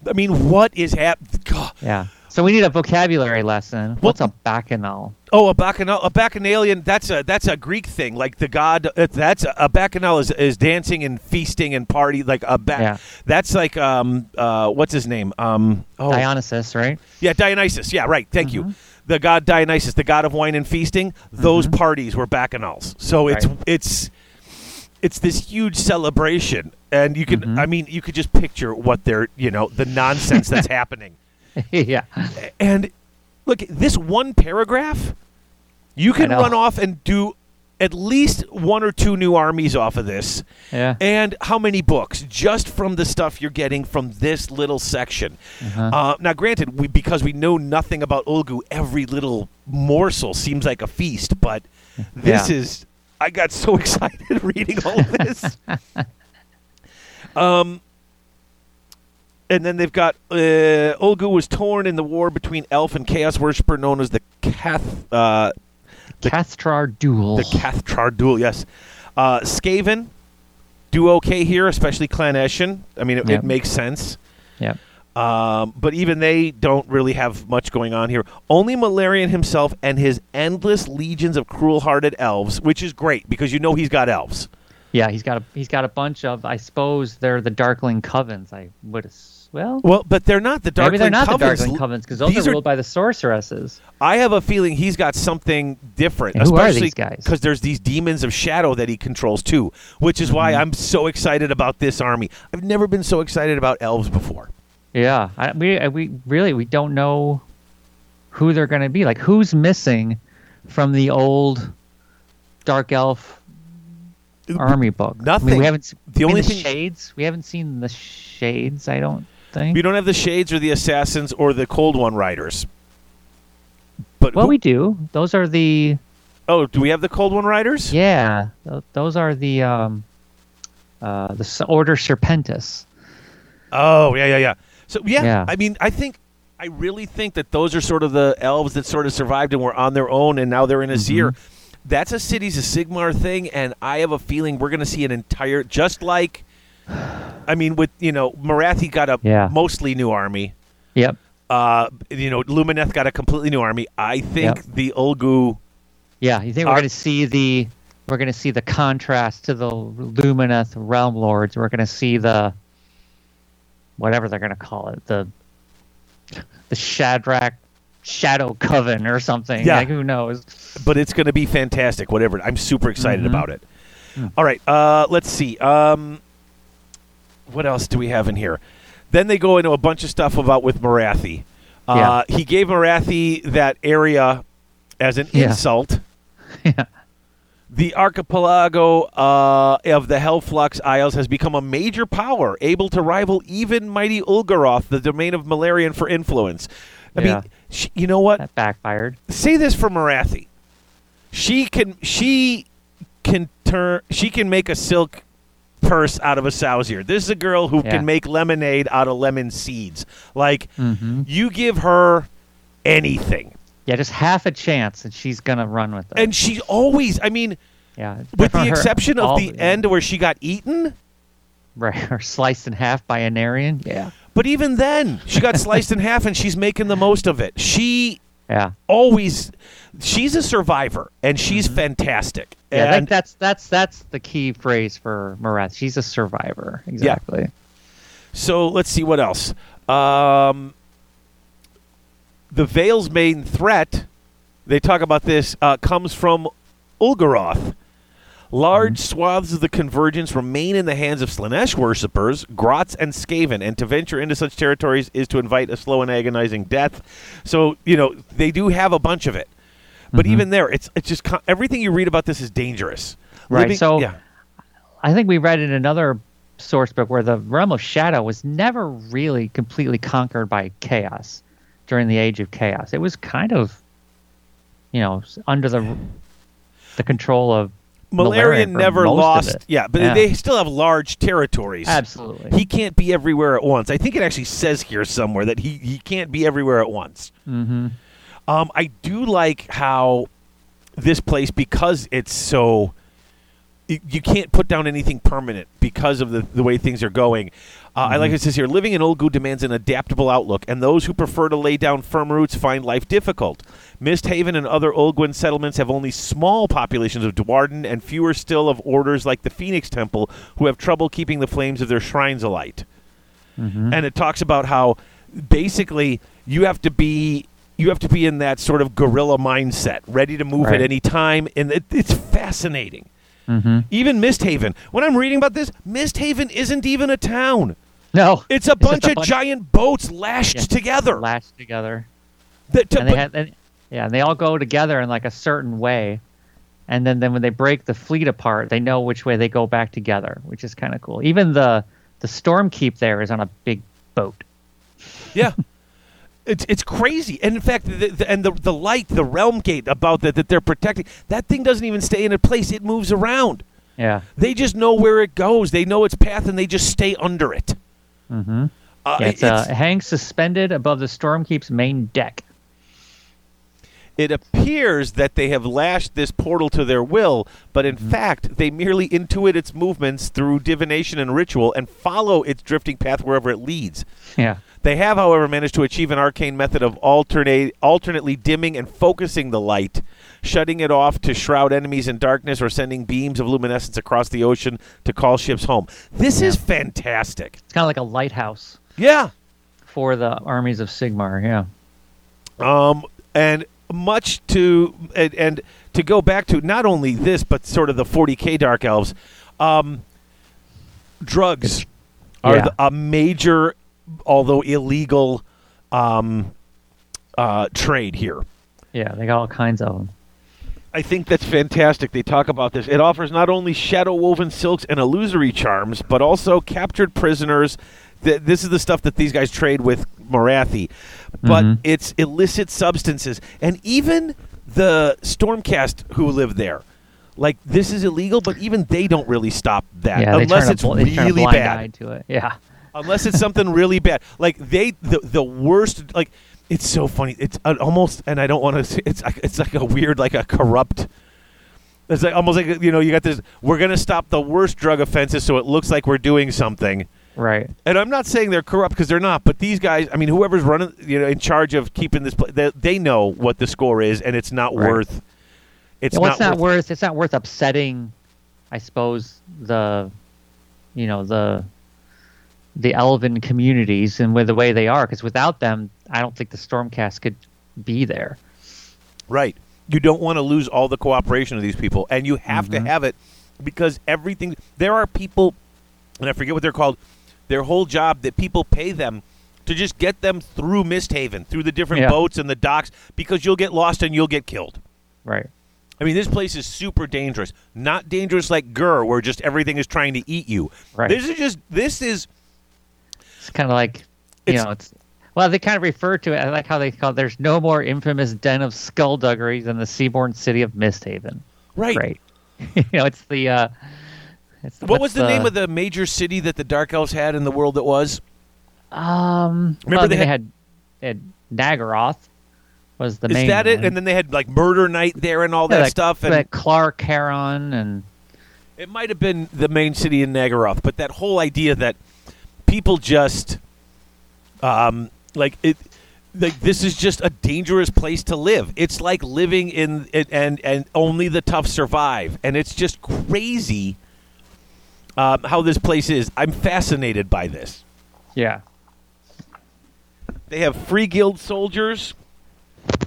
I mean, what is happening? Yeah. So we need a vocabulary lesson. What's a bacchanal? Oh, a bacchanal, a bacchanalian. That's a that's a Greek thing. Like the god. uh, That's a, a bacchanal is, is dancing and feasting and party. Like a bac. Yeah. That's like um uh what's his name um oh Dionysus, right? yeah Dionysus. Yeah, right. Thank Mm-hmm. you. The god Dionysus, the god of wine and feasting. Those parties were bacchanals. So it's Right. it's it's this huge celebration, and you can Mm-hmm. I mean you could just picture what they're you know the nonsense that's happening. yeah. And look, this one paragraph, you can run off and do at least one or two new armies off of this. Yeah. And how many books just from the stuff you're getting from this little section? Uh-huh. Uh, now, granted, we, because we know nothing about Ulgu, every little morsel seems like a feast. But this Yeah. is, I got so excited reading all of this. um, and then they've got uh, Ulgu was torn in the war between elf and chaos worshiper known as the Cath. Uh, the- Cathrar duel. the Cathrar duel, yes. Uh, Skaven do okay here, especially Clan Eshin. I mean, it, Yep. it makes sense. Yep. Um, but even they don't really have much going on here. Only Malerion himself and his endless legions of cruel-hearted elves, which is great because you know he's got elves. Yeah, he's got a he's got a bunch of. I suppose they're the Darkling covens. I would. ass- Well, Well, but they're not the Darkling maybe they're not Covens. the Darkling covens because those are are- ruled by the sorceresses. I have a feeling he's got something different. And who are especially these guys? Because there's these demons of shadow that he controls too, which is why Mm-hmm. I'm so excited about this army. I've never been so excited about elves before. Yeah, I, we uh, we really we don't know who they're going to be. Like, who's missing from the old Dark Elf army book? I mean, Nothing. we haven't. The only the thing- shades. We haven't seen the shades. I don't think. We don't have the shades or the assassins or the cold one riders. But well, who- we do. Those are the. oh, do we have the cold one riders? Yeah, th- those are the um, uh, the Order Serpentis. Oh, yeah, yeah, yeah. So yeah, Yeah. I mean, I think I really think that those are sort of the elves that sort of survived and were on their own, and now they're in Azyr. Mm-hmm. That's a cities of Sigmar thing, and I have a feeling we're going to see an entire, just like, I mean, with you know, Morathi got a Yeah. mostly new army. Yep. Uh, you know, Lumineth got a completely new army. I think Yep. the Ulgu. Yeah, you think we're Are- going to see the we're going to see the contrast to the Lumineth Realm Lords. We're going to see the whatever they're going to call it the the Shadrach Shadow Coven or something. Yeah. Like, who knows? but it's going to be fantastic. Whatever. I'm super excited Mhm. about it. Hmm. All right. Uh, let's see. Um, what else do we have in here? Then they go into a bunch of stuff about with Morathi. Uh, He gave Morathi that area as an Yeah. insult. yeah. The archipelago uh, of the Hellflux Isles has become a major power, able to rival even mighty Ulgaroth, the domain of Malerion, for influence. I Yeah. mean, sh- you know what? That backfired. say this for Morathi. She can she can turn she can make a silk purse out of a sow's ear. This is a girl who Yeah. can make lemonade out of lemon seeds. Like hmm you give her anything. Yeah, just half a chance, and she's going to run with it. And she always I mean, yeah, with the exception of all- the end where she got eaten, right, or sliced in half by a Narian. Yeah. but even then, she got sliced in half and she's making the most of it. She Yeah. always she's a survivor and she's fantastic. Mm-hmm. Yeah, I think And- that's that's that's the key phrase for Marath. She's a survivor. Exactly. So let's see what else. Um, the Vale's main threat they talk about this, uh, comes from Ulgaroth. Large swaths of the convergence remain in the hands of Slaanesh worshippers, Grots and Skaven, and to venture into such territories is to invite a slow and agonizing death. So, you know, they do have a bunch of it. But mm-hmm. even there, it's it's just con- everything you read about this is dangerous. Right, Living- so- yeah, I think we read in another source book where the realm of shadow was never really completely conquered by chaos during the age of chaos. It was kind of, you know, under the the control of Malerion for never lost. Yeah, but Yeah. they still have large territories. Absolutely. He can't be everywhere at once. I think it actually says here somewhere that he, he can't be everywhere at once. hmm Um, I do like how this place, because it's so. You can't put down anything permanent because of the, the way things are going. Uh, I like it says here living in Ulgu demands an adaptable outlook, and those who prefer to lay down firm roots find life difficult. Misthaven and other Ulguan settlements have only small populations of Duardin and fewer still of orders like the Phoenix Temple who have trouble keeping the flames of their shrines alight and it talks about how basically you have to be you have to be in that sort of guerrilla mindset, ready to move at any time, and it, it's fascinating. hmm Even Misthaven, when I'm reading about this, Misthaven isn't even a town. No, It's a bunch a of bunch- giant boats lashed Yeah, together. lashed together. That- to- and they had, and, yeah, and they all go together in like a certain way, and then then when they break the fleet apart, they know which way they go back together, which is kind of cool. Even the the storm keep there is on a big boat. Yeah. It's, it's crazy, and in fact, the, the, and the the light, the realm gate about that that they're protecting, that thing doesn't even stay in a place; it moves around. Yeah. They just know where it goes. They know its path, and they just stay under it. Mm-hmm. Uh, yeah it's, uh, it hangs suspended above the Stormkeep's main deck. it appears that they have lashed this portal to their will, but in fact, they merely intuit its movements through divination and ritual and follow its drifting path wherever it leads. Yeah. They have, however, managed to achieve an arcane method of alternate, alternately dimming and focusing the light, shutting it off to shroud enemies in darkness, or sending beams of luminescence across the ocean to call ships home. This is fantastic. It's kind of like a lighthouse Yeah. for the armies of Sigmar. Yeah. Um, and much to and, and to go back to not only this but sort of the 40k dark elves, um, drugs are Yeah. the, a major, although illegal, um, uh, trade here. Yeah. They got all kinds of them. I think that's fantastic. They talk about this. It offers not only shadow woven silks and illusory charms, but also captured prisoners. Th- This is the stuff that these guys trade with Marathi, but Mhm. it's illicit substances, and even the Stormcast who live there. Like this is illegal, but even they don't really stop that Yeah. Unless it's bl- they turn a really bad it. Yeah. unless it's something really bad. Like they, the the worst. Like it's so funny. It's an almost, and I don't want to. It's it's like a weird, like a corrupt. It's like almost like you know you got this. We're gonna stop the worst drug offenses, so it looks like we're doing something. Right. And I'm not saying they're corrupt because they're not. But these guys, I mean, whoever's running, you know, in charge of keeping this, pla they, they know what the score is, and it's not Right. worth. It's well, not, it's not worth. worth. It's not worth upsetting. I suppose the, you know the. The elven communities and with the way they are, because without them, I don't think the Stormcast could be there. Right. You don't want to lose all the cooperation of these people, and you have Mm-hmm. to have it because everything. There are people, and I forget what they're called. Their whole job that people pay them to just get them through Misthaven, through the different Yeah. boats and the docks, because you'll get lost and you'll get killed. Right. I mean, this place is super dangerous. Not dangerous like Ghur, where just everything is trying to eat you. Right. This is just. This is. It's kind of like, you It's- know, it's well, they kind of refer to it. I like how they call. it. There's no more infamous den of skullduggery than the seaborne city of Misthaven. Right. Great. you know, it's the. uh it's What was the, name of the major city that the Dark Elves had in the world that was? Um, Remember well, they they had- had, had Naggaroth was the Is main. that it? one. And then they had like Murder Night there and all Yeah, that like- stuff. And like Clar Karond and It might have been the main city in Naggaroth, but that whole idea that people just, um, like it, like this is just a dangerous place to live. It's like living in it, and and only the tough survive, and it's just crazy. Um, how this place is. I'm fascinated by this. yeah, They have free guild soldiers.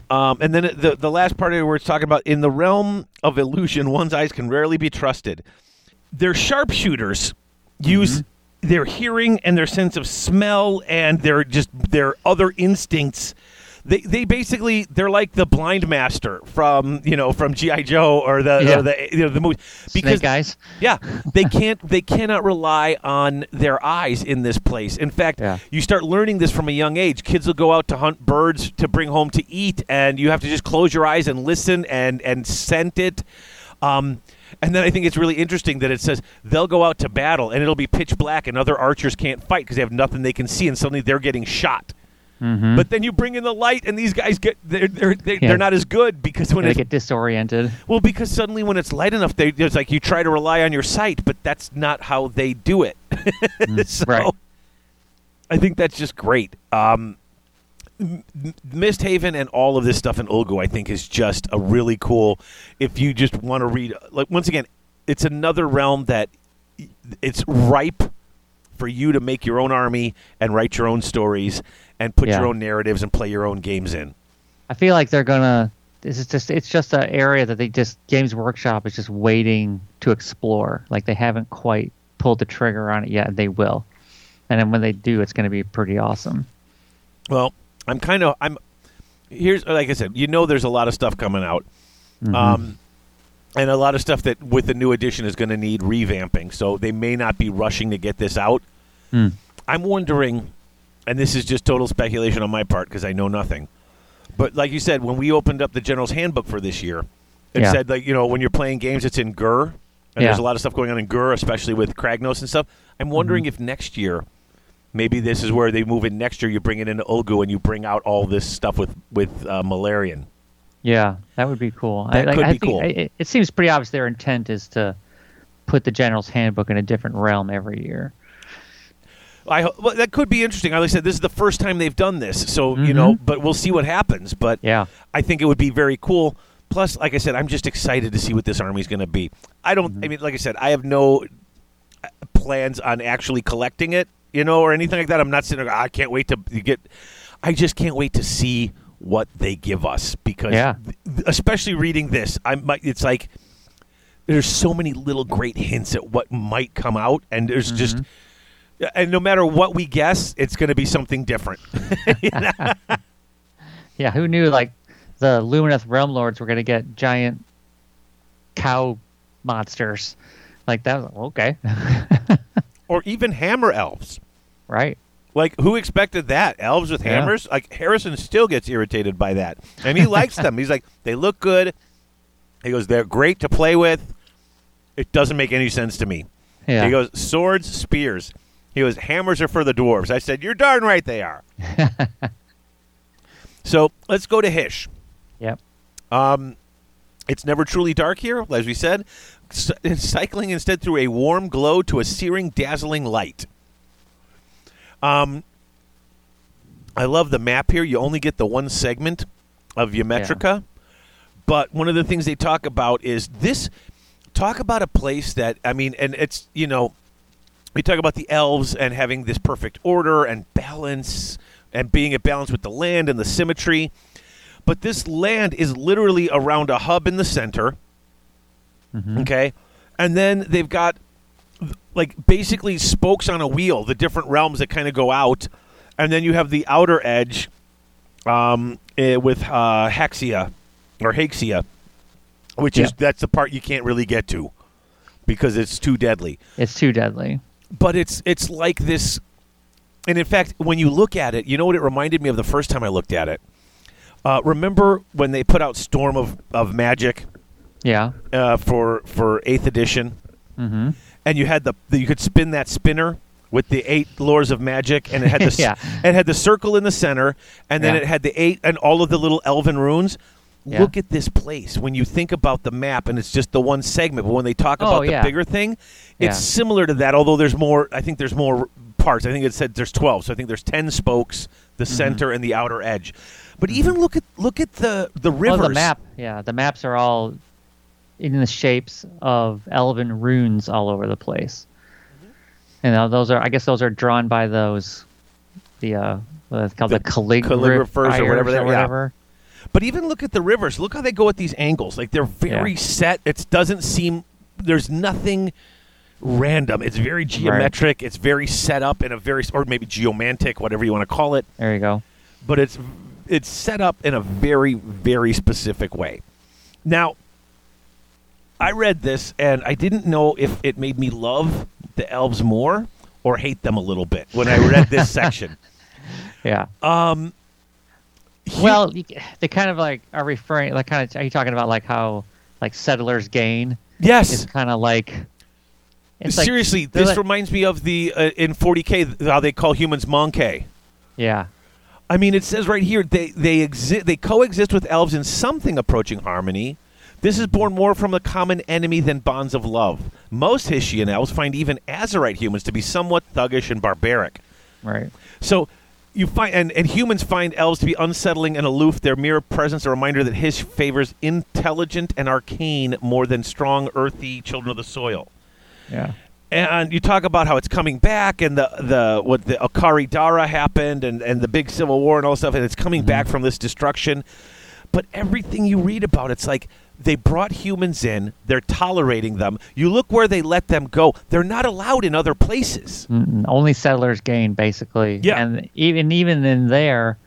Um, and then the the last part of it where it's talking about in the realm of illusion, one's eyes can rarely be trusted. Their sharpshooters use their hearing and their sense of smell and their just their other instincts. They, they basically they're like the blind master from you know from GI Joe or the Yeah. or the you know the movie because Snake eyes. yeah, they can't. They cannot rely on their eyes in this place. In fact, Yeah. you start learning this from a young age. Kids will go out to hunt birds to bring home to eat, and you have to just close your eyes and listen and and scent it. Um, and then I think it's really interesting that it says they'll go out to battle and it'll be pitch black, and other archers can't fight because they have nothing they can see, and suddenly they're getting shot. But then you bring in the light, and these guys get they're they're, they're, Yeah. they're not as good because when They it's get disoriented. well, because suddenly when it's light enough, they, it's like you try to rely on your sight, but that's not how they do it. so, right. I think that's just great. Um, Misthavn and all of this stuff in Ulgu, I think, is just a really cool. If you just want to read, like once again, it's another realm that it's ripe for you to make your own army and write your own stories and put Yeah. your own narratives and play your own games in. I feel like they're gonna. This is just. It's just an area that they just Games Workshop is just waiting to explore. Like they haven't quite pulled the trigger on it yet. They will, and then when they do, it's gonna be pretty awesome. Well, I'm kind of I'm here's like I said, you know, there's a lot of stuff coming out, um, and a lot of stuff that with the new edition is going to need revamping. So they may not be rushing to get this out. Hmm. I'm wondering, and this is just total speculation on my part because I know nothing. But like you said, when we opened up the General's Handbook for this year, it Yeah. said like you know when you're playing games, it's in Ghur, and there's a lot of stuff going on in Ghur, especially with Kragnos and stuff. I'm wondering Mm-hmm. if next year maybe this is where they move in next year. You bring it into Ulgu and you bring out all this stuff with with uh, Malerion. Yeah, that would be cool. That I, could I be think cool. It, it seems pretty obvious their intent is to put the General's Handbook in a different realm every year. I well, that could be interesting. Like I said, this is the first time they've done this, so you know. But we'll see what happens. But Yeah. I think it would be very cool. Plus, like I said, I'm just excited to see what this army's going to be. I don't. I mean, like I said, I have no uh, plans on actually collecting it, you know, or anything like that. I'm not sitting. there, I can't wait to get. I just can't wait to see what they give us because, Yeah. especially reading this, I might. It's like there's so many little great hints at what might come out, and there's just. Mm-hmm. And no matter what we guess, it's going to be something different. Yeah, who knew like the Lumineth Realm Lords were going to get giant cow monsters? Like that was okay. or even hammer elves. Right. Like, who expected that? Elves with Yeah. hammers? Like, Harrison still gets irritated by that. And he likes them. He's like, they look good. He goes, they're great to play with. It doesn't make any sense to me. Yeah. He goes, swords, spears. He goes, hammers are for the dwarves. I said, you're darn right they are. so let's go to Hysh. Yep. Um, it's never truly dark here, as we said. Cycling instead through a warm glow to a searing, dazzling light. Um, I love the map here. You only get the one segment of Geometrica, but one of the things they talk about is this. Talk about a place that I mean, and it's you know, we talk about the elves and having this perfect order and balance and being at balance with the land and the symmetry. But this land is literally around a hub in the center. Okay. And then they've got like basically spokes on a wheel, the different realms that kind of go out. And then you have the outer edge um, eh, with uh, Hexia or Hexia, which is that's the part you can't really get to because it's too deadly It's too deadly. but it's it's like this and in fact when you look at it you know what it reminded me of the first time i looked at it uh, remember when they put out storm of, of magic Yeah. uh, for for eighth edition Mm-hmm. And you had the, the you could spin that spinner with the eight lores of magic and it had the Yeah. it had the circle in the center and then Yeah. it had the eight and all of the little elven runes Yeah. look at this place when you think about the map and it's just the one segment but when they talk Oh, about the bigger thing it's similar to that although there's more i think there's more parts i think it said there's 12 so i think there's 10 spokes the Mm-hmm. center and the outer edge but even look at look at the the rivers Well, the map. Yeah, the maps are all in the shapes of elven runes all over the place. And uh, those are, I guess, those are drawn by those, the uh, called The the, calligraph- calligraphers or whatever they- yeah. whatever. But even look at the rivers. Look how they go at these angles. Like they're very Yeah. set. It doesn't seem there's nothing random. It's very geometric. It's very set up in a very or maybe geomantic, whatever you want to call it. There you go. But it's it's set up in a very very specific way. Now, I read this and I didn't know if it made me love the elves more or hate them a little bit when I read this section. Yeah. Um, Well, they kind of like are referring, like, kind of, are you talking about like how, like, settlers gain yes. is kind of like. It's like- Seriously, they're this like- reminds me of the uh, in 40k how they call humans monkey. Yeah. I mean, it says right here they they exist they coexist with elves in something approaching harmony. This is born more from a common enemy than bonds of love. Most Hyshian elves find even Azyrite humans to be somewhat thuggish and barbaric. Right. So you find and, and humans find elves to be unsettling and aloof. Their mere presence a reminder that Hysh favors intelligent and arcane more than strong, earthy children of the soil. Yeah. And you talk about how it's coming back, and the the what the Akari Dara happened, and, and the big civil war and all stuff, and it's coming mm-hmm. back from this destruction. But everything you read about, it's like they brought humans in, they're tolerating them. You look where they let them go; they're not allowed in other places. Mm-mm. Only settlers gain, basically. Yeah. And even even in there,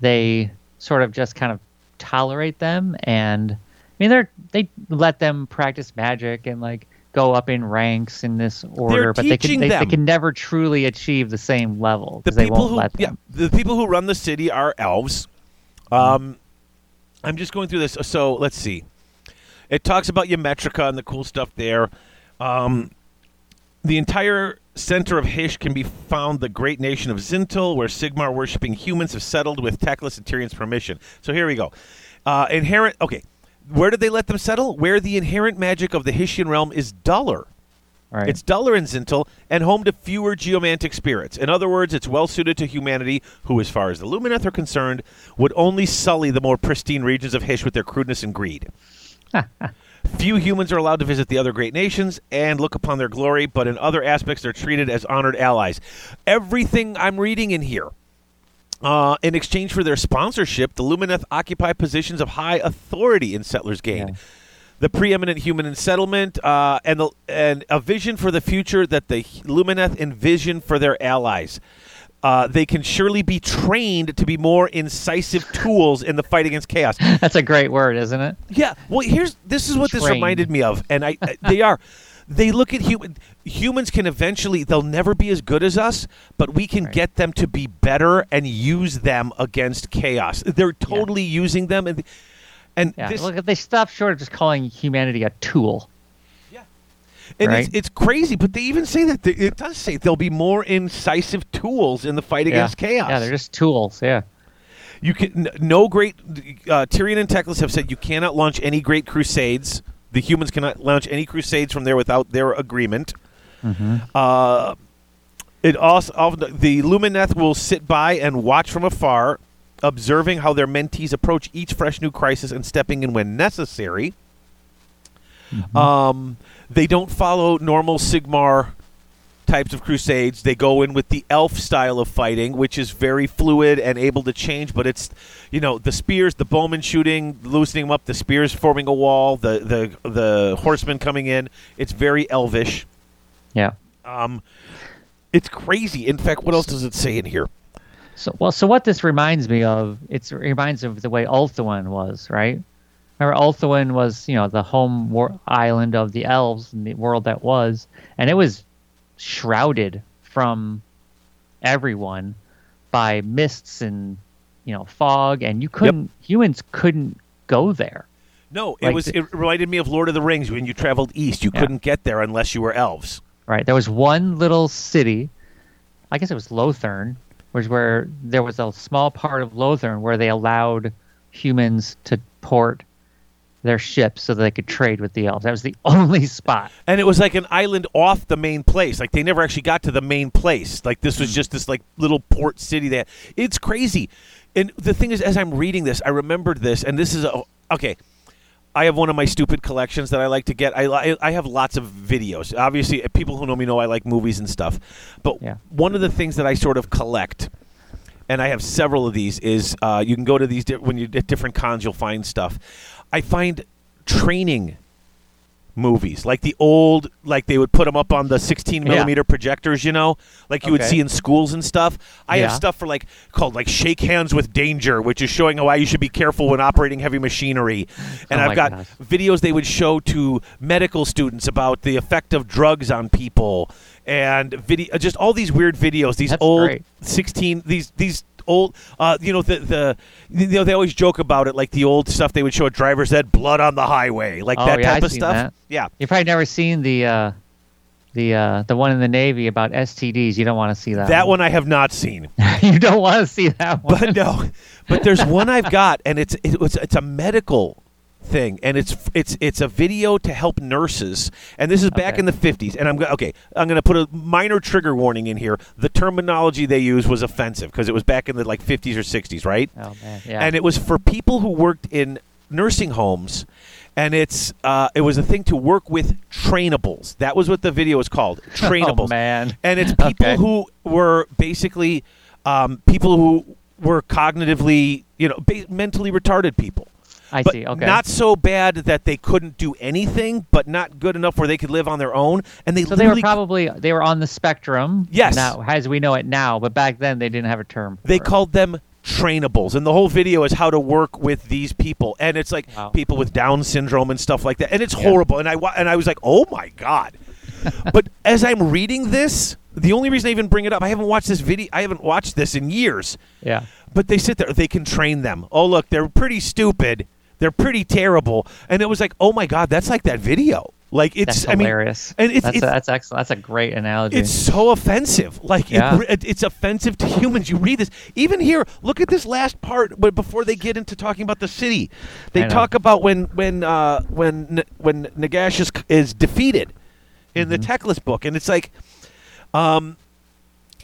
they sort of just kind of tolerate them, and I mean, they're they let them practice magic and like go up in ranks in this order, but they can they, they can never truly achieve the same level The people won't who let yeah, the people who run the city are elves. Um, I'm just going through this. So let's see. It talks about Ymetrica and the cool stuff there. Um, the entire center of Hysh can be found the great nation of Xintil, where Sigmar worshipping humans have settled with Teclis and Tyrion's permission. So here we go. Uh, inherent. Okay, where did they let them settle? Where the inherent magic of the Hyshian realm is duller. Right. It's duller in Xintil and home to fewer geomantic spirits. In other words, it's well suited to humanity, who, as far as the Lumineth are concerned, would only sully the more pristine regions of Hysh with their crudeness and greed. Few humans are allowed to visit the other great nations and look upon their glory, but in other aspects, they're treated as honored allies. Everything I'm reading in here. Uh, in exchange for their sponsorship, the Lumineth occupy positions of high authority in Settlers Gain Yeah. the preeminent human in settlement, uh, and the, and a vision for the future that the Lumineth envision for their allies. Uh, they can surely be trained to be more incisive tools in the fight against chaos. That's a great word, isn't it? Yeah. Well, here's this is what this reminded me of, and I they are. They look at human humans can eventually they'll never be as good as us, but we can Right. get them to be better and use them against chaos. They're totally using them, and and Yeah. this, Look, they stop short of just calling humanity a tool. And Right? it's, it's crazy, but they even say that they, it does say there'll be more incisive tools in the fight Yeah. against chaos. Yeah, they're just tools. Yeah. you can no great uh, Tyrion and Teclis have said you cannot launch any great crusades. The humans cannot launch any crusades from there without their agreement. Uh, it also the Lumineth will sit by and watch from afar, observing how their mentees approach each fresh new crisis and stepping in when necessary. Um, they don't follow normal Sigmar types of crusades. They go in with the elf style of fighting, which is very fluid and able to change. But it's, you know, the spears, the bowmen shooting, loosening them up, the spears forming a wall, the the the horsemen coming in. It's very elvish. Yeah. Um, it's crazy. In fact, what else does it say in here? So well, so what this reminds me of, it's, it reminds of the way Ulthuan was, right? Remember, Ulthuan was, you know, the home war- island of the elves in the world that was, and it was shrouded from everyone by mists and, you know, fog, and you couldn't, humans couldn't go there. No, it Like was. the- it reminded me of Lord of the Rings when you traveled east. You Yeah. couldn't get there unless you were elves. right? There was one little city, I guess it was Lothern, was where there was a small part of Lothern where they allowed humans to port their ships so that they could trade with the elves. That was the only spot. And it was like an island off the main place. Like they never actually got to the main place. Like this Hmm. was just this like little port city that it's crazy. And the thing is, as I'm reading this, I remembered this, and this is a, okay. I have one of my stupid collections that I like to get. I I have lots of videos. Obviously, people who know me know I like movies and stuff. But Yeah. one of the things that I sort of collect and I have several of these. Is uh, you can go to these di- when you at different cons, you'll find stuff. I find training movies like the old like they would put them up on the 16 Yeah. millimeter projectors you know like you would see in schools and stuff i have stuff for like called like shake hands with danger which is showing why you should be careful when operating heavy machinery and Oh i've got gosh. videos they would show to medical students about the effect of drugs on people and video uh, just all these weird videos these That's old great. 16 these these old uh, you know the, the you know they always joke about it like the old stuff they would show at driver's ed blood on the highway like Oh, that yeah, type I've of stuff that. yeah You've probably never seen the uh, the uh, the one in the Navy about STDs. You don't want to see that. that one i have not seen you don't want to see that one. but no but there's one i've got and it's it was it's a medical thing and it's it's it's a video to help nurses and this is back Okay. in the 50s and i'm go- okay i'm going to put a minor trigger warning in here the terminology they used was offensive because it was back in the like 50s or 60s right oh man, yeah. and it was for people who worked in nursing homes and it's uh, it was a thing to work with trainables that was what the video was called trainables oh man. and it's people Okay. who were basically um, people who were cognitively you know ba- mentally retarded people I but see. Okay. not so bad that they couldn't do anything but not good enough where they could live on their own and they so they were probably they were on the spectrum. Yes. Now, as we know it now, but back then they didn't have a term. they it. called them trainables and the whole video is how to work with these people and it's like Wow. people with down syndrome and stuff like that and it's Yeah. horrible and i and i was like oh my god but as i'm reading this the only reason i even bring it up i haven't watched this video i haven't watched this in years Yeah. but they sit there they can train them oh look they're pretty stupid they're pretty terrible and it was like oh my god that's like that video like it's That's i mean hilarious. and it's, that's it's that's excellent. That's a great analogy. it's so offensive. Like Yeah. it, it, it's offensive to humans. You read this. Even here, look at this last part. But before they get into talking about the city, they talk about when when uh, when when Nagash is, is defeated in the Mm-hmm. Teclis book, and it's like, um,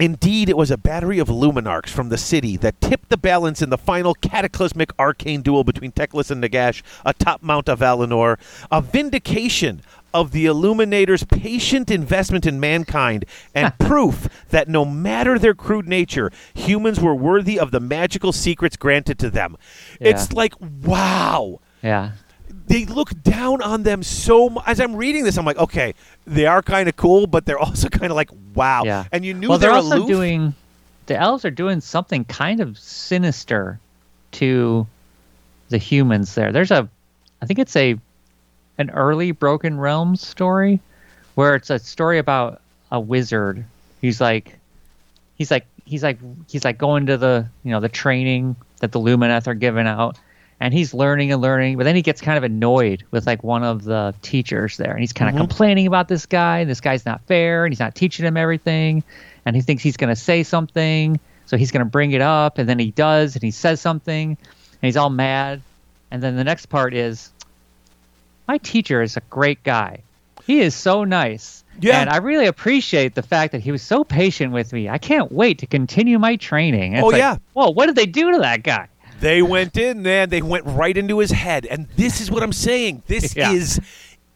Indeed, it was a battery of Luminarchs from the city that tipped the balance in the final cataclysmic arcane duel between Teclis and Nagash atop Mount of Valinor, a vindication of the Illuminator's patient investment in mankind, and proof that no matter their crude nature, humans were worthy of the magical secrets granted to them. It's like, wow yeah. They look down on them so much. As I'm reading this, I'm like, okay, they are kind of cool, but they're also kind of like, wow. Yeah. And you knew well, they're, they're also aloof. doing the elves are doing something kind of sinister to the humans there. There's a I think it's a an early Broken Realms story where it's a story about a wizard. He's like he's like he's like he's like going to the you know the training that the Lumineth are giving out and he's learning and learning but then he gets kind of annoyed with like one of the teachers there and he's kind of Mhm. complaining about this guy and this guy's not fair and he's not teaching him everything and he thinks he's going to say something so he's going to bring it up and then he does and he says something and he's all mad and then the next part is my teacher is a great guy he is so nice Yeah. and i really appreciate the fact that he was so patient with me i can't wait to continue my training And Oh, like, yeah. Well, what did they do to that guy They went in, man. They went right into his head. And this is what I'm saying. This Yeah. is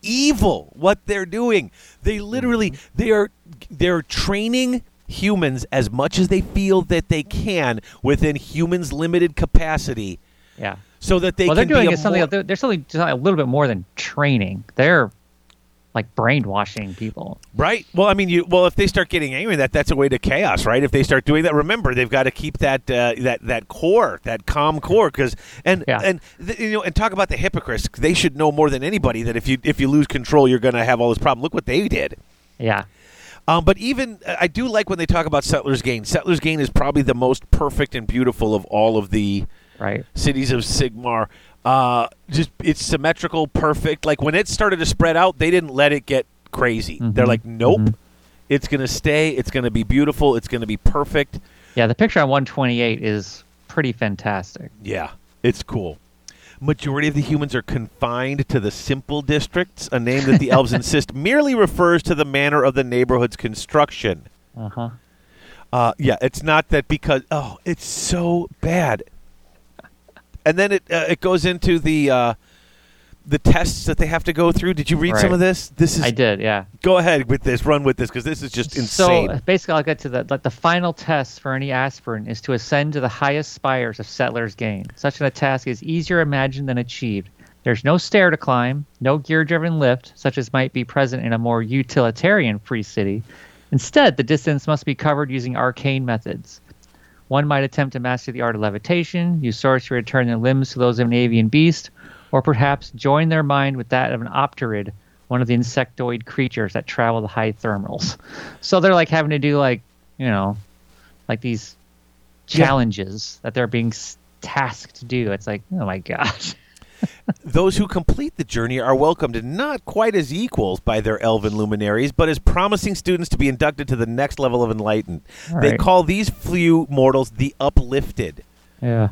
evil what they're doing. They literally Mm-hmm. they are they're training humans as much as they feel that they can within humans' limited capacity yeah so that they well they're doing something more- they're, they're something a little bit more than training they're like brainwashing people Right. Well, I mean, you. Well, if they start getting angry, that that's a way to chaos, right? If they start doing that, remember they've got to keep that uh, that that core, that calm core, because and Yeah. and th- you know, and talk about the hypocrites. They should know more than anybody that if you if you lose control, you're going to have all this problem. Look what they did. yeah Um, but even I do like when they talk about Settlers Gain. Settlers Gain is probably the most perfect and beautiful of all of the right cities of Sigmar. Uh, just it's symmetrical, perfect. Like when it started to spread out, they didn't let it get crazy. They're Mhm, like, nope, mhm. it's gonna stay. It's gonna be beautiful. It's gonna be perfect. yeah the picture on 128 is pretty fantastic Yeah, it's cool. Majority of the humans are confined to the simple districts, a name that the elves insist merely refers to the manner of the neighborhood's construction. uh-huh Uh, yeah, it's not that because oh, it's so bad. And then it uh, it goes into the uh, the tests that they have to go through. Did you read some of this? This is I did, yeah. go ahead with this, run with this because this is just insane. So uh, basically, I'll get to the like the final test for any aspirant is to ascend to the highest spires of Settlers Gain. Such a task is easier imagined than achieved. There's no stair to climb, no gear-driven lift, such as might be present in a more utilitarian free city. Instead, the distance must be covered using arcane methods. One might attempt to master the art of levitation, use sorcery to turn their limbs to those of an avian beast, or perhaps join their mind with that of an opterid, one of the insectoid creatures that travel the high thermals. So they're like having to do like, you know, like these challenges that they're being tasked to do. It's like, oh my gosh. Those who complete the journey are welcomed not quite as equals by their elven luminaries, but as promising students to be inducted to the next level of enlightened. They call these few mortals the uplifted. Yeah.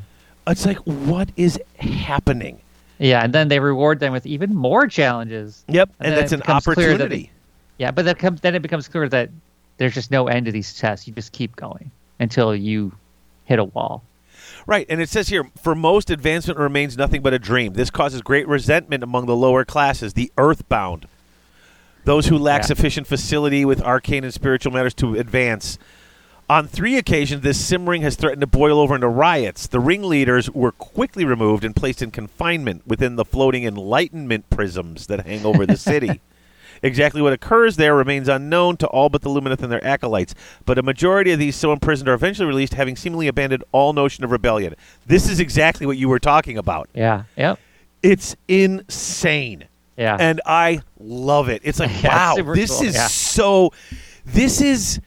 It's like, what is happening? Yeah, and then they reward them with even more challenges. Yep, And and, that's an clear that opportunity. Yeah, but then it becomes clear that there's just no end to these tests. You just keep going until you hit a wall. Right, and it says here, for most, advancement remains nothing but a dream. This causes great resentment among the lower classes, the earthbound, those who lack Yeah. sufficient facility with arcane and spiritual matters to advance. On three occasions, this simmering has threatened to boil over into riots. The ringleaders were quickly removed and placed in confinement within the floating enlightenment prisms that hang over the city. Exactly what occurs there remains unknown to all but the Lumineth and their acolytes, but a majority of these so imprisoned are eventually released, having seemingly abandoned all notion of rebellion. This is exactly what you were talking about. Yeah. Yep. It's insane. Yeah. And I love it. It's like, Yeah, wow, this cool, is yeah. so this is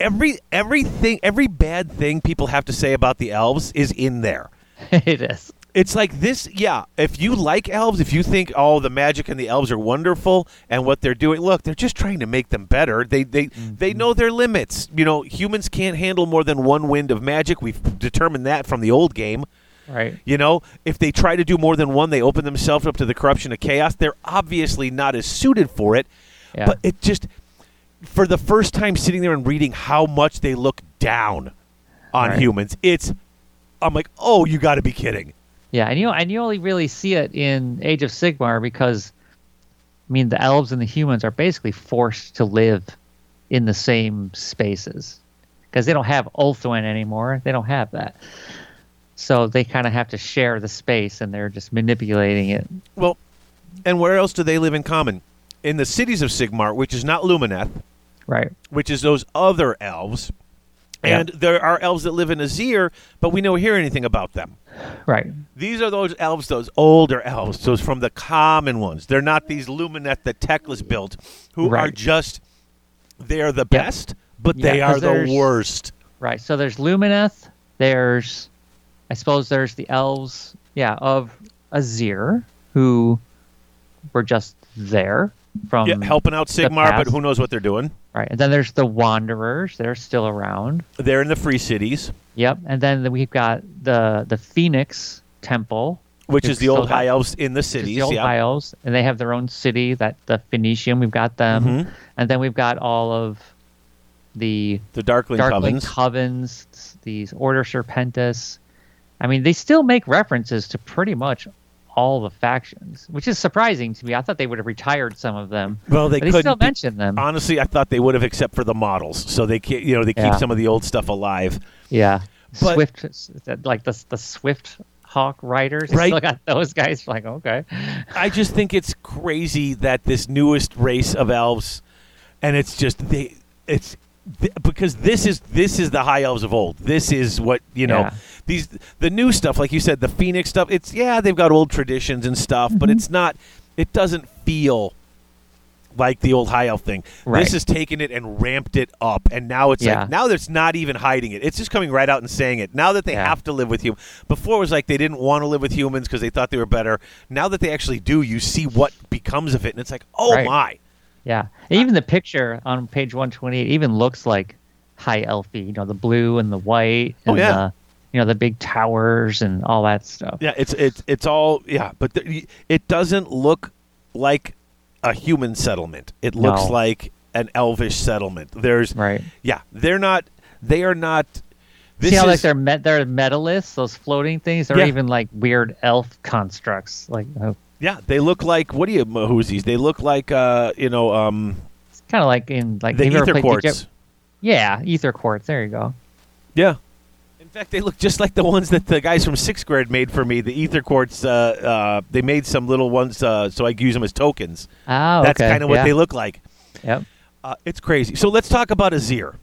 every everything every bad thing people have to say about the elves is in there. it is. It's like this, yeah. If you like elves, if you think oh the magic and the elves are wonderful and what they're doing, look, they're just trying to make them better. They they Mm-hmm. they know their limits. You know, humans can't handle more than one wind of magic. We've determined that from the old game. Right. You know, if they try to do more than one, they open themselves up to the corruption of chaos. They're obviously not as suited for it. Yeah. But it just, for the first time sitting there and reading how much they look down on Right. humans, it's, I'm like, oh, you got to be kidding. Yeah, and you know, and you only really see it in Age of Sigmar because, I mean, the elves and the humans are basically forced to live in the same spaces because they don't have Ulthuan anymore. They don't have that, so they kind of have to share the space, and they're just manipulating it. Well, and where else do they live in common? In the cities of Sigmar, which is not Lumineth, Right. which is those other elves. Yeah. And there are elves that live in Azyr, but we don't hear anything about them. Right. These are those elves, those older elves, those from the common ones. They're not these Lumineth that Teclis built, who are just they're the Yeah. best, but Yeah, they are the worst. Right. So there's Lumineth. There's, I suppose there's the elves, yeah, of Azyr who were just there from Yeah, helping out Sigmar, but who knows what they're doing? Right. And then there's the Wanderers. They're still around. They're in the free cities, Yep. And then we've got the the Phoenix Temple, which is the old high elves in the cities. the old yeah. High Elves, and they have their own city. That the Phoenician. We've got them, Mhm. and then we've got all of the The Darkling, Darkling Covens. Covens, these Order Serpentis. I mean, they still make references to pretty much all the factions, which is surprising to me. I thought they would have retired some of them, well, they they still mention them. honestly, I thought they would have, except for the models. So they, ke- you know, they keep Yeah. some of the old stuff alive. Yeah, But- Swift, like the the Swift Hawk riders. Right. Still got those guys. Like okay, I just think it's crazy that this newest race of elves, and it's just they, it's th- because this is this is the high elves of old. This is what you know. Yeah. These the new stuff, like you said, the Phoenix stuff. It's yeah, they've got old traditions and stuff, Mm-hmm. but it's not. It doesn't feel like the old high elf thing. Right. This has taken it and ramped it up, and now it's Yeah. like now there's not even hiding it. It's just coming right out and saying it. Now that they Yeah. have to live with you. Before it was like they didn't want to live with humans because they thought they were better. Now that they actually do, you see what becomes of it, and it's like, oh Right. my. Yeah. And even the picture on page one twenty eight even looks like high elfy. You know, the blue and the white. Oh, And yeah. The, you know, the big towers and all that stuff. Yeah, it's it's it's all yeah, but the, it doesn't look like a human settlement. It looks No. like an elvish settlement. There's Right. yeah, they're not. They are not. This See how is, like they're met, they're metaliths, those floating things. They're Yeah. even like weird elf constructs. Like, oh, Yeah, they look like what do you Mahuzis? They look like uh, you know, um, It's kind of like in like the aetherquartz. Yeah, aetherquartz. There you go. Yeah. In fact, they look just like the ones that the guys from sixth grade made for me. The aetherquartz. Uh, uh, they made some little ones uh, so I could use them as tokens. Oh, That's okay. kind of what yeah. they look like. Yep. Uh, it's crazy. So let's talk about Azyr.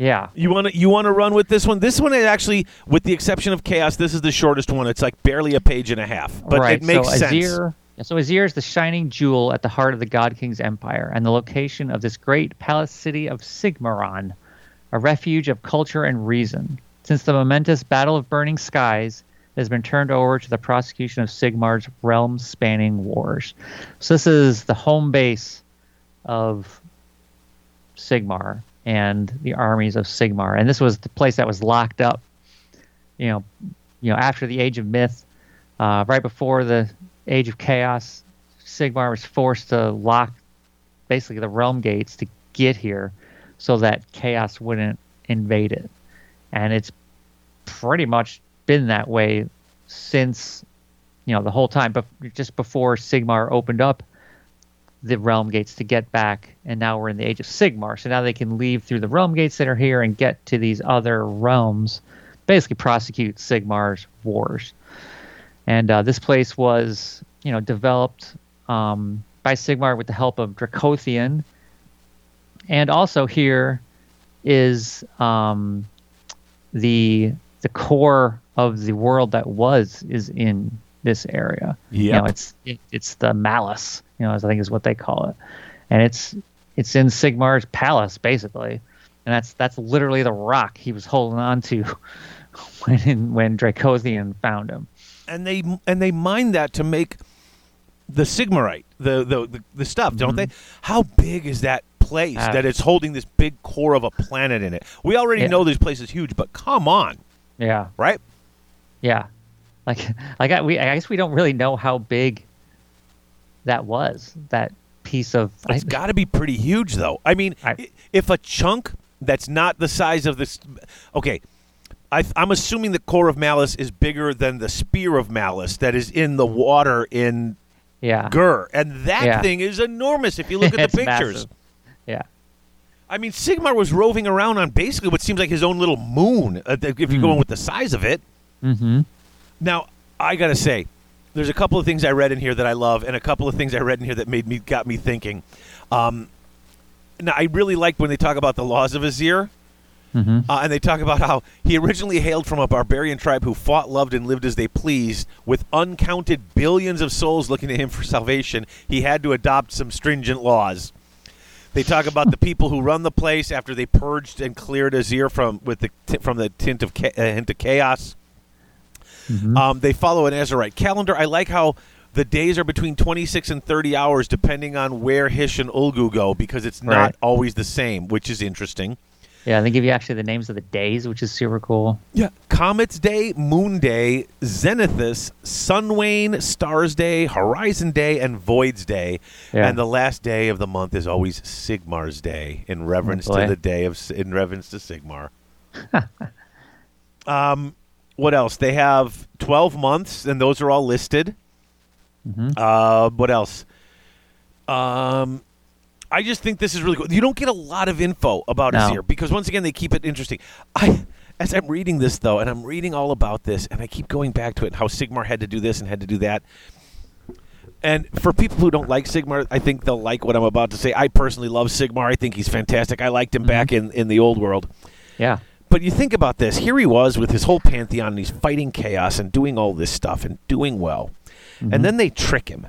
Yeah. You want to you want to run with this one? This one is actually, with the exception of Chaos, this is the shortest one. It's like barely a page and a half, but right. it makes so sense. Azyr, so Azyr is the shining jewel at the heart of the God King's empire and the location of this great palace city of Sigmaron, a refuge of culture and reason. Since the momentous Battle of Burning Skies it has been turned over to the prosecution of Sigmar's realm-spanning wars. So this is the home base of Sigmar and the armies of Sigmar, and this was the place that was locked up. You know, you know, after the Age of Myth, uh, right before the Age of Chaos, Sigmar was forced to lock basically the realm gates to get here so that chaos wouldn't invade it. And it's pretty much been that way since, you know, the whole time, but just before Sigmar opened up the realm gates to get back. And now we're in the age of Sigmar. So now they can leave through the realm gates that are here and get to these other realms, basically prosecute Sigmar's wars. And uh, this place was, you know, developed um, by Sigmar with the help of Dracothion. And also here is um, the the core of the world that was is in this area. You know, it's it, it's the Mallus, you know, as I think is what they call it, and it's it's in Sigmar's palace basically, and that's that's literally the rock he was holding on to when when Dracothion found him. and they and they mine that to make the sigmarite, the the the, the stuff, don't they? How big is that place Uh, that it's holding this big core of a planet in it? We already Yeah. know this place is huge, but come on, Yeah, right? yeah, like like I, we I guess we don't really know how big that was that piece of. it's got to be pretty huge, though. I mean, I- if a chunk that's not the size of this, okay. I, I'm assuming the core of Mallus is bigger than the spear of Mallus that is in the water in yeah, Ghur, and that Yeah. thing is enormous. If you look at the pictures, massive. Yeah, I mean, Sigmar was roving around on basically what seems like his own little moon, uh, if you're Hmm. going with the size of it. mm-hmm. Now, I gotta say, there's a couple of things I read in here that I love, and a couple of things I read in here that made me got me thinking. Um, now, I really like when they talk about the laws of Azyr. Mm-hmm. Uh, and they talk about how he originally hailed from a barbarian tribe who fought, loved, and lived as they pleased. With uncounted billions of souls looking to him for salvation, he had to adopt some stringent laws. They talk about the people who run the place after they purged and cleared Azyr from with the t- from the tint of cha- uh, hint of chaos. Mm-hmm. Um, they follow an Azyrite calendar. I like how the days are between 26 and 30 hours, depending on where Hysh and Ulgu go, because it's not Right. always the same, which is interesting. yeah. They give you actually the names of the days, which is super cool. Yeah. Comet's Day, Moon Day, Zenithus, Sunwane, Stars Day, Horizon Day, and Void's Day. Yeah. And the last day of the month is always Sigmar's Day, in reverence Oh, to the day of in reverence to Sigmar. um, what else? They have twelve months, and those are all listed. Mhm. Uh, what else? Um, I just think this is really cool. You don't get a lot of info about No. Azyr because once again they keep it interesting. I as I'm reading this though, and I'm reading all about this, and I keep going back to it, and how Sigmar had to do this and had to do that. And for people who don't like Sigmar, I think they'll like what I'm about to say. I personally love Sigmar. I think he's fantastic. I liked him back in, in the old world. Yeah, But you think about this. Here he was with his whole pantheon, and he's fighting chaos and doing all this stuff and doing well. And mm-hmm. then they trick him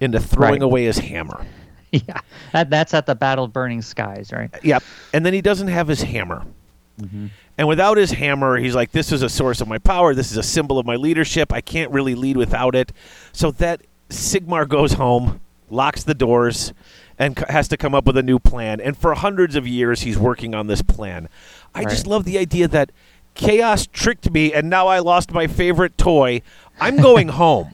into throwing Right. away his hammer. yeah. That that's at the Battle of Burning Skies, right? Yep. And then he doesn't have his hammer. Mm-hmm. And without his hammer, he's like, this is a source of my power. This is a symbol of my leadership. I can't really lead without it. So that Sigmar goes home, locks the doors, and has to come up with a new plan. And for hundreds of years, he's working on this plan. I just love the idea that chaos tricked me, and now I lost my favorite toy. I'm going home.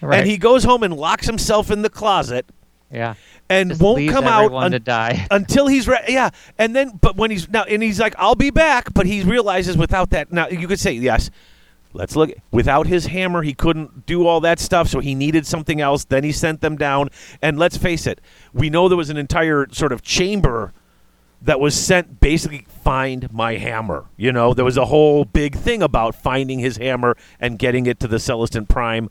Right. And he goes home and locks himself in the closet Yeah. and Just won't come out un- to die. until he's ready. Yeah, and then but when he's now and he's like, "I'll be back," but he realizes without that. Now you could say yes, Let's look. Without his hammer, he couldn't do all that stuff, so he needed something else. Then he sent them down. And let's face it, we know there was an entire sort of chamber that was sent basically find my hammer. You know, there was a whole big thing about finding his hammer and getting it to the Celestant-Prime.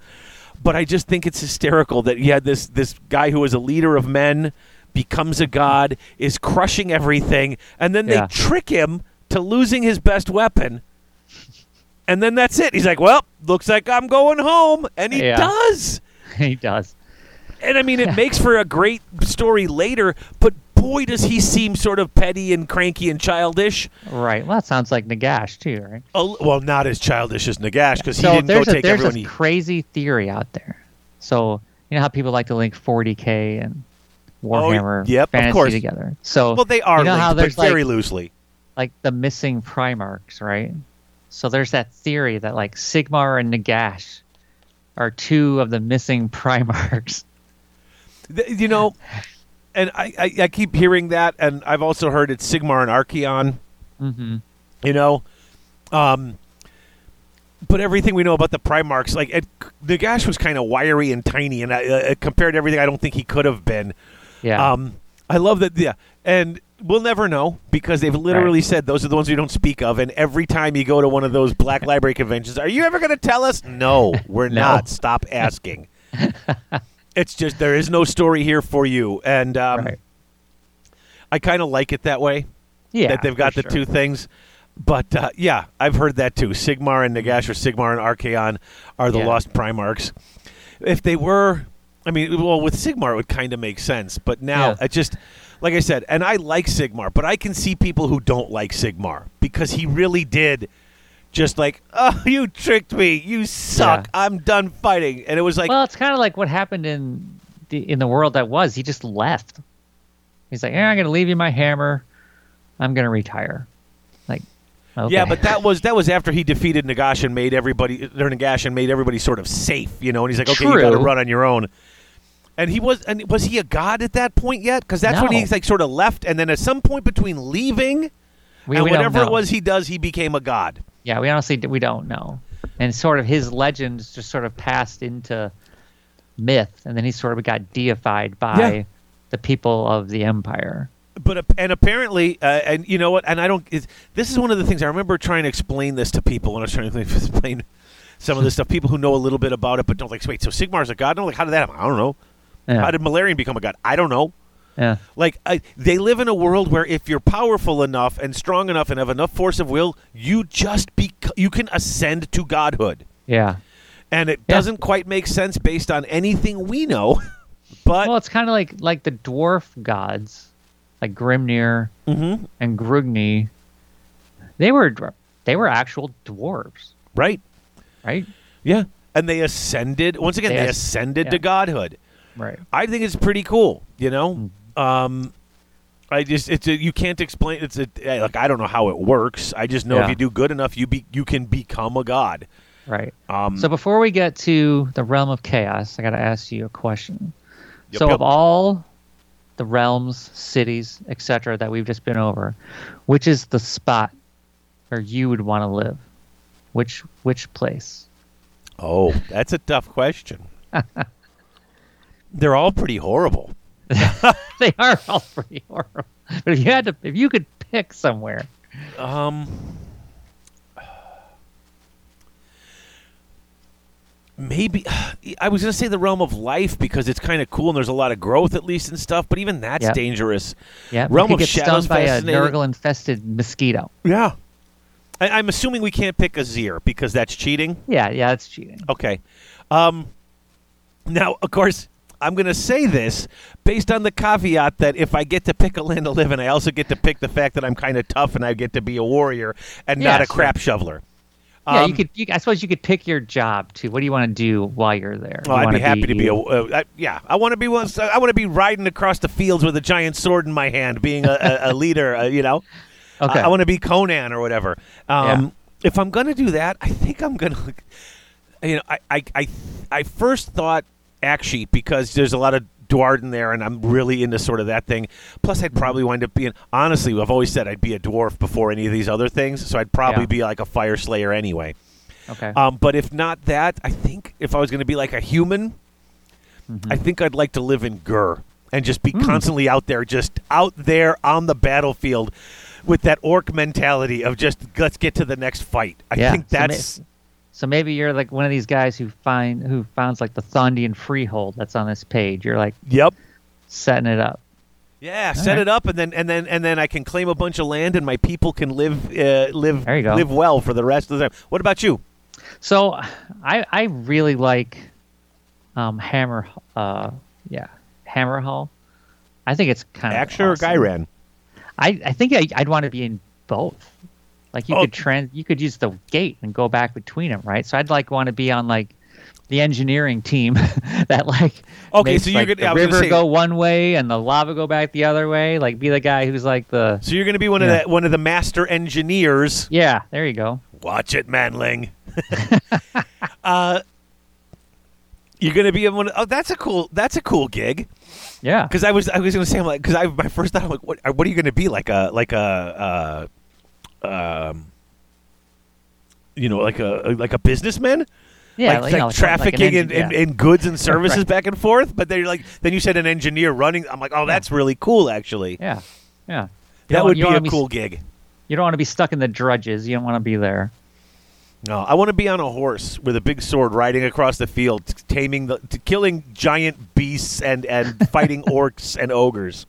But I just think it's hysterical that you had this this guy who was a leader of men becomes a god, is crushing everything, and then Yeah. they trick him to losing his best weapon. And then that's it. He's like, "Well, looks like I'm going home," and he Yeah. does. he does. And I mean, it makes for a great story later, but boy, does he seem sort of petty and cranky and childish. Right. Well, that sounds like Nagash too, right? A- well, not as childish as Nagash because he didn't go there's a take there's everyone. a he- crazy theory out there. So you know how people like to link 40k and oh, Warhammer Oh, yep, of fantasy course. together. So well, they are you know how there's but very like, loosely. like the missing Primarchs, right? So there's that theory that like Sigmar and Nagash are two of the missing Primarchs. Th- You know, and I, I, I keep hearing that, and I've also heard it's Sigmar and Archaon. hmm You know, um, but everything we know about the Primarchs, like it, Nagash was kind of wiry and tiny, and uh, uh, compared to everything, I don't think he could have been. Yeah. Um, I love that. Yeah, and we'll never know because they've literally said those are the ones we don't speak of. And every time you go to one of those Black Library conventions, are you ever going to tell us? No, we're No. not. Stop asking. it's just there is no story here for you, and um, right. I kind of like it that way Yeah. that they've got the sure. two things. But uh, yeah, I've heard that too. Sigmar and Nagash or Sigmar and Archaon are the Yeah. lost Primarchs. If they were, I mean, well, with Sigmar it would kind of make sense. But now Yeah. it just, like I said, and I like Sigmar, but I can see people who don't like Sigmar because he really did. Just like, oh, you tricked me. You suck. Yeah. I'm done fighting. And it was like, well, it's kind of like what happened in the in the world that was. He just left. He's like, "Yeah, I'm gonna leave you my hammer. I'm gonna retire." Like, okay. Yeah, but that was that was after he defeated Nagash and made everybody or Nagash and made everybody sort of safe, you know. And he's like, okay, you got to run on your own. And he was, and was he a god at that point yet? Because that's when he's like sort of left, and then at some point between leaving we, and we whatever it was he does, he became a god. Yeah, we honestly we don't know, and sort of his legends just sort of passed into myth, and then he sort of got deified by Yeah. the people of the empire. But and apparently, uh, and you know what? And I don't. This is one of the things I remember trying to explain this to people when I was trying to explain some of this stuff. People who know a little bit about it, but don't like. Wait, so Sigmar's a god? No, like how did that? happen? I don't know. Yeah, How did Malerion become a god? I don't know. Yeah, Like I, they live in a world where if you're powerful enough and strong enough and have enough force of will, you just be you can ascend to godhood. yeah. And it Yeah. doesn't quite make sense based on anything we know. But Well, it's kind of like like the dwarf gods, like Grimnir Mhm. and Grungni. They were they were actual dwarves, right, right? yeah, and they ascended once again. They They, ascended yeah. to godhood. Right. I think it's pretty cool. You know, Mm-hmm. Um, I just it's a, you can't explain. It's a like I don't know how it works. I just know if you do good enough, you be you can become a god. Right. Um, So before we get to the realm of chaos, I got to ask you a question. Yep, so yep. of all the realms, cities, etc. that we've just been over, which is the spot where you would want to live? Which which place? Oh, that's a tough question. They're all pretty horrible. they are all pretty horrible. But if you had to, if you could pick somewhere, Um, maybe I was going to say the realm of life because it's kind of cool and there's a lot of growth at least and stuff. But even that's Yep. dangerous. yeah, Realm of get Shadows by a. Nurgle infested mosquito. Yeah, I, I'm assuming we can't pick Azyr because that's cheating. Yeah, yeah, that's cheating. Okay. Um, now, of course, I'm going to say this based on the caveat that if I get to pick a land to live in, I also get to pick the fact that I'm kind of tough and I get to be a warrior and Yeah, not a sure. crap shoveler. Yeah, Um, you could. You, I suppose you could pick your job too. What do you want to do while you're there? Oh, You I'd be happy to be a. Uh, I, yeah, I want to be one. I want to be riding across the fields with a giant sword in my hand, being a, a, a leader. Uh, you know, Okay. I, I want to be Conan or whatever. Um, If I'm gonna do that, I think I'm gonna. You know, I I I, I first thought Aqshy because there's a lot of Duardin there, and I'm really into sort of that thing. Plus, I'd probably wind up being. Honestly, I've always said I'd be a dwarf before any of these other things, so I'd probably Yeah. be like a fire slayer anyway. Okay. Um, but if not that, I think if I was going to be like a human, Mm-hmm. I think I'd like to live in Ghur and just be Hmm. constantly out there, just out there on the battlefield with that orc mentality of just let's get to the next fight. I Yeah, think that's So maybe you're like one of these guys who find who finds like the Thondian freehold that's on this page. You're like yep. setting it up. Yeah, set right. it up, and then and then and then I can claim a bunch of land, and my people can live uh, live There you go. live well for the rest of the time. What about you? So I I really like um Hammer uh yeah Hammerhal. I think it's kind of Action or awesome. Ghyran? I I think I, I'd want to be in both. Like you Oh. could trans you could use the gate and go back between them, right? So I'd like want to be on like the engineering team that like Okay, makes, so you're like, gonna- the gonna river say- go one way and the lava go back the other way. Like be the guy who's like the So you're going to be one of the one of the master engineers. yeah. There you go. Watch it, Manling. uh, you're going to be one. Oh, that's a cool. That's a cool gig. Yeah. Because I was I was going to say I'm like because I my first thought I'm like what what are you going to be like a like a uh, um you know like a like a businessman Yeah. like, you like know, like- like trafficking in, engine- in, yeah. in goods and services Right. back and forth but then you're like then you said an engineer running I'm like oh that's really cool actually Yeah. Yeah. You that would be a wanna cool gig You don't want to be stuck in the drudges. You don't want to be there. no I want to be on a horse with a big sword riding across the field taming the t- killing giant beasts and and fighting orcs and ogres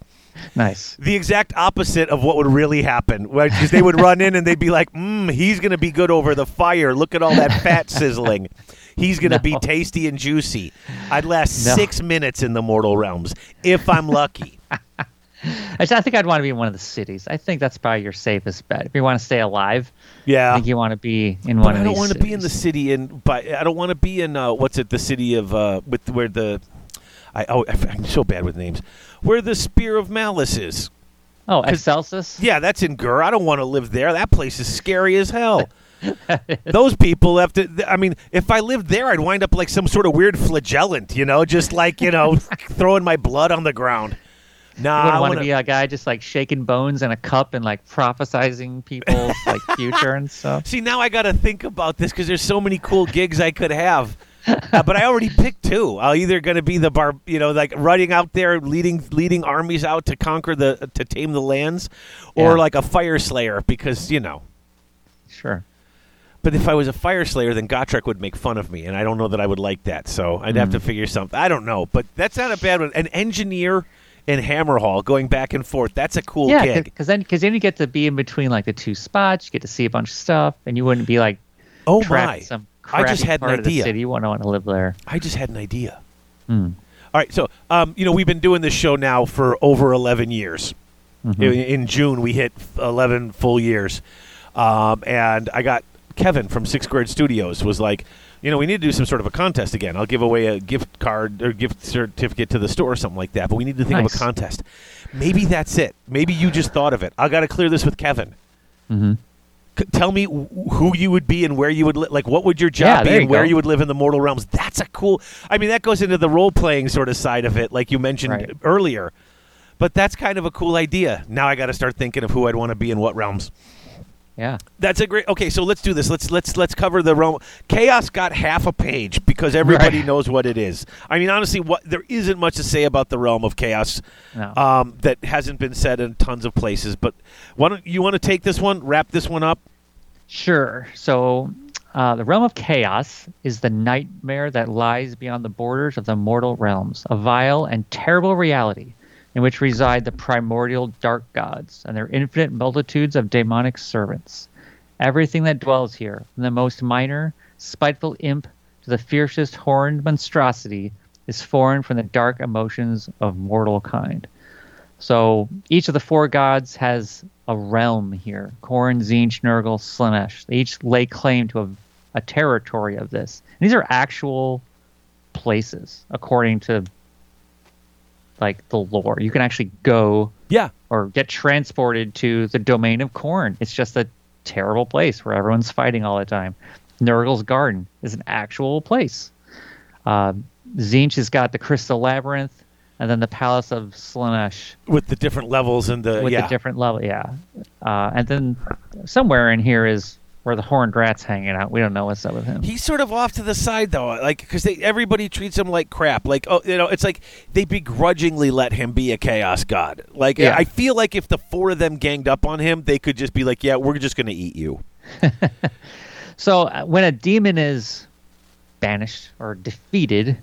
Nice. the exact opposite of what would really happen. Because they would run in and they'd be like, mm, he's going to be good over the fire. Look at all that fat sizzling. He's going to be tasty and juicy. I'd last No. six minutes in the mortal realms if I'm lucky. I think I'd want to be in one of the cities. I think that's probably your safest bet. If you want to stay alive, Yeah, I think you want to be in But one I don't want to be in the city in, but I don't want to be in uh, what's it? The city of uh, with where the, I oh I'm so bad with names. Where the spear of malice is. Oh, Excelsis? Yeah, that's in Ghur. I don't want to live there. That place is scary as hell. Those people have to. I mean, if I lived there, I'd wind up like some sort of weird flagellant, you know, just like you know, throwing my blood on the ground. Nah, I want to be a guy just like shaking bones in a cup and like prophesizing people's like future and stuff. See, now I got to think about this because there's so many cool gigs I could have. Uh, but I already picked two. I'm either going to be the bar, you know, like running out there, leading leading armies out to conquer the to tame the lands, or Yeah. like a Fyreslayer because you know. Sure. But if I was a Fyreslayer, then Gotrek would make fun of me, and I don't know that I would like that. So I'd have to figure something. I don't know, but that's not a bad one. An engineer in Hammerhal going back and forth. That's a cool yeah, gig. because then because then you get to be in between like the two spots. You get to see a bunch of stuff, and you wouldn't be like Oh my! some I just had an part of the idea. city. You wouldn't want to live there. I just had an idea. Hmm. All right, so um, you know we've been doing this show now for over eleven years. Mm-hmm. In, in June we hit eleven full years, um, and I got Kevin from Six Squared Studios was like, you know, we need to do some sort of a contest again. I'll give away a gift card or gift certificate to the store or something like that. But we need to think of a contest. Maybe that's it. Maybe you just thought of it. I got to clear this with Kevin. Mm-hmm. Tell me who you would be and where you would live. Like, what would your Yeah, job be there and where go. you would live in the mortal realms? That's a cool. I mean, that goes into the role playing sort of side of it, like you mentioned Right. earlier. But that's kind of a cool idea. Now I got to start thinking of who I'd want to be in what realms. Yeah. That's a great. Okay, so let's do this. Let's let's let's cover the realm. Chaos got half a page because everybody Right. knows what it is. I mean, honestly, what there isn't much to say about the realm of chaos No. um, that hasn't been said in tons of places. But why don't you want to take this one, wrap this one up? Sure. So, uh, the realm of chaos is the nightmare that lies beyond the borders of the mortal realms, a vile and terrible reality in which reside the primordial dark gods and their infinite multitudes of demonic servants. Everything that dwells here, from the most minor, spiteful imp to the fiercest horned monstrosity, is foreign from the dark emotions of mortal kind. So each of the four gods has a realm here. Khorne, Tzeentch, Nurgle, Slaanesh. They each lay claim to a, a territory of this. And these are actual places, according to like the lore. You can actually go Yeah. or get transported to the domain of Khorne. It's just a terrible place where everyone's fighting all the time. Nurgle's Garden is an actual place. Uh, Tzeentch has got the Crystal Labyrinth, and then the Palace of Slaanesh with the different levels and the with yeah. the different level. Yeah, uh, and then somewhere in here is where the horned rat's hanging out. We don't know what's up with him. He's sort of off to the side though, like because everybody treats him like crap. Like oh, you know, it's like they begrudgingly let him be a chaos god. Like Yeah. I feel like if the four of them ganged up on him, they could just be like, "Yeah, we're just going to eat you." So uh, when a demon is banished or defeated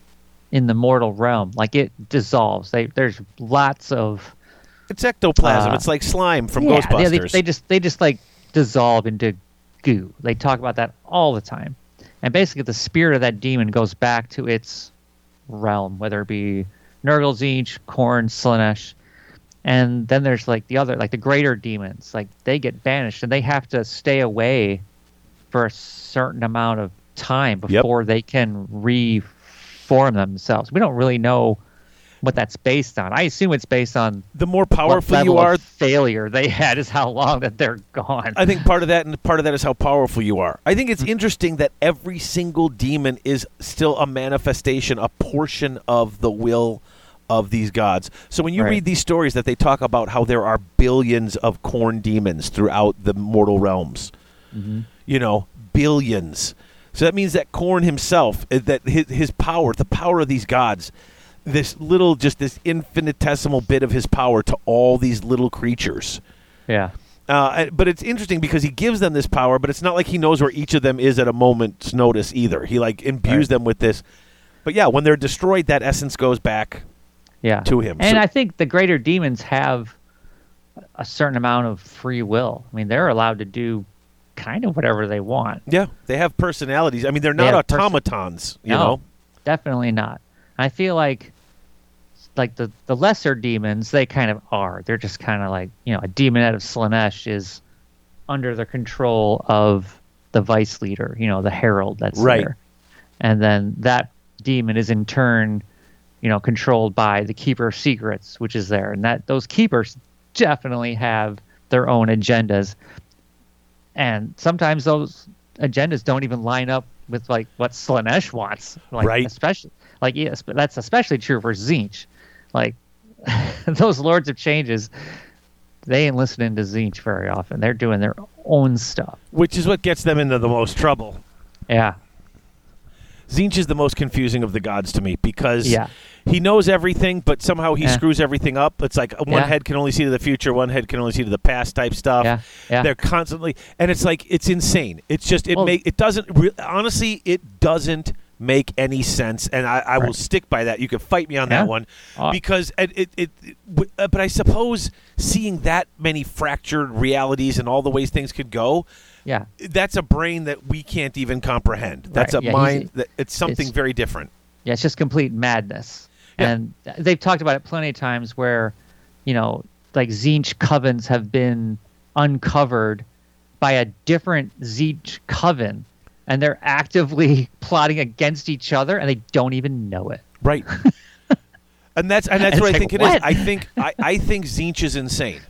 in the mortal realm, like it dissolves. They, there's lots of It's ectoplasm. Uh, it's like slime from yeah, Ghostbusters. They, they just they just like dissolve into goo. They talk about that all the time. And basically, the spirit of that demon goes back to its realm, whether it be Nurgle, Tzeentch, Khorne, Slaanesh. And then there's like the other, like the greater demons. Like they get banished and they have to stay away for a certain amount of time Yep. before they can reform themselves. We don't really know what that's based on. I assume it's based on the more powerful you are, failure they had is how long that they're gone. I think part of that and part of that is how powerful you are. I think it's interesting that every single demon is still a manifestation, a portion of the will of these gods. So when you Right. read these stories that they talk about how there are billions of Khorne demons throughout the mortal realms, you know, billions. So that means that Khorne himself, uh, that his, his power, the power of these gods, this little, just this infinitesimal bit of his power to all these little creatures. yeah. Uh, but it's interesting because he gives them this power, but it's not like he knows where each of them is at a moment's notice either. He like imbues Right. them with this. But yeah, when they're destroyed, that essence goes back. Yeah. to him. And So- I think the greater demons have a certain amount of free will. I mean, they're allowed to do kind of whatever they want. Yeah, they have personalities. I mean, they're They not have pers- automatons. You No, know, Definitely not. I feel like like the the lesser demons, they kind of are. They're just kind of like, you know, a demon out of Slaanesh is under the control of the Viceleader, you know, the herald that's Right. there. And then that demon is in turn, you know, controlled by the keeper of secrets, which is there. And that those keepers definitely have their own agendas. And sometimes those agendas don't even line up with like what Slaanesh wants. Like Right. especially like yes, but that's especially true for Tzeentch. Like those Lords of Changes, they ain't listening to Tzeentch very often. They're doing their own stuff. which is what gets them into the most trouble. Yeah. Tzeentch is the most confusing of the gods to me because Yeah. he knows everything, but somehow he Yeah. screws everything up. It's like one Yeah. head can only see to the future, one head can only see to the past type stuff. They're constantly, and it's like it's insane. It's just it Well- make it doesn't re- honestly it doesn't make any sense, and I, I will stick by that. You can fight me on Yeah. that one Uh, because it, it, it, it uh, but I suppose seeing that many fractured realities and all the ways things could go, Yeah. that's a brain that we can't even comprehend. That's Right, a yeah, mind that it's something it's- very different. Yeah, it's just complete madness. Yeah. And they've talked about it plenty of times where, you know, like Tzeentch covens have been uncovered by a different Tzeentch coven, and they're actively plotting against each other, and they don't even know it. Right. and that's and that's It's what I like, think it is. I think I, I think Tzeentch is insane.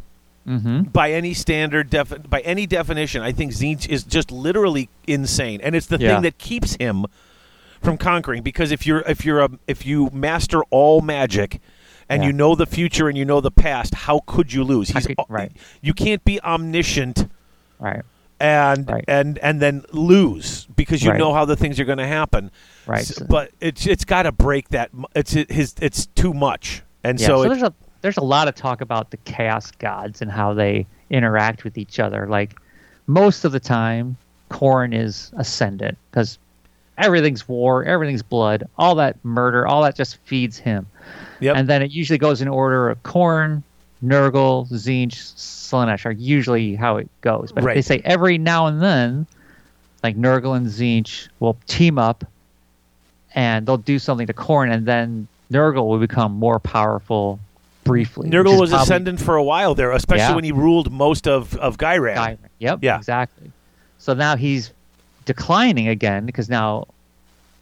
Mm-hmm. By any standard defi- by any definition, I think Tzeentch is just literally insane. And it's the Yeah. thing that keeps him from conquering because if you're if you're a if you master all magic and Yeah. you know the future and you know the past, how could you lose? He's could- right. You can't be omniscient Right. And Right. and and then lose because you Right. know how the things are going to happen. Right. S- but it's it's got to break that. It's it- his. It's too much, and Yeah, so, so, it- there's a there's a lot of talk about the chaos gods and how they interact with each other. Like most of the time, Khorne is ascendant because everything's war, everything's blood, all that murder, all that just feeds him. Yep. And then it usually goes in order of Khorne, Nurgle, Tzeentch, Slaanesh are usually how it goes. But Right. they say every now and then, like Nurgle and Tzeentch will team up and they'll do something to Khorne, and then Nurgle will become more powerful briefly. Nurgle was probably ascendant for a while there, especially Yeah. when he ruled most of of Ghyran. Skyrim. Yep. Yeah. Exactly. So now he's declining again because now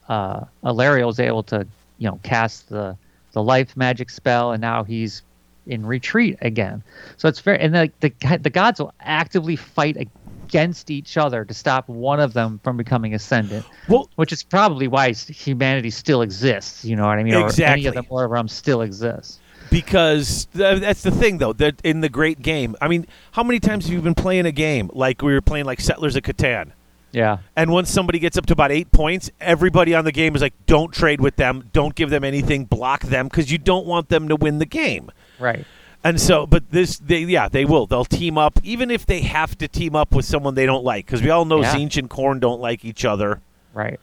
uh, Alarielle is able to, you know, cast the the life magic spell, and now he's in retreat again. So it's very and the the, the gods will actively fight against each other to stop one of them from becoming ascendant. Well, Which is probably why humanity still exists. You know what I mean? Or any of the mortal realms still exists. because th- that's the thing, though. That in the great game, I mean, how many times have you been playing a game like we were playing like Settlers of Catan? Yeah. And once somebody gets up to about eight points, everybody on the game is like, don't trade with them, don't give them anything, block them, because you don't want them to win the game. Right. And so, but this, they, yeah, they will. They'll team up, even if they have to team up with someone they don't like, because we all know Yeah. Tzeentch and Khorne don't like each other. Right.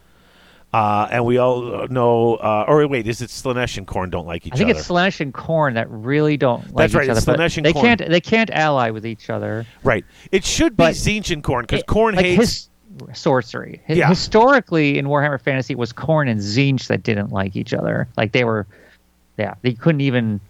Uh, and we all know, uh, or wait, is it Slaanesh and Khorne don't like each other? I think other? it's Slaanesh and Khorne that really don't like That's right, each it's other. Slaanesh and they Khorne. can't they can't ally with each other. right. It should be But Tzeentch and Khorne because Khorne like hates. his sorcery. Hi- Yeah. Historically, in Warhammer Fantasy, it was Khorne and Tzeentch that didn't like each other. Like they were, yeah, they couldn't even.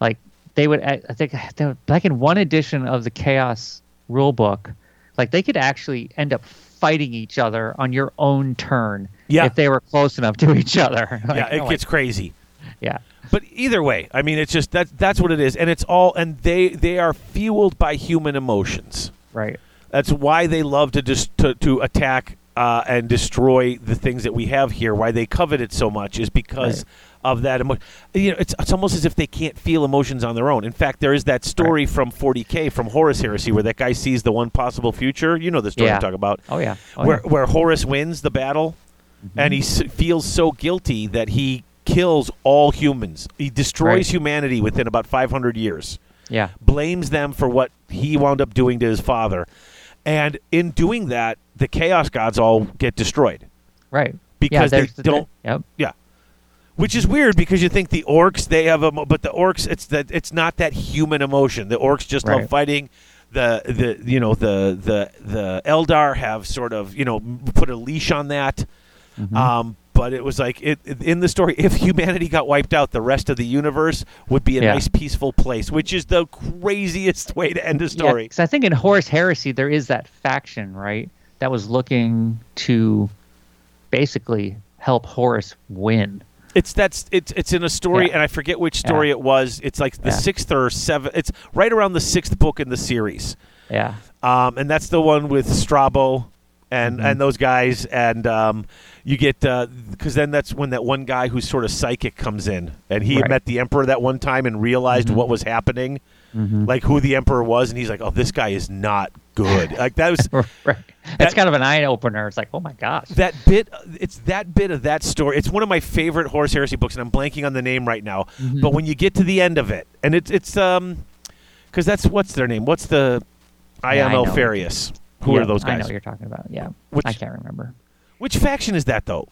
Like they would, I think, back in one edition of the Chaos rulebook, like they could actually end up fighting each other on your own turn Yeah. if they were close enough to each other. Like, yeah, it gets crazy. yeah, But either way, I mean, it's just that that's what it is, and it's all, and they they are fueled by human emotions. right, That's why they love to just to, to attack uh, and destroy the things that we have here. Why they covet it so much is because of that emotion. You know, it's it's almost as if they can't feel emotions on their own. In fact, there is that story from 40k from Horus Heresy where that guy sees the one possible future. You know the story Yeah. I'm talking about. oh yeah, oh, where yeah. where Horus wins the battle, and he s- feels so guilty that he kills all humans. He destroys Right. humanity within about 500 years. yeah, Blames them for what he wound up doing to his father, and in doing that, the Chaos Gods all get destroyed. right. Because yeah, they don't- Yep. Yeah. Which is weird because you think the orcs they have a but the orcs it's that it's not that human emotion. The orcs just love fighting. The the you know the the the Eldar have sort of you know put a leash on that. Mm-hmm. Um, but it was like it, it- in the story, if humanity got wiped out, the rest of the universe would be a Yeah. nice, peaceful place, which is the craziest way to end a story. because I think in Horus Heresy there is that faction, right, that was looking to basically help Horus win. It's that's it's it's in a story, Yeah. and I forget which story Yeah. it was. It's like the Yeah. sixth or seventh. It's right around the sixth book in the series. Yeah, um, and that's the one with Strabo and Mm-hmm. and those guys, and um, you get because then that's when that one guy who's sort of psychic comes in, and he Right. met the emperor that one time and realized Mhm. what was happening, Mhm. like who the emperor was, and he's like, oh, this guy is not good. like that was right. That's kind of an eye opener. It's like, oh my gosh. that bit it's that bit of that story it's one of my favorite horus heresy books and i'm blanking on the name right now Mhm. but when you get to the end of it and it's it's um because that's what's their name what's the Yeah, I IML know. Farius who Yeah, are those guys? I know what you're talking about. Yeah, Which- I can't remember. which faction is that though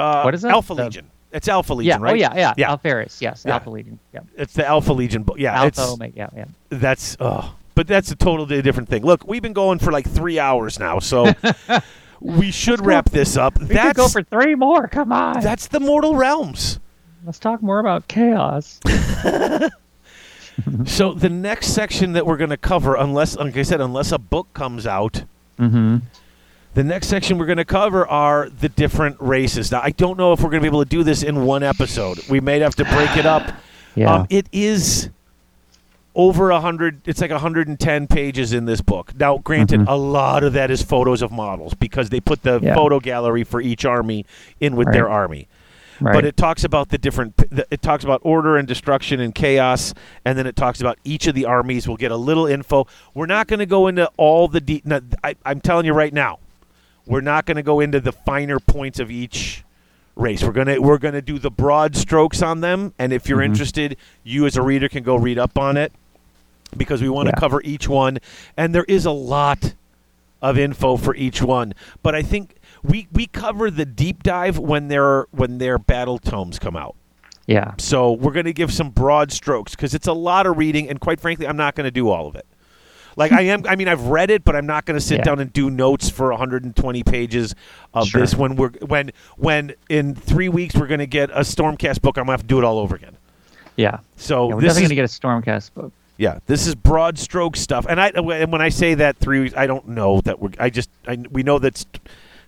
uh, What is that? alpha The- legion it's alpha legion yeah. right Oh yeah, yeah. Yeah. Alpharius. Yes. Yeah. Alpha Legion. Yeah. it's the alpha legion book yeah Alpha Omega. Yeah. Yeah. that's oh but that's a totally different thing look we've been going for like three hours now so we should wrap this up We that's could go for three more. Come on. that's the mortal realms Let's talk more about chaos. So the next section that we're going to cover, unless, like I said, unless a book comes out, mm-hmm. the next section we're going to cover are the different races. Now, I don't know if we're going to be able to do this in one episode. We may have to break it up. Yeah. Um, it is over a hundred. It's like 110 pages in this book. Now, granted, Mhm. a lot of that is photos of models because they put the Yeah. photo gallery for each army in with their army. right. But it talks about the different. It talks about order and destruction and chaos, and then it talks about each of the armies. We'll get a little info. We're not going to go into all the. De- no, I, I'm telling you right now, we're not going to go into the finer points of each race. We're gonna we're gonna do the broad strokes on them, and if you're Mhm. interested, you as a reader can go read up on it because we want to Yeah. cover each one, and there is a lot of info for each one. But I think we we cover the deep dive when their when their battle tomes come out. yeah. So we're going to give some broad strokes because it's a lot of reading, and quite frankly, I'm not going to do all of it. Like I am, I mean, I've read it, but I'm not going to sit Yeah. down and do notes for 120 pages of Sure. this. When we're when when in three weeks we're going to get a Stormcast book, I'm going to have to do it all over again. Yeah. So yeah we're this definitely is gonna get a Stormcast book. Yeah, this is broad stroke stuff. And I and when I say that three weeks, I don't know that we're. I just I, we know that St-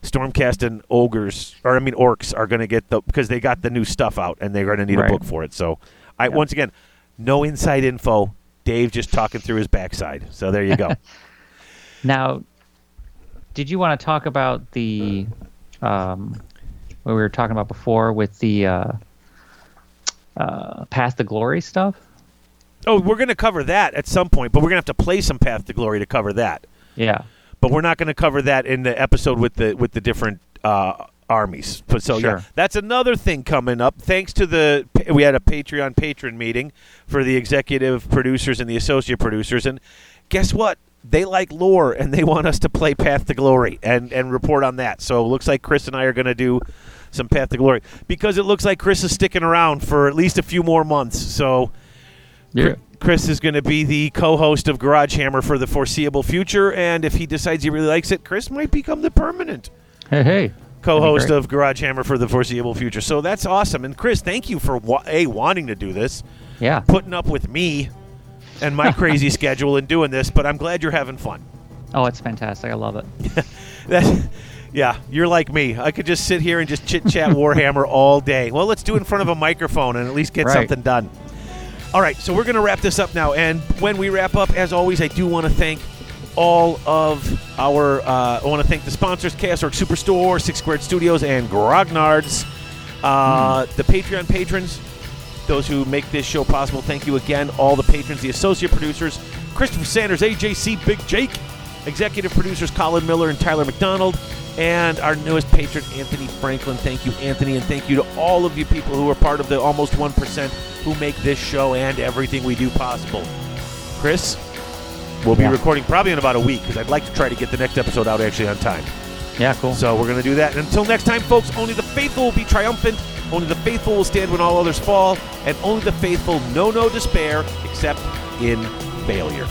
Stormcast and ogres, or I mean orcs, are going to get the because they got the new stuff out and they're going to need Right. a book for it. So I Yeah. once again, no inside info. Dave just talking through his backside. So there you go. Now, did you want to talk about the um, what we were talking about before with the uh, uh, Path to Glory stuff? Oh, we're going to cover that at some point, but we're going to have to play some Path to Glory to cover that. Yeah. but we're not going to cover that in the episode with the with the different uh, armies. But so yeah, that's another thing coming up. Thanks to the we had a Patreon patron meeting for the executive producers and the associate producers, and guess what? They like lore and they want us to play Path to Glory and and report on that. So it looks like Chris and I are going to do some Path to Glory because it looks like Chris is sticking around for at least a few more months. So. Yeah. Chris is going to be the co-host of Garage Hammer for the foreseeable future, and if he decides he really likes it, Chris might become the permanent Hey, hey. co-host of Garage Hammer for the foreseeable future. So that's awesome. And Chris, thank you for wa- a wanting to do this, Yeah. putting up with me and my crazy schedule and doing this. But I'm glad you're having fun. Oh, it's fantastic. I love it. That, yeah, you're like me. I could just sit here and just chit chat Warhammer all day. Well, let's do it in front of a microphone and at least get Right. something done. All right, so we're going to wrap this up now. And when we wrap up, as always, I do want to thank all of our. Uh, I want to thank the sponsors: Chaos Orc Superstore, Six Squared Studios, and Grognards. Uh, The Patreon patrons, those who make this show possible. Thank you again, all the patrons, the associate producers: Christopher Sanders, AJC, Big Jake, executive producers Colin Miller and Tyler McDonald, and our newest patron, Anthony Franklin. Thank you, Anthony, and thank you to all of you people who are part of the almost 1% who make this show and everything we do possible. Chris, we'll be Yeah. recording probably in about a week because I'd like to try to get the next episode out actually on time. Yeah, cool. So we're going to do that. And until next time, folks, only the faithful will be triumphant. Only the faithful will stand when all others fall. And only the faithful know no despair except in failure.